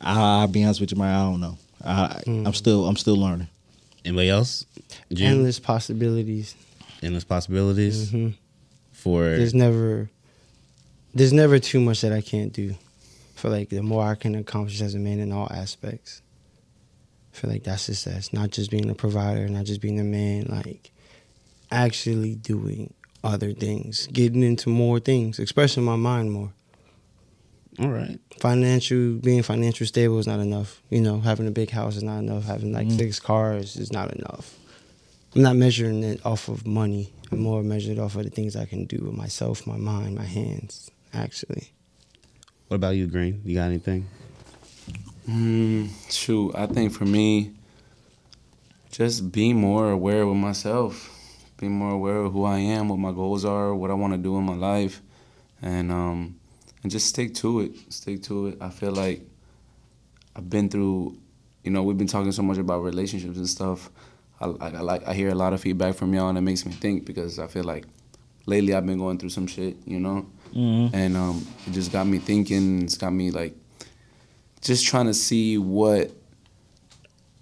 I, I'll be honest with you, man. I don't know. I, I'm still I'm still learning. Anybody else? Jim? Endless possibilities. Endless possibilities hmm for There's never, there's never too much that I can't do. For like the more I can accomplish as a man in all aspects, I feel like that's success. Not just being a provider, not just being a man, like actually doing other things, getting into more things, expressing my mind more. All right. Financial, being financial stable is not enough. You know, having a big house is not enough. Having like Mhm. six cars is not enough. I'm not measuring it off of money. I'm more measured off of the things I can do with myself, my mind, my hands. Actually, What about you, Green? You got anything? Mm, shoot, I think for me, just be more aware with myself, be more aware of who I am, what my goals are, what I want to do in my life, and um, and just stick to it. Stick to it. I feel like I've been through, you know, we've been talking so much about relationships and stuff. I, I, I like I hear a lot of feedback from y'all, and it makes me think because I feel like lately I've been going through some shit, you know, Mm-hmm. and um, it just got me thinking. It's got me like just trying to see what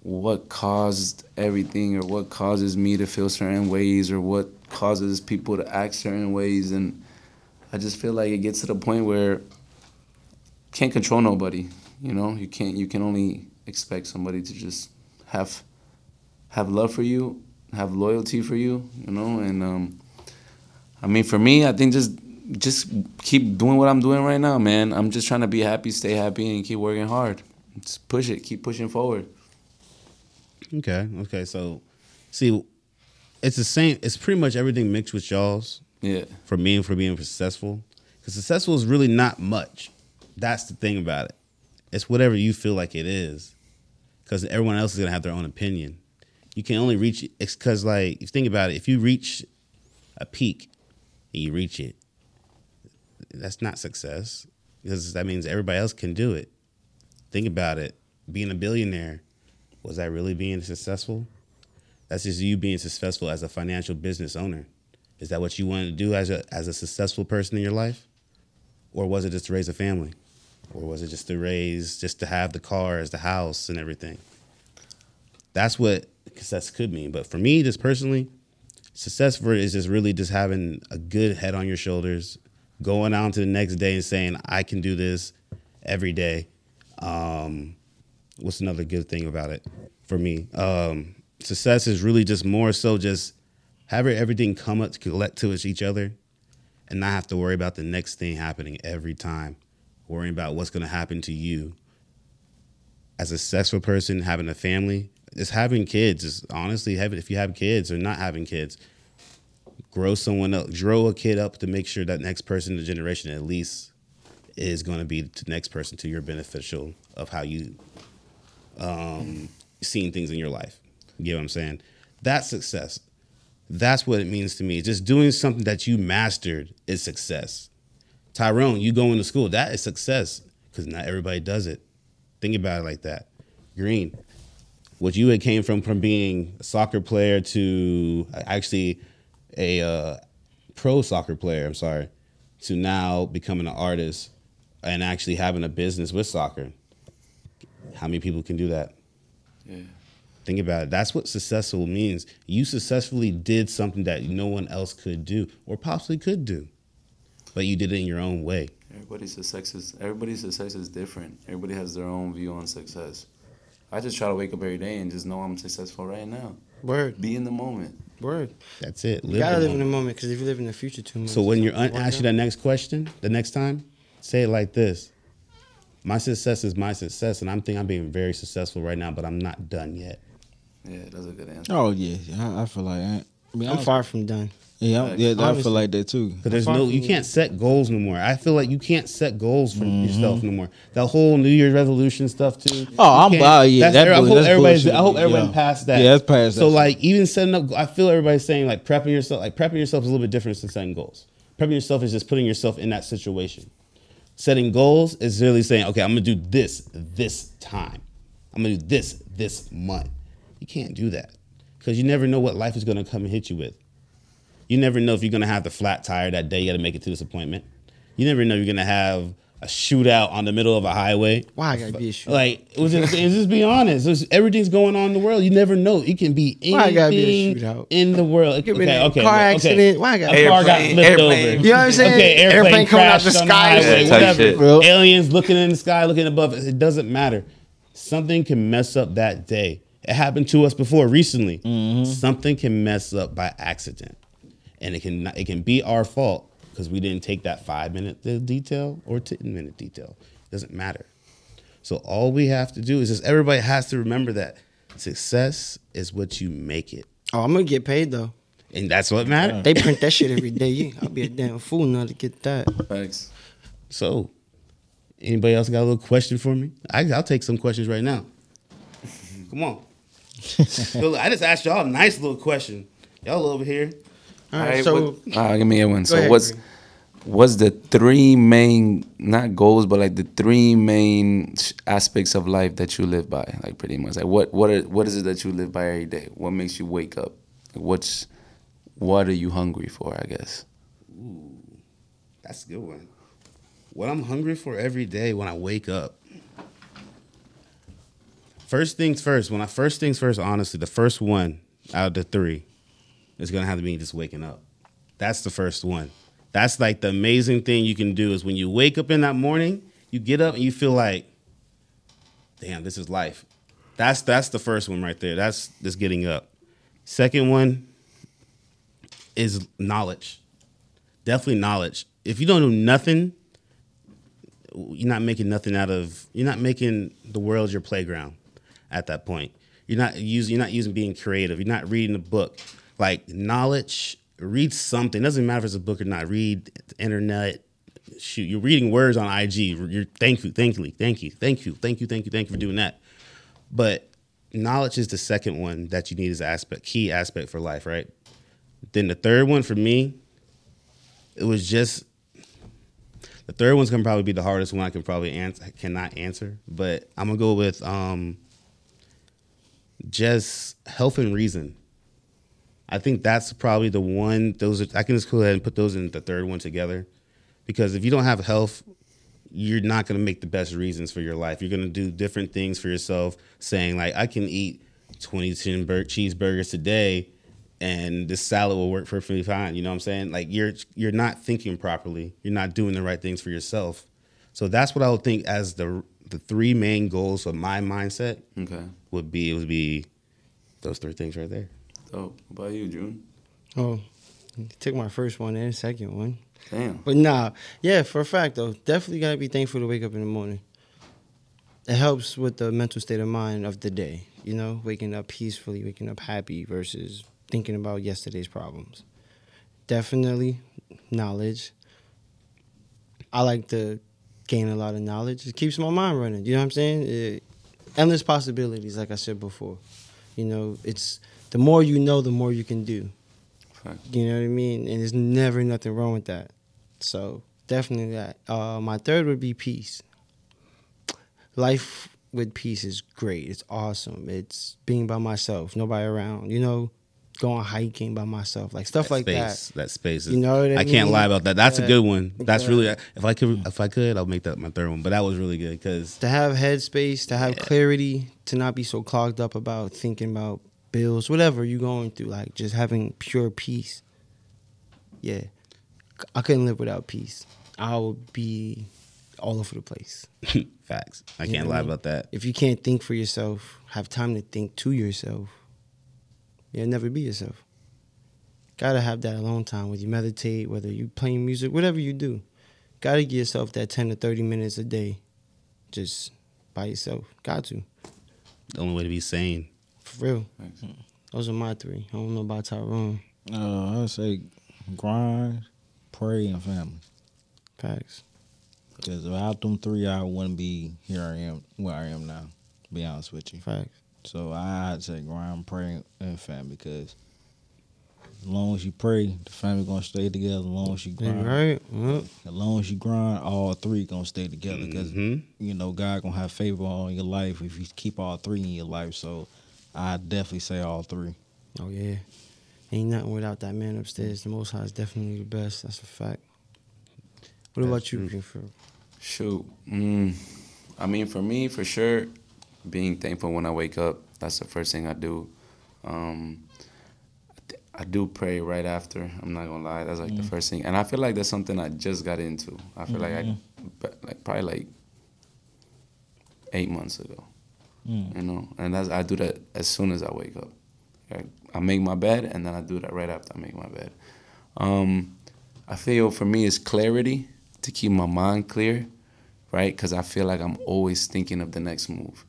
what caused everything or what causes me to feel certain ways or what causes people to act certain ways and I just feel like it gets to the point where can't control nobody you know you can't you can only expect somebody to just have have love for you have loyalty for you you know and um I mean for me I think just just keep doing what I'm doing right now man I'm just trying to be happy stay happy and keep working hard just push it keep pushing forward Okay. Okay. So, see, it's the same. It's pretty much everything mixed with y'all's yeah for me and for being successful. Because successful is really not much. That's the thing about it. It's whatever you feel like it is. Because everyone else is gonna have their own opinion. You can only reach. Because like if you think about it, if you reach a peak and you reach it, that's not success. Because that means everybody else can do it. Think about it. Being a billionaire, was that really being successful? That's just you being successful as a financial business owner. Is that what you wanted to do as a as a successful person in your life? Or was it just to raise a family? Or was it just to raise just to have the cars, the house and everything? That's what success could mean. But for me, just personally, success for is just really just having a good head on your shoulders, going on to the next day and saying, I can do this every day. Um, what's another good thing about it for me? Um, success is really just more so just having everything come up to collect to each other and not have to worry about the next thing happening every time, worrying about what's going to happen to you. As a successful person, having a family, just having kids is honestly having if you have kids or not having kids, grow someone up grow a kid up to make sure that next person in the generation at least is going to be the next person to your beneficial of how you um, seeing things in your life. You get what I'm saying? That's success. That's what it means to me. Just doing something that you mastered is success. Tyrone, you going to school, that is success because not everybody does it. Think about it like that. Green, what you had came from from being a soccer player to actually a uh, pro soccer player, I'm sorry, to now becoming an artist and actually having a business with soccer. How many people can do that? yeah Think about it. That's what successful means. You successfully did something that no one else could do or possibly could do, but you did it in your own way. Everybody's success is everybody's success is different. Everybody has their own view on success. I just try to wake up every day and just know I'm successful right now. Word, Be in the moment. word. That's it. Live You gotta the live in the moment. moment because if you live in the future too much. So when you're un- Why asked you that next question, the next time, say it like this: My success is my success, and I'm thinking I'm being very successful right now, but I'm not done yet. Yeah, that's a good answer. Oh yeah, I, I feel like I, I mean, I'm I, far from done. Yeah, I'm- yeah, I feel like that too. Because there's no, you you. can't set goals no more. I feel like you can't set goals for Mm-hmm. yourself no more. That whole New Year's resolution stuff too. Oh, I'm- You can't- oh, yeah, that's- that I hope that's everybody's. I hope everyone yeah. passed that. Yeah, that's past So that. like even setting up, I feel everybody's saying like prepping yourself. Like prepping yourself is a little bit different than setting goals. Prepping yourself is just putting yourself in that situation. Setting goals is really saying, okay, I'm gonna do this this time. I'm gonna do this this month. You can't do that because you never know what life is gonna come and hit you with. You never know if you're gonna have the flat tire that day. You got to make it to this appointment. You never know you're gonna have a shootout on the middle of a highway. Why I gotta be a shootout? Like, it was just, it's just be honest. It's- everything's going on in the world. You never know. It can be anything Why I be a in the world. Could be Okay, a okay, car okay. accident. Why I gotta- a car got Airplane, flipped airplane. over. You know what I'm saying? Okay, airplane, Airplane coming out the crashed on the sky. highway, Yeah, type whatever. shit. Aliens looking in the sky, looking above. It doesn't matter. Something can mess up that day. It happened to us before recently. Mm-hmm. Something can mess up by accident, and it can it can be our fault because we didn't take that five minute detail or ten minute detail. Doesn't matter. So all we have to do is just everybody has to remember that success is what you make it, Oh, I'm gonna get paid though. and that's what matters. They print that shit every day. I'll be a damn fool not to get that. Thanks. So, anybody else got a little question for me? I, I'll take some questions right now. Come on. Look, I just asked y'all a nice little question. Y'all over here. All right, so what, uh, give me a one. So ahead, what's Green. what's the three main not goals, but like the three main aspects of life that you live by? Like pretty much, like what what are, what is it that you live by every day? What makes you wake up? What's what are you hungry for? I guess. Ooh, That's a good one. What I'm hungry for every day when I wake up. First things first. When I first things first, honestly, the first one out of the three is gonna have to be just waking up. That's the first one. That's like the amazing thing you can do is when you wake up in that morning, you get up and you feel like, damn, this is life. That's that's the first one right there. That's just getting up. Second one is knowledge. Definitely knowledge. If you don't do nothing, you're not making nothing out of. You're not making the world your playground. At that point, you're not using. You're not using being creative. You're not reading a book. Like knowledge, read something. doesn't matter if it's a book or not. Read the internet. Shoot, you're reading words on IG. You're thank you, thank you, thank you, thank you, thank you, thank you, thank you for doing that. But knowledge is the second one that you need as aspect, key aspect for life, right? Then the third one for me, it was just the third one's gonna probably be the hardest one I can probably answer cannot answer. But I'm gonna go with um just health and reason. I think that's probably the one. Those are, I can just go ahead and put those in the third one together, because if you don't have health, you're not going to make the best reasons for your life. You're going to do different things for yourself, saying like, I can eat 20 cheeseburg- cheeseburgers today, and this salad will work perfectly fine. You know what I'm saying? Like you're you're not thinking properly. You're not doing the right things for yourself. So that's what I would think as the the three main goals of my mindset Okay. would be. It would be those three things right there. Oh, what about you, June? oh, you took my first one and second one. Damn. But nah, yeah, for a fact though, definitely gotta be thankful to wake up in the morning. It helps with the mental state of mind of the day. You know, waking up peacefully, waking up happy versus thinking about yesterday's problems. Definitely knowledge. I like to gain a lot of knowledge. It keeps my mind running. You know what I'm saying? It, endless possibilities, like I said before. You know, it's the more you know, the more you can do. Fact. You know what I mean? And there's never nothing wrong with that. So definitely that. Uh, my third would be peace. Life with peace is great. It's awesome. It's being by myself, nobody around. You know, going hiking by myself, like stuff like space, that. space. Is, You know what I mean? I can't lie about that. That's a good one. That's Yeah. really if I could if I could I'll make that my third one. But that was really good because. To have headspace, to have Yeah. clarity, to not be so clogged up about thinking about bills, whatever you're going through, like just having pure peace. Yeah, I couldn't live without peace. I would be all over the place. Facts. I You can't lie I mean? about that. If you can't think for yourself, have time to think to yourself, you'll never be yourself. Gotta have that alone time whether you meditate, whether you playing music, whatever you do. Gotta give yourself that 10 to 30 minutes a day just by yourself. Got to. The only way to be sane. For real. Thanks. Those are my three. I don't know about Tyrone. Uh, I would say grind, pray, and family. Facts. Because without them three, I wouldn't be here. I am where I am now. To be honest with you. Facts. So I'd say grind, pray, and family. Because as long as you pray, the family gonna stay together. As long as you grind, right? Yep. as long as you grind, all three gonna stay together. Because Mhm. you know God gonna have favor on your life if you keep all three in your life. So I definitely say all three. Oh yeah. Ain't nothing without that man upstairs. The most high is definitely the best. That's a fact. What That's about you, true. Greenfield? Shoot. Mm, I mean, for me, for sure, being thankful when I wake up. That's the first thing I do. Um, I do pray right after. I'm not gonna lie. That's like the first thing, and I feel like that's something I just got into. I feel like I, like probably like eight months ago. Mm. You know, and that's I do that as soon as I wake up. Like, I make my bed, and then I do that right after I make my bed. Um, I feel for me it's clarity to keep my mind clear, right? Because I feel like I'm always thinking of the next move.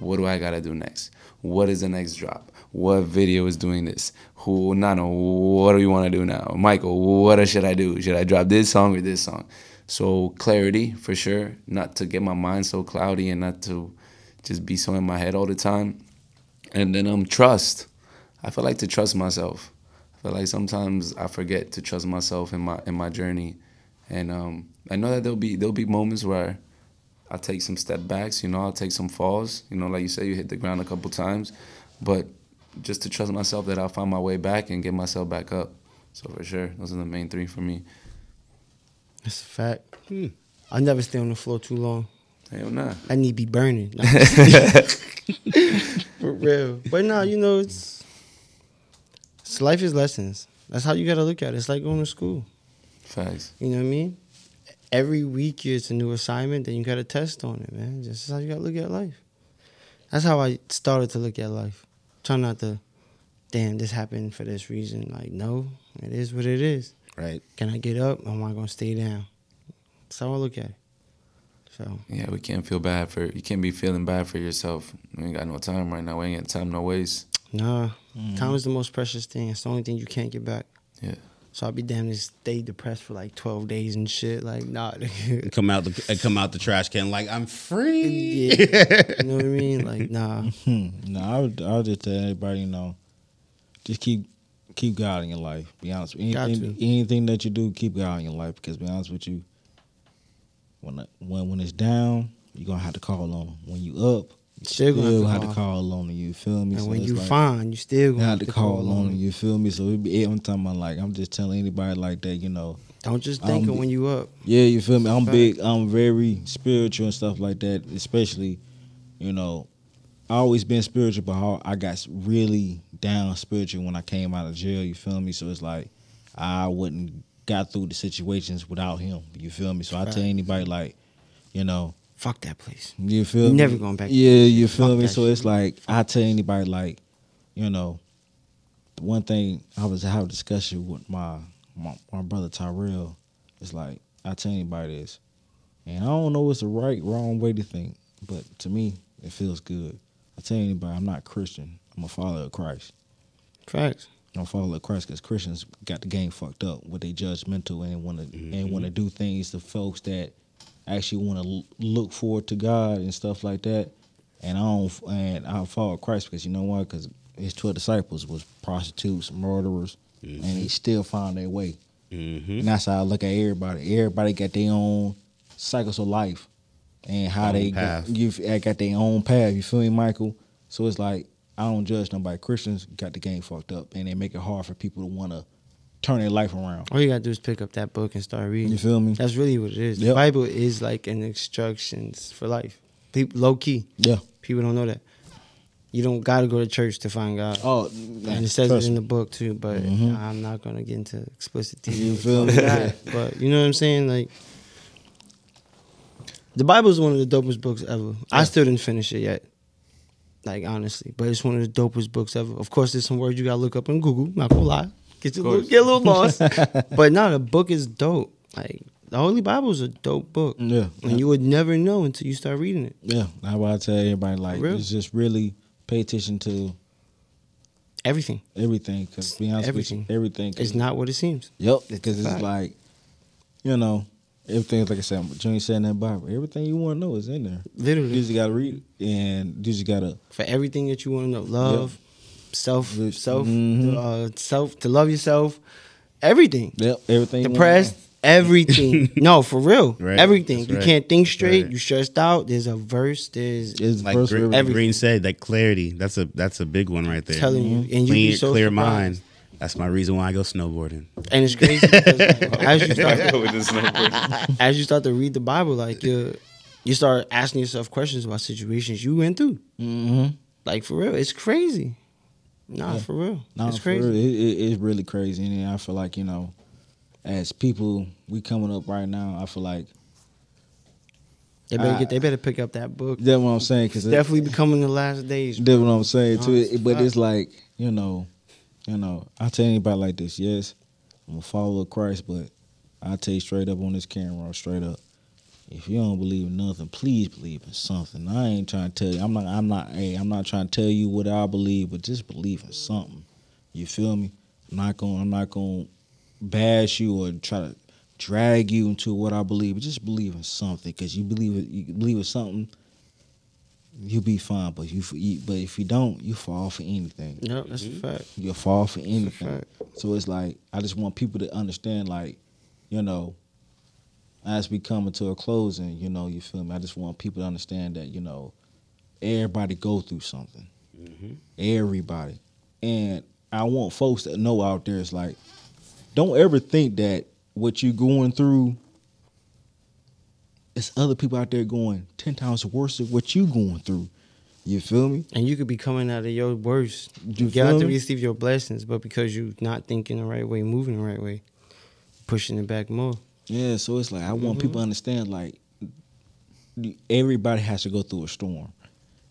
What do I gotta do next? What is the next drop? What video is doing this? Who Nano? What do you want to do now? Michael, what should I do? Should I drop this song or this song? So clarity for sure, not to get my mind so cloudy and not to just be so in my head all the time. And then um trust. I feel like to trust myself. I feel like sometimes I forget to trust myself in my in my journey, and um, I know that there'll be there'll be moments where I'll take some step backs. You know, I'll take some falls. You know, like you say, you hit the ground a couple times, but just to trust myself that I'll find my way back and get myself back up. So for sure, those are the main three for me. That's a fact. Hmm. I never stay on the floor too long. Hell nah. I need to be burning. For real. But no, you know, it's, it's life is lessons. That's how you gotta look at it. It's like going to school. Facts. You know what I mean? Every week it's a new assignment, then you got to test on it, man. Just how you got to look at life. That's how I started to look at life. Try not to, damn, this happened for this reason. Like, no, it is what it is. Right. Can I get up? Or am I gonna stay down? That's how I look at it. So Yeah, we can't feel bad for you. Can't be feeling bad for yourself. We ain't got no time right now. We ain't got time no waste. nah, mm-hmm. time is the most precious thing. It's the only thing you can't get back. Yeah. So I'll be damn to stay depressed for like twelve days and shit. Like, nah, nigga. Come out the come out the trash can like I'm free. yeah. you know what I mean? Like, nah. No, I would, I would just tell everybody, you know, just keep keep God in your life. Be honest. With Got anything, to. anything that you do, keep God in your life. Because be honest with you, when when when it's down, you're gonna have to call on him. When you up, you Still still, gonna have have to call on. You feel me? And So when you like, find, you still gonna have to call on him. You feel me? So it be it. I'm talking about like I'm just telling anybody like that. You know, Don't just think Um, it when you up. yeah, you feel me? I'm Fact. big. I'm very spiritual and stuff like that. Especially, you know, I always been spiritual, but how I got really down spiritual when I came out of jail. You feel me? So it's like I wouldn't got through the situations without him. You feel me? So I tell anybody like, you know, Fuck that place. you feel You me? never going back to Yeah, you feel Fuck me? So shit. it's like I tell anybody like, you know, the one thing I was having a discussion with my, my my brother Tyrell. It's like I tell anybody this, and I don't know what's the right wrong way to think, but to me it feels good. I tell anybody I'm not Christian. I'm a follower of Christ. Facts. I'm a follower of Christ because Christians got the game fucked up with they judgmental and want to and mm-hmm. want to do things to folks that actually want to look forward to God and stuff like that. And I don't and I follow Christ because you know why? Because his twelve disciples was prostitutes, murderers, and they still found their way. Mm-hmm. And that's how I look at everybody. Everybody got their own cycles of life and how Own they got, you got their own path. You feel me, Michael? So it's like I don't judge nobody. Christians got the game fucked up, and they make it hard for people to want to turn their life around. All you gotta do is pick up that book and start reading. You feel me? That's really what it is. The Bible is like an instructions for life. People low key. Yeah. People don't know that. You don't gotta go to church to find God. Oh, and it says it in the book too, but Mhm. I'm not gonna get into explicit You feel me? that. But you know what I'm saying? Like The Bible is one of the dopest books ever. I still didn't finish it yet. Like honestly, but it's one of the dopest books ever. Of course, there's some words you gotta look up on Google. Not gonna lie, get a little, get a little lost. but no, the book is dope. Like the Holy Bible is a dope book, Yeah. and you would never know until you start reading it. Yeah, that's why I tell everybody like it's just really pay attention to Everything. everything because be honest Everything. with you, everything. It's not what it seems. Yep, because a it's like you know everything. Like I said, Junior said in that Bible, everything you want to know is in there. Literally. You just gotta read it, and you just gotta for everything that you want to know, love, Yep. Self, Mhm. uh, self to love yourself, everything. yep everything. depressed, everything. no, for real, Right, everything. that's You right. can't think straight. Right. You stressed out. There's a verse. There's know. It's Like verse Green, for everything. everything. Green said, that clarity. That's a that's a big one right there. telling you, and you Clean, be so clear surprised. mind. That's my reason why I go snowboarding. And it's crazy because as you start With the snowboard. as you start to read the Bible, like you you start asking yourself questions about situations you went through. Mm-hmm. Like for real, it's crazy. Nah, for real, No, it's crazy. real, it, it, it's really crazy, and I feel like you know, as people we coming up right now, I feel like They better I- get. They better pick up that book. that's what I'm saying because Definitely becoming the last days. That's what I'm saying too. But it's like you know, you know. I tell anybody like this. Yes, I'm a follower of Christ, but I tell you straight up on this camera, straight up. If you don't believe in nothing, please believe in something. I ain't trying to tell you. I'm not. I'm not. Hey, I'm not trying to tell you what I believe, but just believe in something. You feel me? I'm not going. I'm not going to bash you or try to drag you into what I believe. But just believe in something, because you believe. You believe in something you'll be fine. But you, you but if you don't, you fall for anything. Yep, that's a fact. You'll fall for anything. So it's like I just want people to understand, like, you know, as we come into a closing, you know, you feel me. I just want people to understand that you know, everybody go through something. Mm-hmm. Everybody, and I want folks to know out there is like, don't ever think that what you're going through. It's other people out there going ten times worse than what you going through. You feel me? And you could be coming out of your worst. You You got to receive your blessings, but because you're not thinking the right way, moving the right way, pushing it back more. Yeah, so it's like I want Mhm. people to understand like everybody has to go through a storm.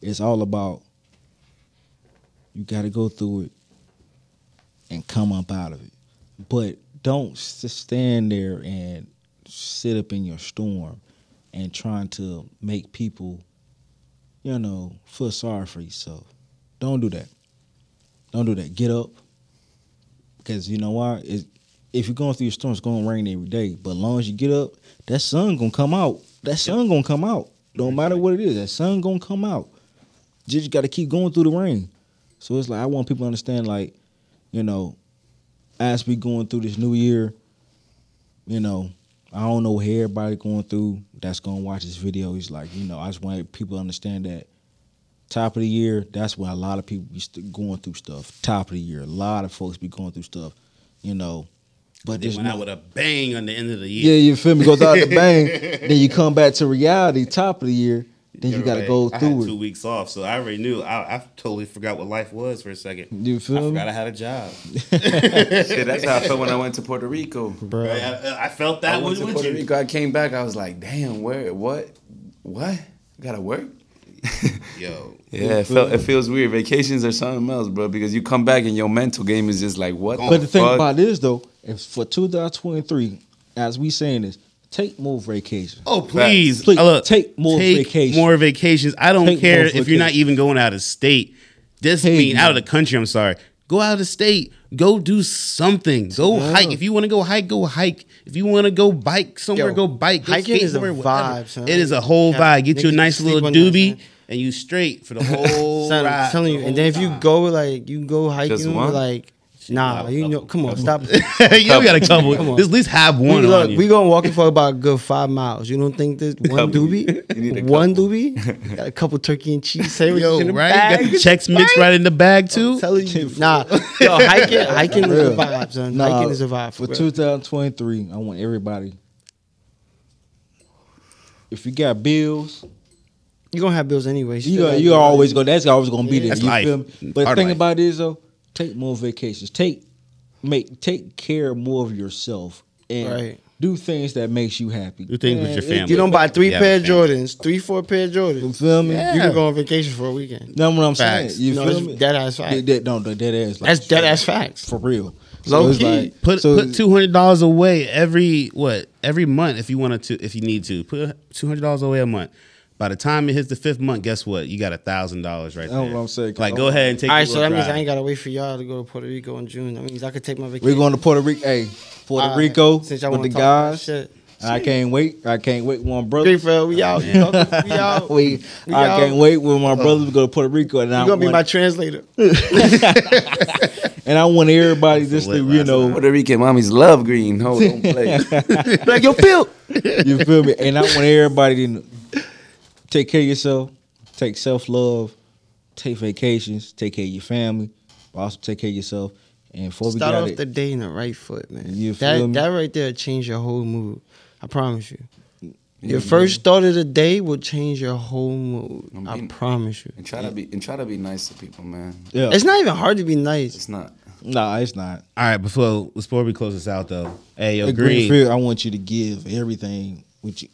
It's all about you got to go through it and come up out of it. But don't stand there and sit up in your storm and trying to make people, you know, feel sorry for yourself. Don't do that. Don't do that. Get up. Because you know why? It's, if you're going through your storm, it's gonna rain every day. But as long as you get up, that sun gonna come out. That sun gonna come out. Don't matter what it is, that sun gonna come out. You just gotta keep going through the rain. So it's like I want people to understand, like, you know, as we going through this new year, you know, I don't know what everybody going through that's gonna watch this video. It's like, you know, I just want people to understand that top of the year, that's when a lot of people be going through stuff. Top of the year, a lot of folks be going through stuff, you know. But They there's went no- out with a bang on the end of the year. yeah, you feel me? Goes out the bang, then you come back to reality. Top of the year, then you You're got to right. go I had through two it. weeks off, so I already knew. I, I totally forgot what life was for a second. You I feel me? forgot I had a job. Shit, that's how I felt when I went to Puerto Rico. Bro. I, I- I felt I went to Puerto you. Rico. I came back. I was like, damn, where, what, what? Gotta work. Yo, Yeah, it, felt, it feels weird. Vacations are something else, bro, because you come back and your mental game is just like, what? But the thing fuck? about this though, if for 2023, as we saying this, take more vacations. Oh please, Please, look, take more take vacations. More vacations. I don't Take care if you're not even going out of state. This Take mean out of the country. I'm sorry. Go out of the state. Go do something. Go Yeah. hike. If you want to go hike, go hike. If you want to go bike somewhere, Yo, go bike. Go hiking is a vibe, son. It is a whole Yeah, vibe. Get you a nice little on that, doobie, son. And you straight for the whole Son, ride. I'm telling you. the And then if you time. go like you go hiking, Just one? like nah, you know, come on, stop. you got a couple. Come on. Just at least have We, one look, on you. we gonna walking for about a good five miles. You don't think this one doobie? You need a one doobie? Got a couple turkey and cheese sandwiches Yo, in the right? bag. You got the checks mixed right in the bag too. I'm telling you, nah. Yo, hiking, hiking is a vibe, son. Nah, hiking is a vibe. For real. 2023, I want everybody. If you got bills, you gonna have bills anyway. you got, you always go. That's always gonna be there. That's you life. feel me? But the thing life. about it is though, take more vacations. Take make take care more of yourself and Right. do things that makes you happy. Do things with your it- family. You don't buy three Yeah, pair of. Jordans, three, four pair of You Jordans. feel me? You can go on vacation for a weekend. Know what I'm saying? You No, feel it's me? dead ass fact. That, that, no, that, that is like That's dead ass facts. for real. Low it's key. Put so- put two hundred dollars away every what every month if you wanted to if you need to put two hundred dollars away a month. By the time it hits the fifth month, guess what? You got a thousand dollars right That's there. what I'm saying. Like, go ahead and take. All right, so little that means ride. I ain't gotta wait for y'all to go to Puerto Rico in June. That means I could take my vacation. We're going to Puerto Rico. Hey, Puerto All right, Rico since y'all with the guys. Shit. I can't wait. I can't wait. with my brother. Greenfield, we out. You know, we out. we, We I out. can't wait with my uh. brothers to go to Puerto Rico, and I You gonna be my translator. and I want everybody just to you last know Puerto Rican mommies love green. Hold on, play. like yo, Phil. you feel me, and I want everybody to take care of yourself, take self love, take vacations, take care of your family, but also take care of yourself. And before we Start off it, the day in the right foot, man. You feel that me? that right there change your whole mood. I promise you. Your first thought of the day will change your whole mood. I'm I promise you. and try to be and try to be nice to people, man. yeah, It's not even hard to be nice. It's not. nah, it's not. All right, before before we close this out though, hey yo, At Green, Greenfield, I want you to give everything Which you,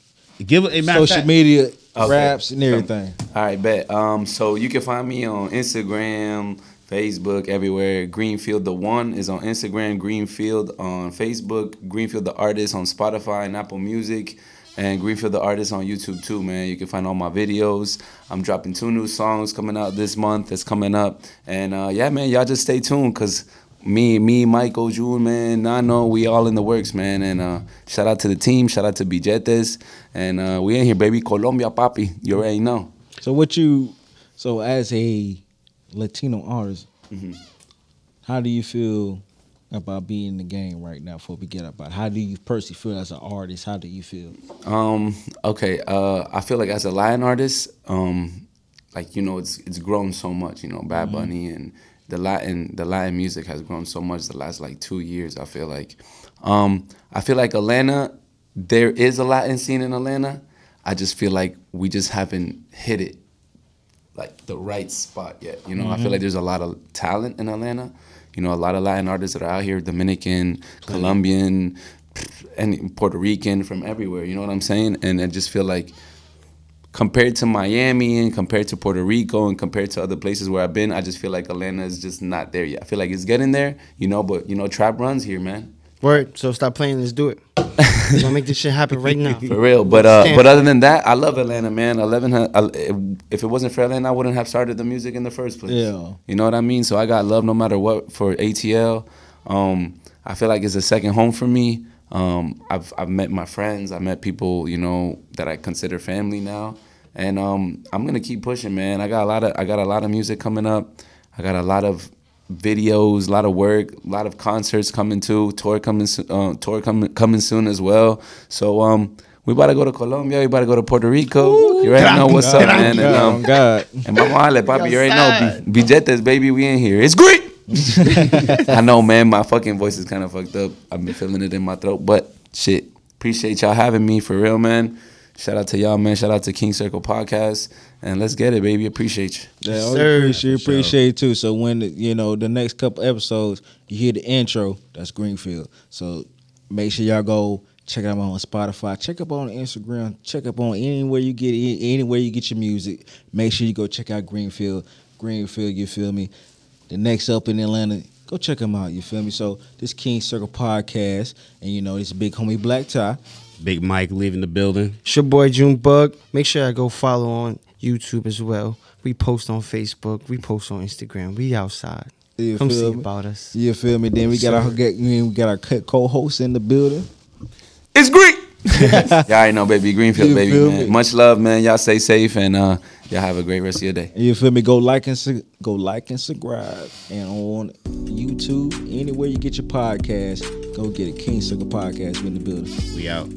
give a matter social fact- media, Okay. raps, and everything. All right, bet. Um, so you can find me on Instagram, Facebook, everywhere. Greenfield the One is on Instagram. Greenfield on Facebook. Greenfield the Artist on Spotify and Apple Music. And Greenfield the Artist on YouTube too, man. You can find all my videos. I'm dropping two new songs coming out this month. That's coming up. And uh, yeah, man, y'all just stay tuned because me, me, Michael, June, man, Nano, we all in the works, man. And uh, shout out to the team. Shout out to Billetes. And uh, we in here, baby. Colombia, papi. You already know. So what you, so as a Latino artist, Mm-hmm. how do you feel about being in the game right now? Before we get about, how do you personally feel as an artist? How do you feel? Um, okay. Uh, I feel like as a Latin artist, um, like you know, it's it's grown so much. You know, Bad Bunny and the Latin the Latin music has grown so much the last like two years. I feel like, um, I feel like Atlanta, there is a Latin scene in Atlanta. I just feel like we just haven't hit it like the right spot yet. You know, I feel mm-hmm. like there's a lot of talent in Atlanta. You know, a lot of Latin artists that are out here, Dominican, Colombian, and Puerto Rican from everywhere. You know what I'm saying? And I just feel like compared to Miami and compared to Puerto Rico and compared to other places where I've been, I just feel like Atlanta is just not there yet. I feel like it's getting there, you know, but you know, trap runs here, man. Word. So stop playing. Let's do it. We're gonna make this shit happen right now. For real. But uh, but other than that, I love Atlanta, man. Eleven. ha- If it wasn't for Atlanta, I wouldn't have started the music in the first place. Yeah. You know what I mean? So I got love no matter what for ATL. Um, I feel like it's a second home for me. Um, I've I've met my friends. I met people you know that I consider family now, and um, I'm gonna keep pushing, man. I got a lot of I got a lot of music coming up. I got a lot of videos, a lot of work, a lot of concerts coming too. Tour coming, uh, tour coming coming soon as well. So um, we about to go to Colombia. We about to go to Puerto Rico. you already know what's up, man. And, Oh um, God, and my mom, like, papi, you already know, Outside. Billetes, baby, we in here. It's great. I know, man. My fucking voice is kind of fucked up. I've been feeling it in my throat, but shit. Appreciate y'all having me for real, man. Shout out to y'all, man. Shout out to King Circle Podcast, and let's get it, baby. Appreciate you. yeah, I sir. appreciate appreciate it too. So when you know the next couple episodes, you hear the intro. That's Greenfield. So make sure y'all go check out on Spotify. Check up on Instagram. Check up on anywhere you get anywhere you get your music. Make sure you go check out Greenfield. Greenfield, you feel me? The next up in Atlanta, go check them out. You feel me? So this King Circle podcast, and you know this big homie Black Tie. Big Mike leaving the building. It's your boy June Bug. Make sure I go follow on YouTube as well. We post on Facebook. We post on Instagram. We outside. You Come feel see me? about us. You feel me? Then we got our Sir. get we got our co- co-host in the building. It's great. y'all already know, baby. Greenfield, You baby, man. me? Much love, man. Y'all stay safe, and uh, y'all have a great rest of your day. You feel me? Go like and su- go like and subscribe, and on YouTube, anywhere you get your podcast, go get a King Circle podcast We in the building. We out.